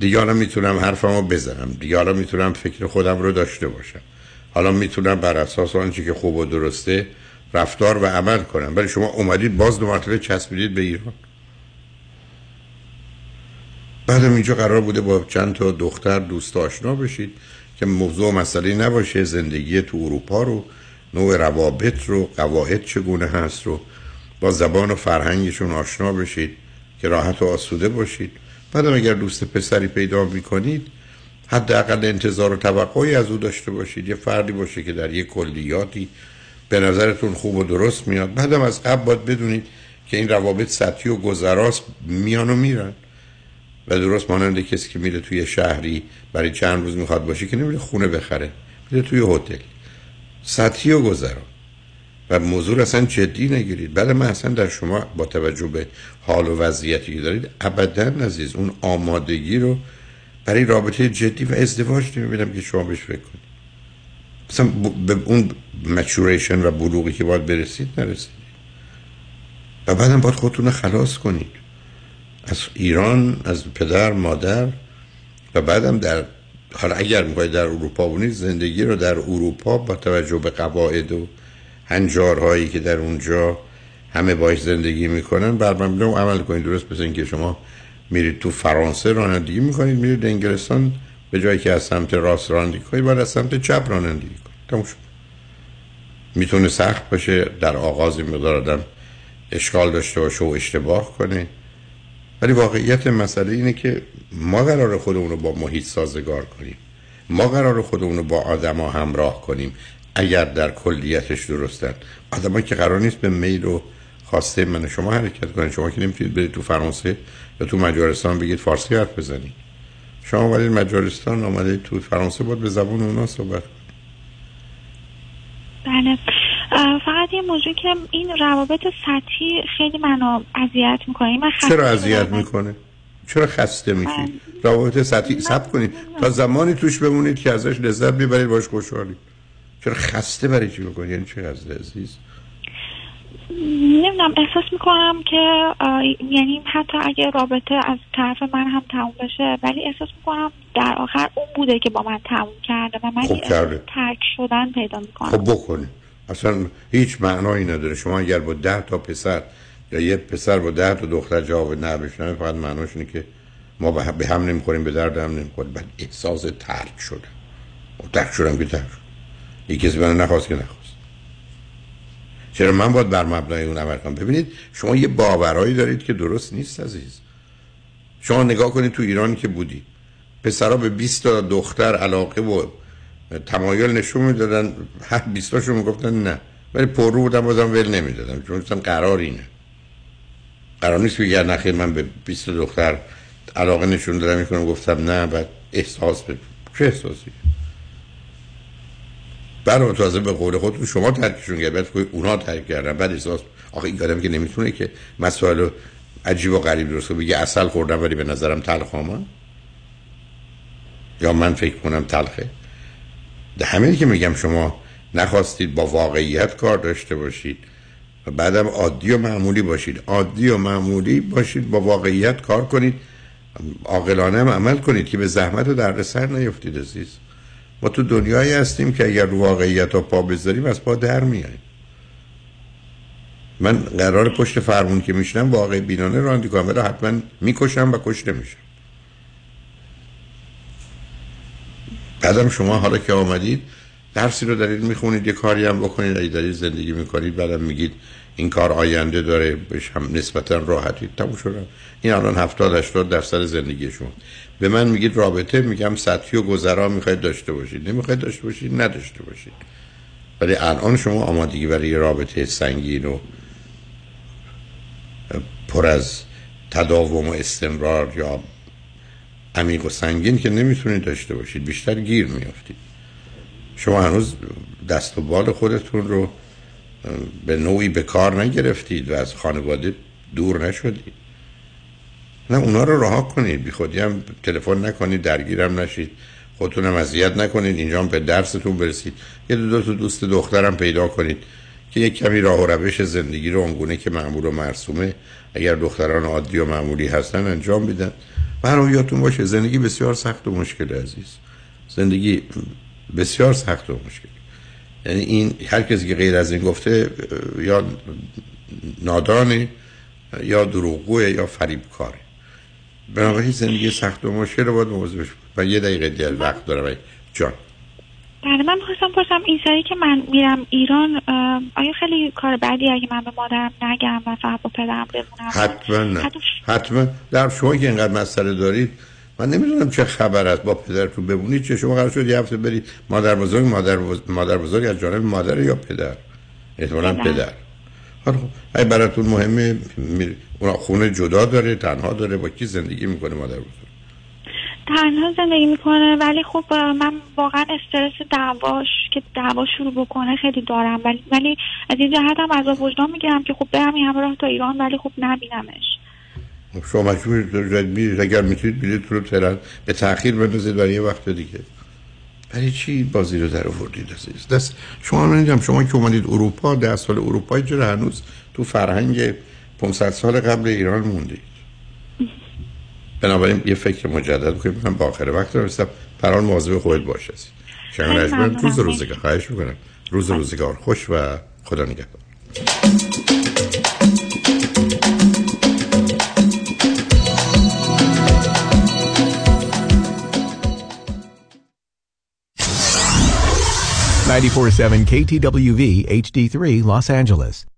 S4: دیگه حالا می‌تونم حرفمو بزنم. دیگه حالا می‌تونم فکر خودم رو داشته باشم. حالا می‌تونم بر اساس آنچه که خوب و درسته رفتار و عمل کنم. ولی شما اومدید باز دو مرتبه چسبیدید به ایران. بعدم اینجا قرار بوده با چند تا دختر دوست آشنا بشید که موضوع مسئله نباشه. زندگی تو اروپا رو نوع روابط رو قواعد چگونه هست رو با زبان و فرهنگشون آشنا بشید که راحت و آسوده باشید. بعدم اگر دوست پسری پیدا می‌کنید حداقل انتظار و توقعی از او داشته باشید. یه فردی باشه که در یه کلیاتی به نظرتون خوب و درست میاد؟ بعدم از قبل باید بدونید که این روابط سطحی و گذراست میان و میرن. و درست مانند کسی که میره توی شهری برای چند روز می‌خواد باشه که نمیره خونه بخره میره توی هتل. سطحی و گذرا. و موضوع اصلا جدی نگیرید. بله من اصلا در شما با توجه به حال و وضعیتی که دارید ابدا عزیز اون آمادگی رو برای رابطه جدی و ازدواج نمی‌بینم که شما بهش فکر کنید. مثلا به اون مچوریشن و بلوغی که باید برسید نرسید. و بعدم باید خودتون خلاص کنید. از ایران از پدر مادر و بعدم در حالا اگر می‌خواید در اروپا بونید زندگی رو در اروپا با توجه به قواعد و هنجارهایی که در اونجا همه باش زندگی می‌کنن بر مبنا عمل کنید. درست مثل که شما میرید تو فرانسه رانندگی می‌کنید میرید انگلستان به جایی که از سمت راست رانندگی کنید باید از سمت چپ رانندگی کنید تموم می‌تونه سخت باشه در آغاز مقدار آدم اشکال داشته باشه و اشتباه کنه. ولی واقعیت مسئله اینه که ما قرار خودمون رو با محیط سازگار کنیم. ما قرار خودمون رو با آدما همراه کنیم. اگر در کلیتش درستن. آدمایی که قرار نیست به میل و خواسته من شما حرکت کنید شما که نمی‌تونید برید تو فرانسه یا تو مجارستان بگید فارسی حرف بزنید. شما اومدید مجارستان آمدید تو فرانسه باید به زبان اونا صحبت
S36: بله. فقط یه موضوع که این روابط سطحی خیلی منو اذیت می‌کنه. من
S4: چرا اذیت می‌کنه؟ چرا خسته میشی؟ روابط سطحی سب کنید. تا زمانی توش بمونید که ازش لذت ببرید باش خوشحالی چرا خسته برای چی بکنید؟ یعنی چه خسته عزیز
S36: نمی‌دونم احساس می‌کنم که یعنی حتی اگه رابطه از طرف من هم تموم بشه ولی احساس می‌کنم در آخر اون بوده که با من تموم کرده و من
S4: خب کرده.
S36: ترک شدن پیدا می‌کنم.
S4: خب بکنید اصلا هیچ معنایی نداره. شما اگر با ده تا پسر یا یه پسر با ده تا دختر جواب نه بشنوه فقط معناش اینه که ما به هم نمی‌خوریم به درد هم نمی‌خوریم. بعد احساس ترک شده و خب ترک شدم که ترک شد. یکی من نخواست که نخواست چرا من باید بر مبنای اون عمل کنم ببینید شما یه باورایی دارید که درست نیست عزیز. شما نگاه کنید تو ایران که بودی. پسرها به 20 تا دختر علاقه و تمایل نشون می‌دادن هر 20 تاشون می‌گفتن نه. ولی پر رو بودن بازم ول نمی‌دادن. چون مثلا قرار اینه. قرار نیست بگه نخیر من به 20 دختر علاقه نشون دادم می‌کنم گفتم نه بعد احساس به چه احساسی؟ برای تازه به قول خودتون شما ترکشون کرد بعد اونا ترک کردن. بعد احساس آخه این آدم که نمی‌تونه که مسائل عجیب و غریب درست بگه اصل خوردم ولی به نظرم تلخ یا من فکر کنم تلخه؟ ده همینی که میگم شما نخواستید با واقعیت کار داشته باشید و بعدم عادی و معمولی باشید. عادی و معمولی باشید با واقعیت کار کنید. عاقلانه عمل کنید که به زحمت و دردسر نیفتید عزیز. ما تو دنیایی هستیم که اگر رو واقعیت ها پا بذاریم از پا در میاییم. من قرار پشت فرمون که میشنم واقع بینانه راندی کنم ولی حتما می‌کشم و کشته میشم بعدم شما حالا که آمدید درسی رو دارید می‌خونید یه کاری هم بکنید. اگه دارید زندگی می‌کنید بعدم میگید این کار آینده داره بهش هم نسبتا راحتی تموم شدن این الان 70 80 درصد زندگیشون به من میگید رابطه میگم سطحی و گذرا می‌خواید داشته باشید. نمی‌خواید داشته باشید نداشته باشید. ولی الان شما آمادگی برای رابطه سنگین و پر از تداوم و استمرار یا عمیق و سنگین که نمی‌تونید داشته باشید بیشتر گیر میافتید. شما هنوز دست و بال خودتون رو به نوعی به کار نگرفتید و از خانواده دور نشدید. نه اونا رو رها کنید. بی خودی هم تلفن نکنید درگیرم نشید. خودتونم اذیت نکنید. اینجا هم به درستون برسید. یه دو, دو تا دوست دخترم پیدا کنید که یک کمی راه و روش زندگی رو اونگونه که معمول و مرسومه اگر دختران عادی و معمولی هستن انجام بیدن و یادتون باشه زندگی بسیار سخت و مشکل عزیز. زندگی بسیار سخت و مشکل. یعنی این هر کسی که غیر از این گفته یا نادانه یا دروغگوه یا فریبکاره. بنابراین زندگی سخت و مشکل رو باید موضوعش و یه دقیقه دل وقت دارم جان.
S36: بله من خواستم پرسم این سری که من میرم ایران آیا خیلی کار بعدی اگه من به مادرم نگم و فقط با پدرم بمونم؟
S4: حتما نه. حتما. در شما که اینقدر مسئله دارید من نمی‌دونم چه خبر است. با پدرتون بمونید چه شما قرار شد یه هفته برید مادر بزرگ مادر, مادر بزرگ از جانب مادر یا پدر؟ احتمالا پدر. حالا خب براتون مهمه اون خونه جدا داره تنها داره با کی زندگی می‌کنه مادر بزرگ؟
S36: تنها زندگی می‌کنه ولی خب من واقعا استرس دعواش که دعوا شروع بکنه خیلی دارم. ولی ولی از این جهت هم از وجدان می‌گیرم که خب برم این همه راه تا ایران ولی خب نبینمش.
S4: خب شما مجبور اگر می‌تونید بلیط رو ترن به تاخیر بندازید برای یه وقت دیگه. برای چی بازی رو در آوردید عزیز؟ دست شما نمی‌دونم شما که اومدید اروپا ده سال اروپا چرا هنوز تو فرهنگ 500 سال قبل ایران موندید بنابراین یه فکر مجدد بکنیم من با آخر وقت رسیدم. پران مواظب خودت باش هستی. شما روز روزگار. خواهش می‌کنم. روز روزگار خوش و خدا نگهدار.
S44: 947 KTWV HD3 Los Angeles.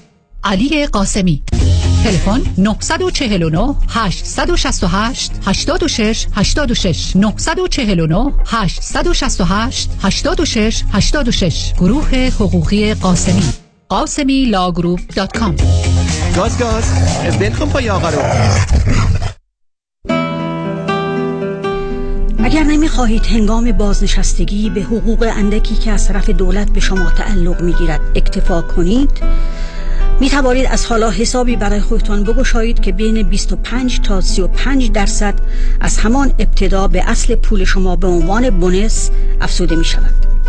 S8: علی قاسمی. تلفن 949 868 86 86 949 868 86 86 گروه حقوقی قاسمی. قاسمی Law Group dot com.
S45: گاز گاز. بلکن پای آقا رو.
S46: اگر نمی‌خواهید هنگام بازنشستگی به حقوق اندکی که از طرف دولت به شما تعلق می‌گیرد اکتفا کنید می توانید از حالا حسابی برای خودتان بگشایید که بین 25 تا 35 درصد از همان ابتدا به اصل پول شما به عنوان بونس افزوده می شود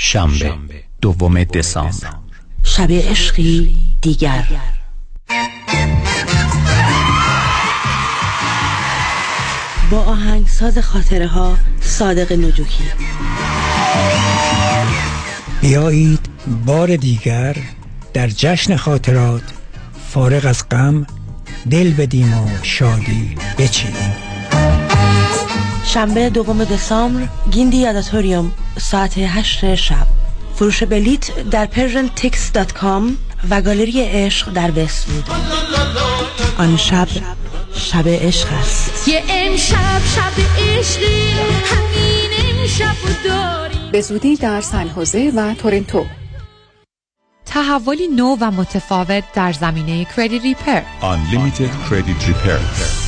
S47: شنبه دوم دسامبر.
S46: شب عشقی دیگر.
S48: با آهنگساز خاطره ها صادق نجوکی.
S49: بیایید بار دیگر در جشن خاطرات فارغ از غم دل بدیم و شادی بچینیم.
S48: شنبه دوم دسامبر گیندی یاداتوریوم ساعت هشت شب.
S50: فروش بلیت در persiantix.com و گالری عشق در وستوود آن شب شب عشق است.
S38: یه امشب شب عشقی همین امشب داری
S51: به زودی در سنحوزه و تورنتو.
S48: تحولی نو و متفاوت در زمینه کردیت ریپر.
S45: Unlimited Credit Repair.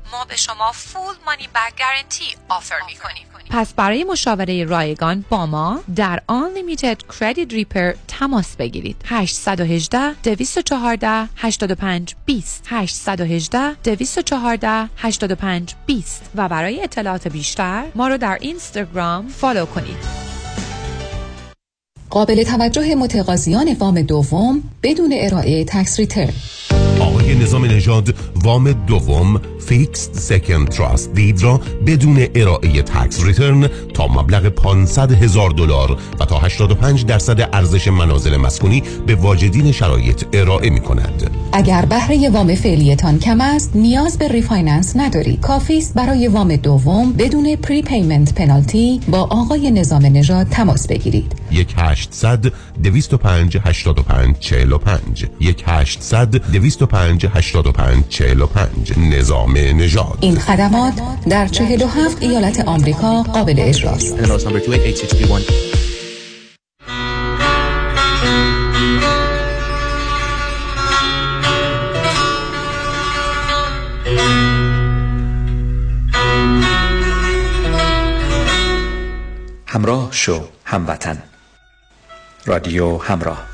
S48: ما به شما فول مانی بک گارنتی آفر می کنیم پس برای مشاوره رایگان با ما در Unlimited Credit Repair تماس بگیرید. 818 214 85 20 818 214 85 20 و برای اطلاعات بیشتر ما رو در اینستاگرام follow کنید.
S38: قابل توجه متقاضیان وام دوم بدون ارائه tax return
S9: آقای نظام نژاد وام دوم fixed second trust deed را بدون ارائه tax return تا مبلغ 500 هزار دلار و تا 85 درصد ارزش منازل مسکونی به واجدین شرایط ارائه می کند.
S38: اگر بهره وام فعلیتان کم است نیاز به refinance ندارید کافی است برای وام دوم بدون prepayment penalty با آقای نظام نژاد تماس بگیرید.
S9: 1 800 205 85 45 1 800 205 85 45 نظام نژاد.
S38: این خدمات در 47 ایالت آمریکا قابل اجراست.
S49: همراه شو هموطن رادیو همراه